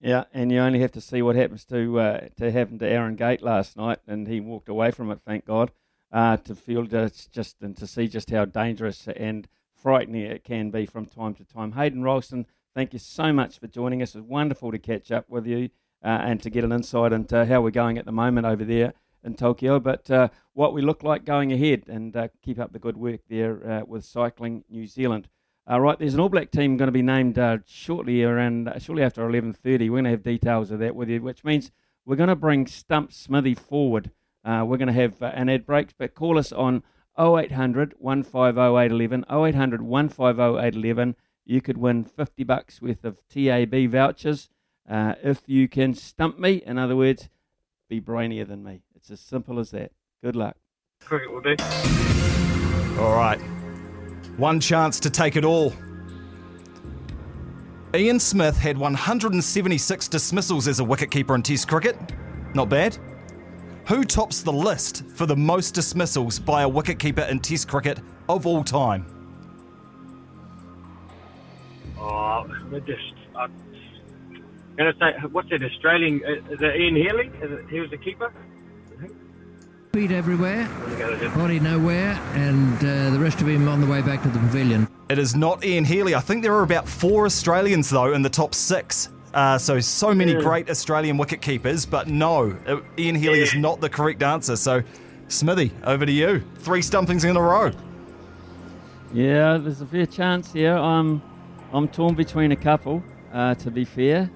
Yeah, and you only have to see what happens to uh, to happen to Aaron Gate last night, and he walked away from it, thank God, uh, to feel just, just and to see just how dangerous and frightening it can be from time to time. Hayden Roulston, thank you so much for joining us. It's wonderful to catch up with you uh, and to get an insight into how we're going at the moment over there in Tokyo, but uh, what we look like going ahead, and uh, keep up the good work there uh, with Cycling New Zealand. Uh, right, there's an All Black team going to be named uh, shortly around shortly after 11:30. We're going to have details of that with you, which means we're going to bring Stump Smithy forward. We're going to have an ad break, but call us on 0800 150 811 0800 150 811. You could win 50 bucks worth of TAB vouchers uh, if you can stump me. In other words, be brainier than me. It's as simple as that. Good luck. Cricket will do. All right. One chance to take it all. Ian Smith had 176 dismissals as a wicketkeeper in Test cricket. Not bad. Who tops the list for the most dismissals by a wicketkeeper in Test cricket of all time? Oh, we're just. I'm going to say, what's that Australian? uh, Is it Ian Healy? Is it, he was the keeper? Feet everywhere, body nowhere, and uh, the rest of him on the way back to the pavilion. It is not Ian Healy. I think there are about four Australians, though, in the top six. Uh, so, so many Yeah. great Australian wicket keepers, but no, uh, Ian Healy is not the correct answer. So, Smithy, over to you. Three stumpings in a row. Yeah, there's a fair chance here. I'm, I'm torn between a couple. Uh, to be fair,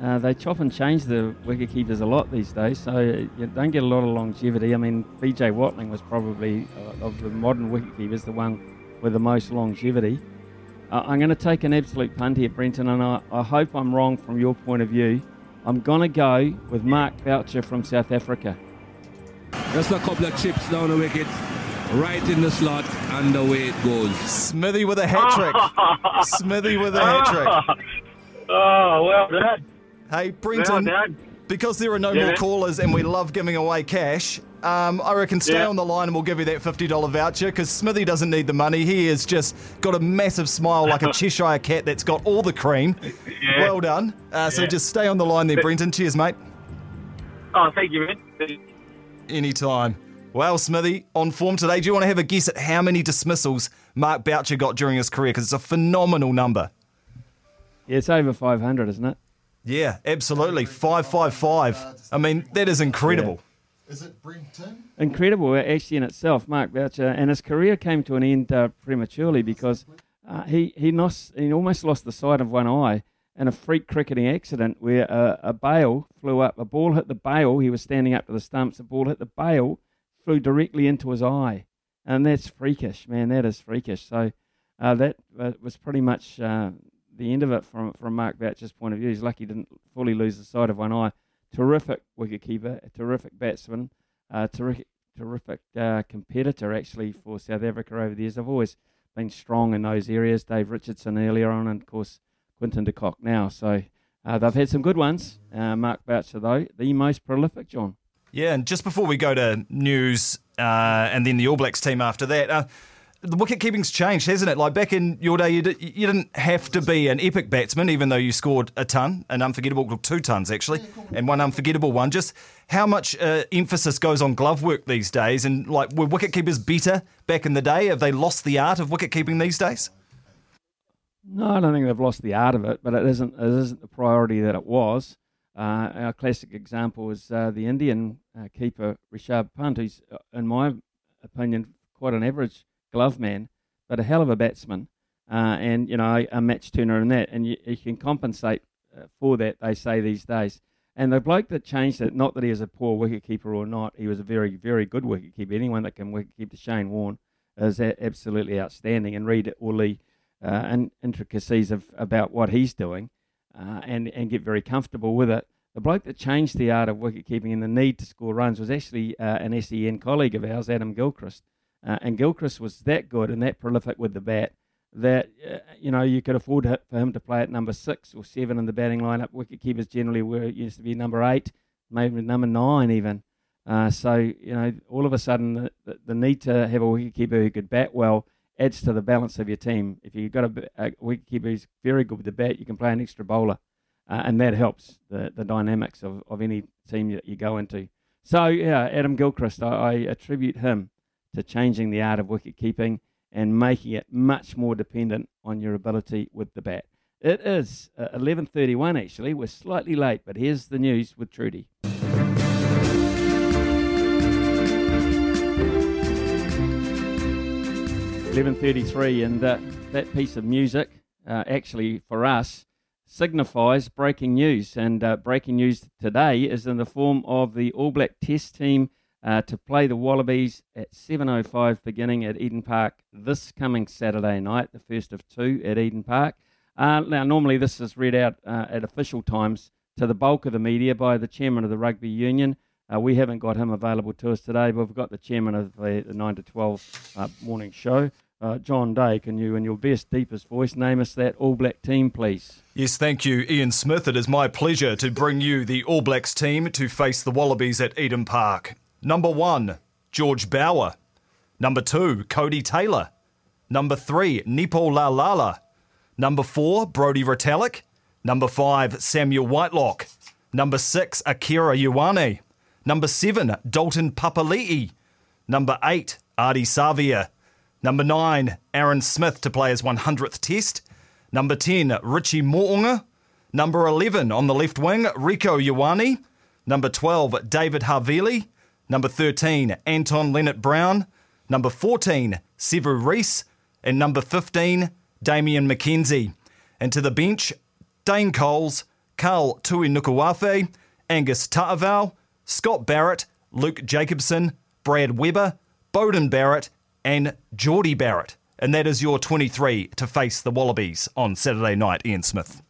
uh, they chop and change the wicket keepers a lot these days, so you don't get a lot of longevity. I mean, BJ Watling was probably uh, of the modern wicket keepers the one with the most longevity. Uh, I'm going to take an absolute punt here, Brenton, and I, I hope I'm wrong from your point of view. I'm going to go with Mark Boucher from South Africa. Just a couple of chips down the wicket, right in the slot, and away it goes. Smithy with a hat trick. [laughs] Smithy with a hat trick. [laughs] Oh, well done. Hey, Brenton. Well done. because there are no Yeah, more callers and we love giving away cash, um, I reckon stay Yeah. on the line and we'll give you that $50 voucher because Smithy doesn't need the money. He has just got a massive smile like a [laughs] Cheshire cat that's got all the cream. Yeah. Well done. Uh, so Yeah. just stay on the line there, Brenton. Cheers, mate. Oh, thank you, man. Anytime. Well, Smithy, on form today, do you want to have a guess at how many dismissals Mark Boucher got during his career? Because it's a phenomenal number. Yeah, it's over 500, isn't it? Yeah, absolutely. 555. I mean, that is incredible. Is it Brenton? Incredible, uh, actually, in itself, Mark Boucher. And his career came to an end uh, prematurely because uh, he, he, lost, he almost lost the sight of one eye in a freak cricketing accident where a, a bail flew up. A ball hit the bale. He was standing up to the stumps. The ball hit the bale, flew directly into his eye. And that's freakish, man. That is freakish. So uh, that uh, was pretty much uh, the end of it from, from Mark Boucher's point of view. He's lucky he didn't fully lose the sight of one eye. Terrific wicketkeeper, a terrific batsman, terrific, terrific uh, competitor actually for South Africa over the years. They've always been strong in those areas. Dave Richardson earlier on, and of course Quinton de Kock now. So uh, they've had some good ones. Uh, Mark Boucher, though, the most prolific, John. Yeah, and just before we go to news uh, and then the All Blacks team after that, uh, the wicket keeping's changed, hasn't it? Like back in your day, you, di- you didn't have to be an epic batsman, even though you scored a ton, an unforgettable, two tons actually, and one unforgettable one. Just how much uh, emphasis goes on glove work these days, and like were wicket keepers better back in the day? Have they lost the art of wicket keeping these days? No, I don't think they've lost the art of it, but it isn't it isn't the priority that it was. Uh, our classic example is uh, the Indian uh, keeper Rishabh Pant, who's, uh, in my opinion, quite an average glove man, but a hell of a batsman, uh, and you know a match turner in that, and you, you can compensate uh, for that. They say these days. And the bloke that changed it, not that he was a poor wicketkeeper or not, he was a very, very good wicketkeeper. Anyone that can wicketkeep the Shane Warne is absolutely outstanding. And read all the uh, in- intricacies of about what he's doing, uh, and and get very comfortable with it. The bloke that changed the art of wicketkeeping and the need to score runs was actually uh, an SEN colleague of ours, Adam Gilchrist. Uh, and Gilchrist was that good and that prolific with the bat that uh, you know you could afford for him to play at number six or seven in the batting lineup. Wicket keepers generally were used to be number eight, maybe number nine even. Uh, so you know, all of a sudden, the, the, need to have a wicketkeeper who could bat well adds to the balance of your team. If you've got a, a wicketkeeper who's very good with the bat, you can play an extra bowler, uh, and that helps the, the dynamics of, of any team that you go into. So yeah, Adam Gilchrist, I, I attribute him to changing the art of wicket keeping and making it much more dependent on your ability with the bat. It is uh, 11:31 actually. We're slightly late, but here's the news with Trudy. Eleven thirty-three, and uh, that piece of music, uh, actually for us, signifies breaking news. And uh, breaking news today is in the form of the All Black Test team uh, to play the Wallabies at 7:05, beginning at Eden Park this coming Saturday night, the first of two at Eden Park. Uh, now, normally this is read out uh, at official times to the bulk of the media by the chairman of the rugby union. Uh, we haven't got him available to us today, but we've got the chairman of the, the 9 to 12 uh, morning show, uh, John Day. Can you, in your best, deepest voice, name us that All Black team, please? Yes, thank you, Ian Smith. It is my pleasure to bring you the All Blacks team to face the Wallabies at Eden Park. Number one, George Bower. Number two, Cody Taylor. Number three, Nepo Laulala. Number four, Brodie Retallick. Number five, Samuel Whitelock. Number six, Akira Ioane. Number seven, Dalton Papali'i. Number eight, Ardie Savea. Number nine, Aaron Smith to play his 100th test. Number 10, Richie Mo'unga. Number 11 on the left wing, Rieko Ioane. Number 12, David Havili. Number 13, Anton Lienert-Brown. Number 14, Sevu Reece. And number 15, Damian McKenzie. And to the bench, Dane Coles, Karl Tu'inukuafe, Angus Ta'avao, Scott Barrett, Luke Jacobson, Brad Weber, Beauden Barrett, and Jordie Barrett. And that is your 23 to face the Wallabies on Saturday night, Ian Smith.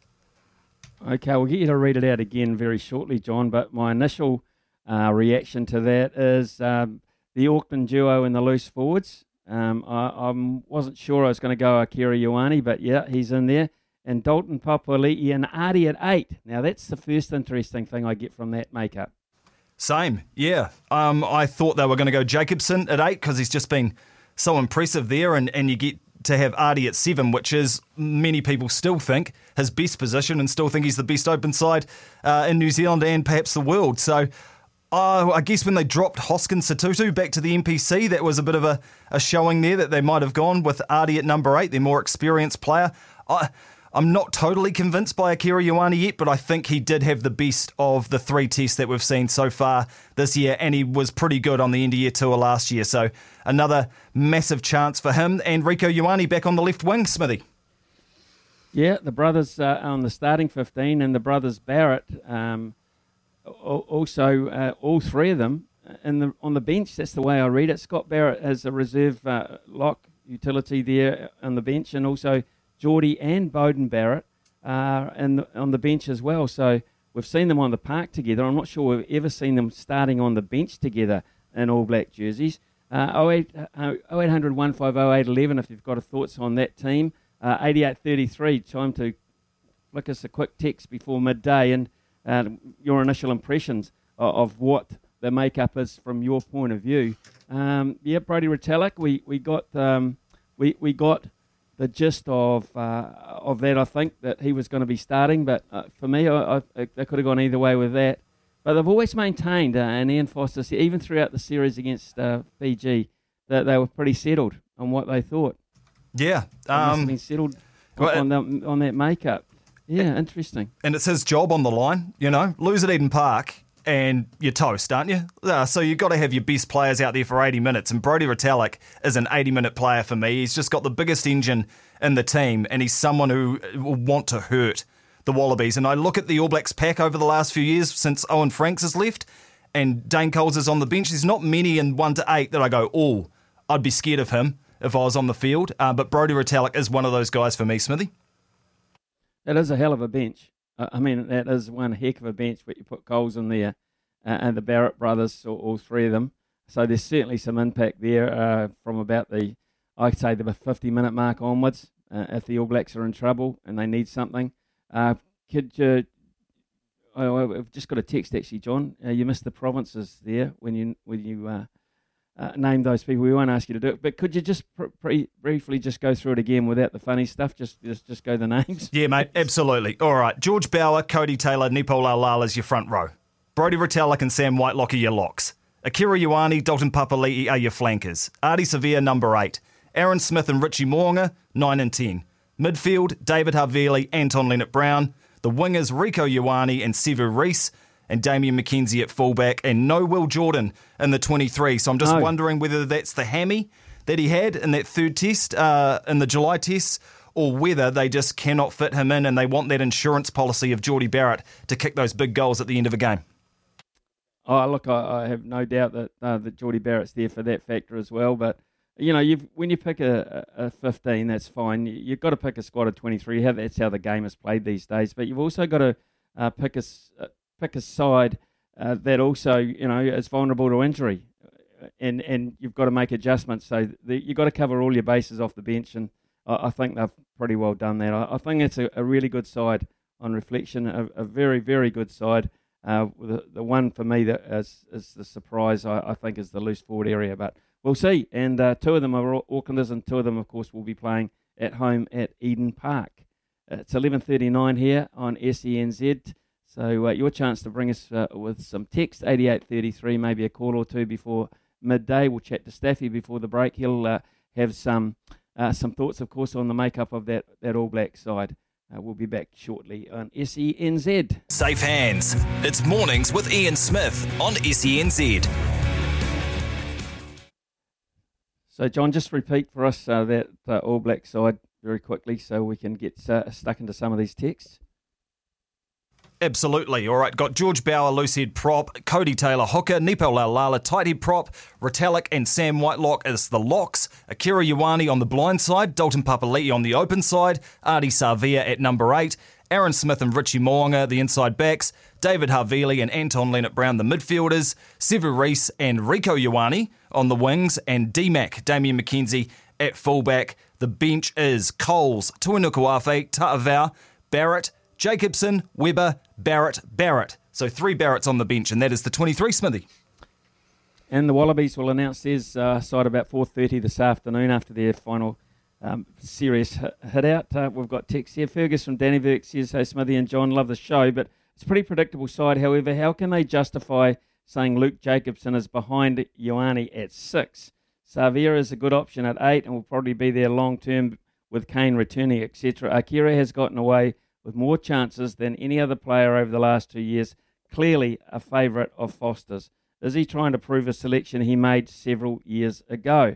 Okay, we'll get you to read it out again very shortly, John. But my initial uh, reaction to that is um, the Auckland duo in the loose forwards. Um, I, I wasn't sure I was going to go Akira Ioane, but yeah, he's in there. and Dalton Papali'i and Ardie at eight. Now that's the first interesting thing I get from that makeup. Same, yeah. Um, I thought they were going to go Jacobson at eight because he's just been so impressive there, and, and you get to have Ardie at seven, which is many people still think his best position and still think he's the best open side uh, in New Zealand and perhaps the world. So uh, I guess when they dropped Hoskins Sotutu back to the NPC, that was a bit of a, a showing there that they might have gone with Ardie at number eight, their more experienced player. I, I'm not totally convinced by Akira Ioane yet, but I think he did have the best of the three tests that we've seen so far this year, and he was pretty good on the end of year tour last year. So another massive chance for him. And Rieko Ioane back on the left wing, Smithy. Yeah, the brothers uh, on the starting 15 and the brothers Barrett, um, also uh, all three of them in the, on the bench. That's the way I read it. Scott Barrett as a reserve uh, lock utility there on the bench, and also Jordie and Beauden Barrett uh, and on the bench as well. So we've seen them on the park together. I'm not sure we've ever seen them starting on the bench together in all black jerseys. Uh, 08, uh, 0800 150 if you've got a thoughts on that team. Uh, 8833, time to flick us a quick text before midday and uh, your initial impressions of, of, what the makeup is from your point of view. Um, yeah, Brodie Retallick, we, we got um, we, we got the gist of uh, of that. I think that he was going to be starting, but uh, for me, I, I, they could have gone either way with that. But they've always maintained, uh, and Ian Foster, even throughout the series against uh, Fiji, that they were pretty settled on what they thought. Yeah, um, been settled well, on, the, on that makeup. Yeah, interesting. And it's his job on the line. You know, lose at Eden Park, and you're toast, aren't you? Uh, so you've got to have your best players out there for 80 minutes. And Brodie Retallick is an 80 minute player for me. He's just got the biggest engine in the team, and he's someone who will want to hurt the Wallabies. And I look at the All Blacks pack over the last few years since Owen Franks has left, and Dane Coles is on the bench. There's not many in one to eight that I go, oh, I'd be scared of him if I was on the field. Uh, but Brodie Retallick is one of those guys for me, Smithy. That is a hell of a bench. I mean, that is one heck of a bench, but you put Coles in there uh, and the Barrett brothers, all, all, three of them. So there's certainly some impact there uh, from about the, I'd say, the 50 minute mark onwards. Uh, if the All Blacks are in trouble and they need something, uh, could you? Oh, I've just got a text actually, John. Uh, you missed the provinces there when you when you uh, name those people. We won't ask you to do it, but could you just pr- pr- briefly just go through it again without the funny stuff? Just just just go the names. [laughs] Yeah, mate, absolutely. All right, George Bower, Cody Taylor, Nepo Laulala's your front row. Brodie Retallick and Sam Whitelock are your locks. Akira Ioane, Dalton Papali'i are your flankers. Ardie Savea, number eight. Aaron Smith and Richie Mo'unga, nine and ten. Midfield, David Havili, Anton Lienert-Brown. The wingers, Rieko Ioane and Sevu Reece and Damian McKenzie at fullback, and no Will Jordan in the 23. So I'm just no. wondering whether that's the hammy that he had in that third test, uh, in the July test, or whether they just cannot fit him in and they want that insurance policy of Jordie Barrett to kick those big goals at the end of a game. Oh, look, I, I have no doubt that uh, that Jordie Barrett's there for that factor as well. But you know, you've when you pick a, a 15, that's fine. You've got to pick a squad of 23. That's how the game is played these days. But you've also got to uh, pick a uh, pick a side uh, that also you know is vulnerable to injury, and and you've got to make adjustments. So the, you've got to cover all your bases off the bench, and I, I think they've pretty well done that. I, I think it's a, a, really good side on reflection, a, a very very good side. Uh, the, the one for me that is, is the surprise, I, I think, is the loose forward area, but we'll see. And uh, two of them are Aucklanders, and two of them, of course, will be playing at home at Eden Park. It's 11:39 here on SENZ. So uh, your chance to bring us uh, with some text, 8833, maybe a call or two before midday. We'll chat to Staffy before the break. He'll uh, have some uh, some thoughts, of course, on the makeup of that, that All Black side. Uh, we'll be back shortly on SENZ. Safe hands. It's mornings with Ian Smith on SENZ. So, John, just repeat for us uh, that All Black side very quickly so we can get stuck into some of these texts. Absolutely. All right. Got George loose head prop, Cody Taylor hooker, Nepo Laulala tight head prop, Retallick and Sam Whitelock as the locks, Akira Ioane on the blind side, Dalton Papali'i on the open side, Ardie Savea at number eight, Aaron Smith and Richie Mo'unga the inside backs, David Havili and Anton Lienert-Brown the midfielders, Sevu Reece and Rieko Ioane on the wings, and D-Mac, Damian McKenzie at fullback. The bench is Coles, Tuinukuafe, Ta'avao, Barrett, Jacobson, Weber, Barrett, Barrett. So three Barretts on the bench, and that is the 23 Smithy. And the Wallabies will announce theirs uh, side about 4.30 this afternoon after their final um, serious hit, out. Uh, we've got text here. Fergus from Dannevirke says, Hey, Smithy and John, love the show, but it's pretty predictable side. However, how can they justify saying Luke Jacobson is behind Ioane at six? Savea is a good option at eight and will probably be there long term with Cane returning, etc. Akira has gotten away with more chances than any other player over the last two years. Clearly a favourite of Foster's. Is he trying to prove a selection he made several years ago?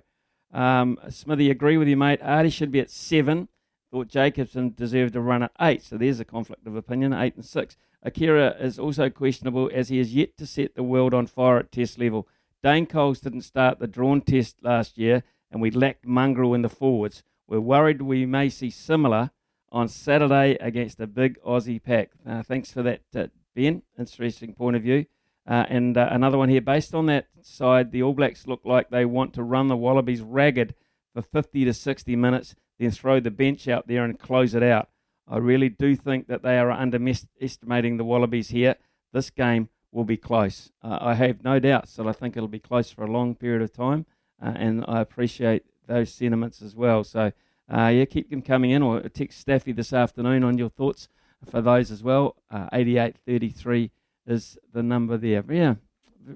Um, Smithy, agree with you, mate. Ardie should be at seven. Thought Jacobson deserved a run at eight. So there's a conflict of opinion, eight and six. Akira is also questionable as he has yet to set the world on fire at test level. Dane Coles didn't start the drawn test last year, and we lacked mongrel in the forwards. We're worried we may see similar on Saturday against a big Aussie pack. Uh, thanks for that, uh, Ben. Interesting point of view. Uh, and uh, another one here. Based on that side, the All Blacks look like they want to run the Wallabies ragged for 50 to 60 minutes, then throw the bench out there and close it out. I really do think that they are underestimating the Wallabies here. This game will be close. Uh, I have no doubts that I think it'll be close for a long period of time, uh, and I appreciate those sentiments as well. So, uh, yeah, keep them coming in, or text Staffy this afternoon on your thoughts for those as well. Uh, 8833 is the number there. Yeah,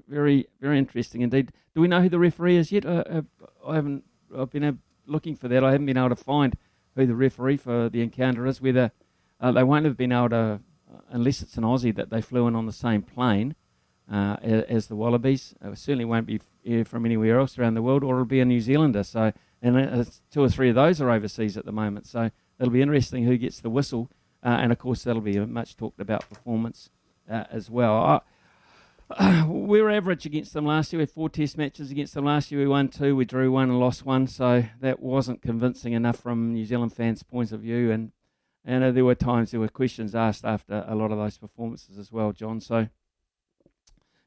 very, very interesting indeed. Do we know who the referee is yet? Uh, I haven't. I've been looking for that. I haven't been able to find who the referee for the encounter is. Whether uh, they won't have been able to, uh, unless it's an Aussie that they flew in on the same plane uh, as, the Wallabies. Certainly won't be from anywhere else around the world, or it'll be a New Zealander. So, and uh, two or three of those are overseas at the moment. So it'll be interesting who gets the whistle, uh, and of course that'll be a much talked about performance uh, as well. I, [clears throat] we were average against them last year. We had four test matches against them last year. We won two, we drew one and lost one. So that wasn't convincing enough from New Zealand fans' points of view. And and uh, there were times there were questions asked after a lot of those performances as well, John. So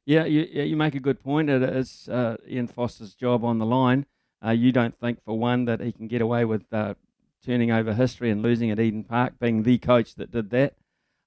yeah, you, you make a good point. It is uh, Ian Foster's job on the line. Uh, you don't think for one that he can get away with uh, turning over history and losing at Eden Park, being the coach that did that.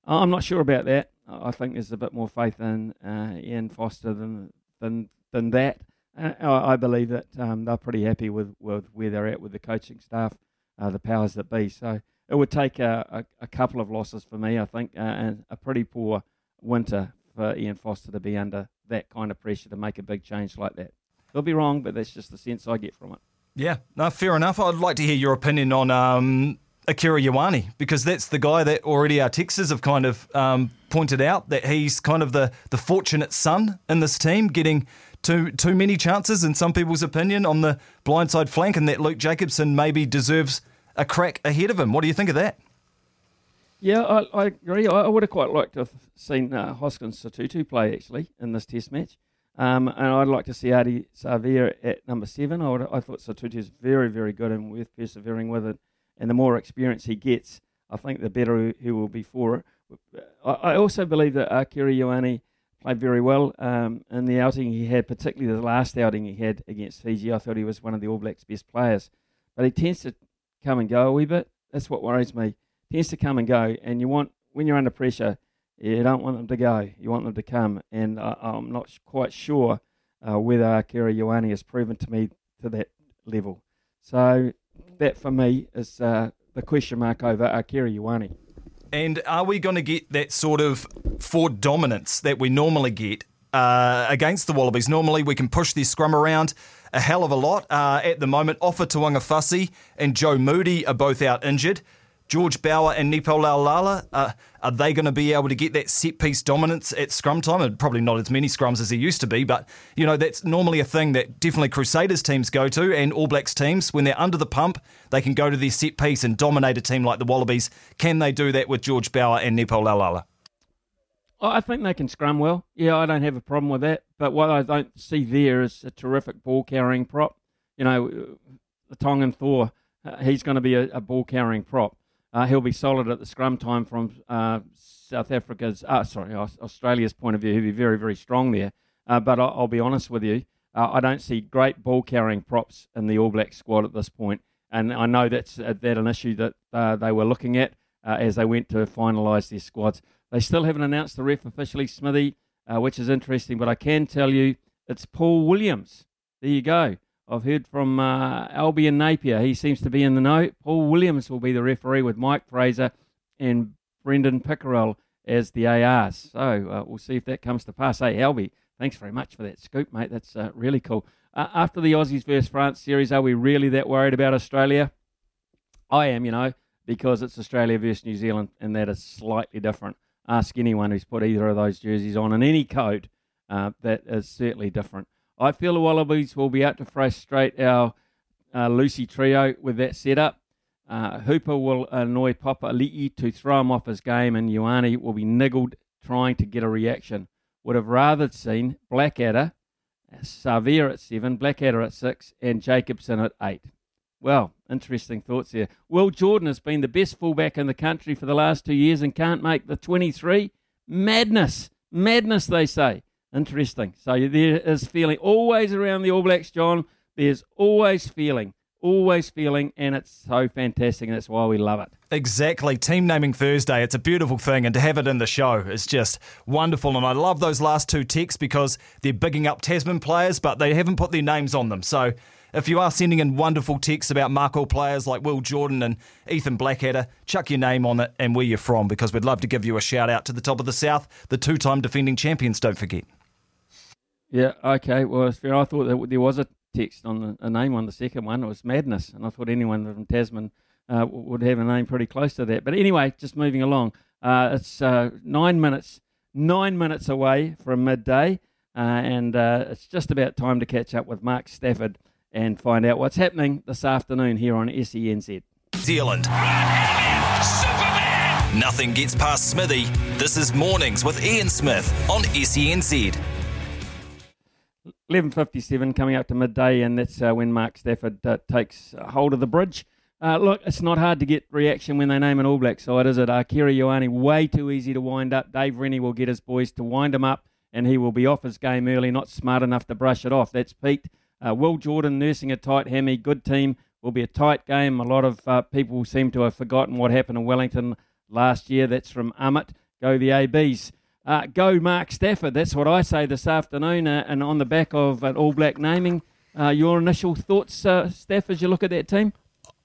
I'm not sure about that. I think there's a bit more faith in uh, Ian Foster than than than that. Uh, I believe that um, they're pretty happy with, with where they're at with the coaching staff, uh, the powers that be. So it would take a, a, a couple of losses for me, I think, uh, and a pretty poor winter for Ian Foster to be under that kind of pressure to make a big change like that. They'll be wrong, but that's just the sense I get from it. Yeah, no, fair enough. I'd like to hear your opinion on um, Akira Ioane because that's the guy that already our Texas have kind of um, pointed out that he's kind of the, the fortunate son in this team, getting too too many chances in some people's opinion on the blindside flank, and that Luke Jacobson maybe deserves a crack ahead of him. What do you think of that? Yeah, I, I agree. I, would have quite liked to have seen uh, Hoskins Sotutu play actually in this Test match. Um, and I'd like to see Ardie Savea at number seven. I, would, I thought Sotutu is very, very good and worth persevering with it and the more experience he gets, I think the better he will be for it. I also believe that Akira Ioane played very well um, in the outing he had, particularly the last outing he had against Fiji. I thought he was one of the All Blacks' best players, but he tends to come and go a wee bit. That's what worries me. He tends to come and go, and you want when you're under pressure, you don't want them to go. You want them to come, and I, am not quite sure uh, whether Akira Ioane has proven to me to that level. So that for me is uh, the question mark over Akira Ioane. And are we going to get that sort of forward dominance that we normally get uh, against the Wallabies? Normally we can push their scrum around a hell of a lot. Uh, at the moment, Ofa Fussy and Joe Moody are both out injured. George Bower and Nepo Laulala, uh, are they going to be able to get that set piece dominance at scrum time? And probably not as many scrums as there used to be, but you know that's normally a thing that definitely Crusaders teams go to, and All Blacks teams when they're under the pump, they can go to their set piece and dominate a team like the Wallabies. Can they do that with George Bower and Nepo Laulala? I think they can scrum well. Yeah, I don't have a problem with that. But what I don't see there is a terrific ball carrying prop. You know, the Tongan Thor, uh, he's going to be a, a ball carrying prop. Uh, he'll be solid at the scrum time from uh, South Africa's, uh, sorry, Australia's point of view. He'll be very, very strong there. Uh, but I'll, I'll, be honest with you, uh, I don't see great ball carrying props in the All Black squad at this point. and I know that's uh, that an issue that they were looking at as they went to finalise their squads. They still haven't announced the ref officially, Smithy, which is interesting. But I can tell you it's Paul Williams. There you go. I've heard from uh, Albion Napier. He seems to be in the know. Paul Williams will be the referee with Mike Fraser and Brendon Pickerill as the ARs. So uh, we'll see if that comes to pass. Hey, Albie, thanks very much for that scoop, mate. That's uh, really cool. Uh, after the Aussies versus France series, are we really that worried about Australia? I am, you know, because it's Australia versus New Zealand, and that is slightly different. Ask anyone who's put either of those jerseys on in any code. Uh, that is certainly different. I feel the Wallabies will be out to frustrate our uh, Lucy trio with that setup. Uh, Hooper will annoy Papa Papali'i to throw him off his game, and Ioane will be niggled trying to get a reaction. Would have rather seen Blackadder, Savea at seven, Blackadder at six, and Jacobson at eight. Well, interesting thoughts there. Will Jordan has been the best fullback in the country for the last two years and can't make the 23. Madness. Madness, they say. Interesting. So there is feeling always around the All Blacks, John. There's always feeling, always feeling, and it's so fantastic, and that's why we love it. Exactly. Team naming Thursday. It's a beautiful thing, and to have it in the show is just wonderful. And I love those last two texts because they're bigging up Tasman players, but they haven't put their names on them. So if you are sending in wonderful texts about Mako players like Will Jordan and Ethan Blackadder, chuck your name on it and where you're from because we'd love to give you a shout out to the top of the South, the two time defending champions, don't forget. Yeah, okay. Well, fair. I thought that there was a text on the, a name on the second one. It was Madness, and I thought anyone from Tasman uh, would have a name pretty close to that. But anyway, just moving along. Uh, it's uh, nine minutes, nine minutes away from midday, uh, and uh, it's just about time to catch up with Mark Stafford and find out what's happening this afternoon here on SENZ. Zealand. Nothing gets past Smithy. This is Mornings with Ian Smith on SENZ. 11.57 coming up to midday, and that's uh, when Mark Stafford uh, takes hold of the bridge. Uh, look, it's not hard to get reaction when they name an All Black side, is it? Uh, Kira Ioane, way too easy to wind up. Dave Rennie will get his boys to wind him up, and he will be off his game early, not smart enough to brush it off. That's Pete. Uh, Will Jordan nursing a tight hammy, good team. Will be a tight game. A lot of uh, people seem to have forgotten what happened in Wellington last year. That's from Amit. Go the ABs. Uh, go Mark Stafford. That's what I say this afternoon. Uh, and on the back of an All Black naming, uh, your initial thoughts, uh, Staff, as you look at that team?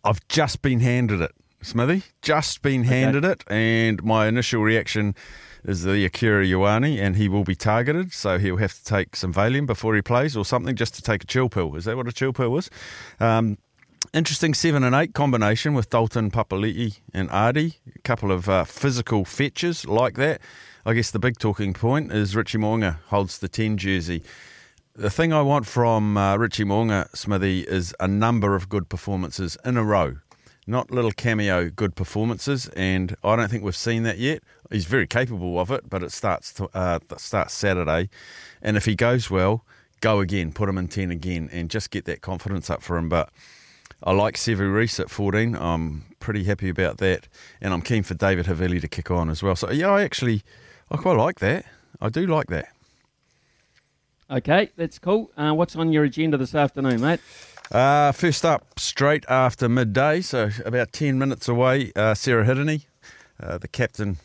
I've just been handed it, Smithy. Just been handed okay. it, and my initial reaction is the Akira Ioane, and he will be targeted, so he'll have to take some Valium before he plays or something just to take a chill pill. Is that what a chill pill was? Um, interesting seven and eight combination with Dalton, Papali'i, and Ardie. A couple of uh, physical fetches like that. I guess the big talking point is Richie Mo'unga holds the 10 jersey. The thing I want from uh, Richie Mo'unga, Smithy, is a number of good performances in a row. Not little cameo good performances, and I don't think we've seen that yet. He's very capable of it, but it starts to, uh, starts Saturday, and if he goes well, go again, put him in ten again, and just get that confidence up for him. But I like Sevu Reece at 14. I'm pretty happy about that, and I'm keen for David Havili to kick on as well. So yeah, I actually I quite like that. I do like that. Okay, that's cool. Uh, what's on your agenda this afternoon, mate? Uh, first up, straight after midday, so about 10 minutes away, uh, Sarah Hirini, uh, the captain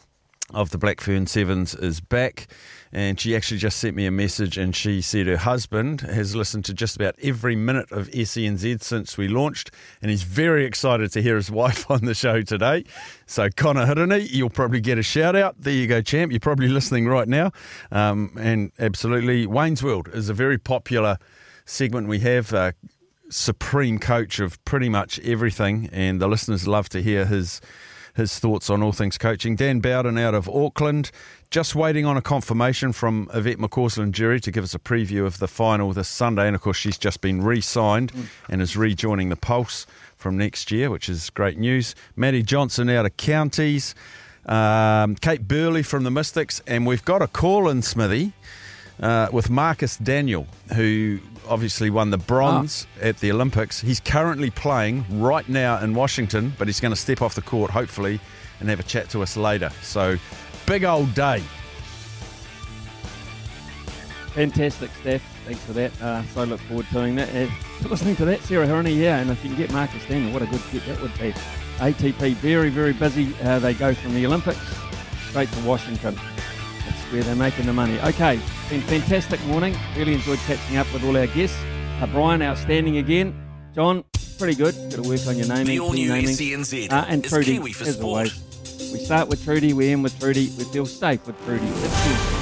of the Blackfern Sevens, is back. And she actually just sent me a message and she said her husband has listened to just about every minute of SENZ since we launched. And he's very excited to hear his [laughs] wife on the show today. So, Connor Hirini, you'll probably get a shout out. There you go, champ. You're probably listening right now. Um, and absolutely, Wayne's World is a very popular segment we have. Uh, supreme coach of pretty much everything, and the listeners love to hear his his thoughts on all things coaching. Dan Bowden out of Auckland, just waiting on a confirmation from Yvette McCausland-Durie to give us a preview of the final this Sunday. And of course, she's just been re signed and is rejoining the Pulse from next year, which is great news. Maddie Johnson out of Counties, um, Kate Burley from the Mystics, and we've got a call in Smithy. Uh, with Marcus Daniell, who obviously won the bronze oh. at the Olympics. He's currently playing right now in Washington, but he's going to step off the court, hopefully, and have a chat to us later. So, big old day. Fantastic, Steph. Thanks for that. Uh, so I look forward to doing that. Uh, listening to that, Sarah Hirini, yeah, and if you can get Marcus Daniell, what a good get that would be. ATP, very, very busy. Uh, they go from the Olympics straight to Washington. That's where they're making the money. Okay, been fantastic morning. Really enjoyed catching up with all our guests. Uh, Brian, outstanding again. John, pretty good. Got to work on your naming. The team naming. SENZ Uh, and is Trudy, Kiwi for as sport. always. We start with Trudy, we end with Trudy. We feel safe with Trudy.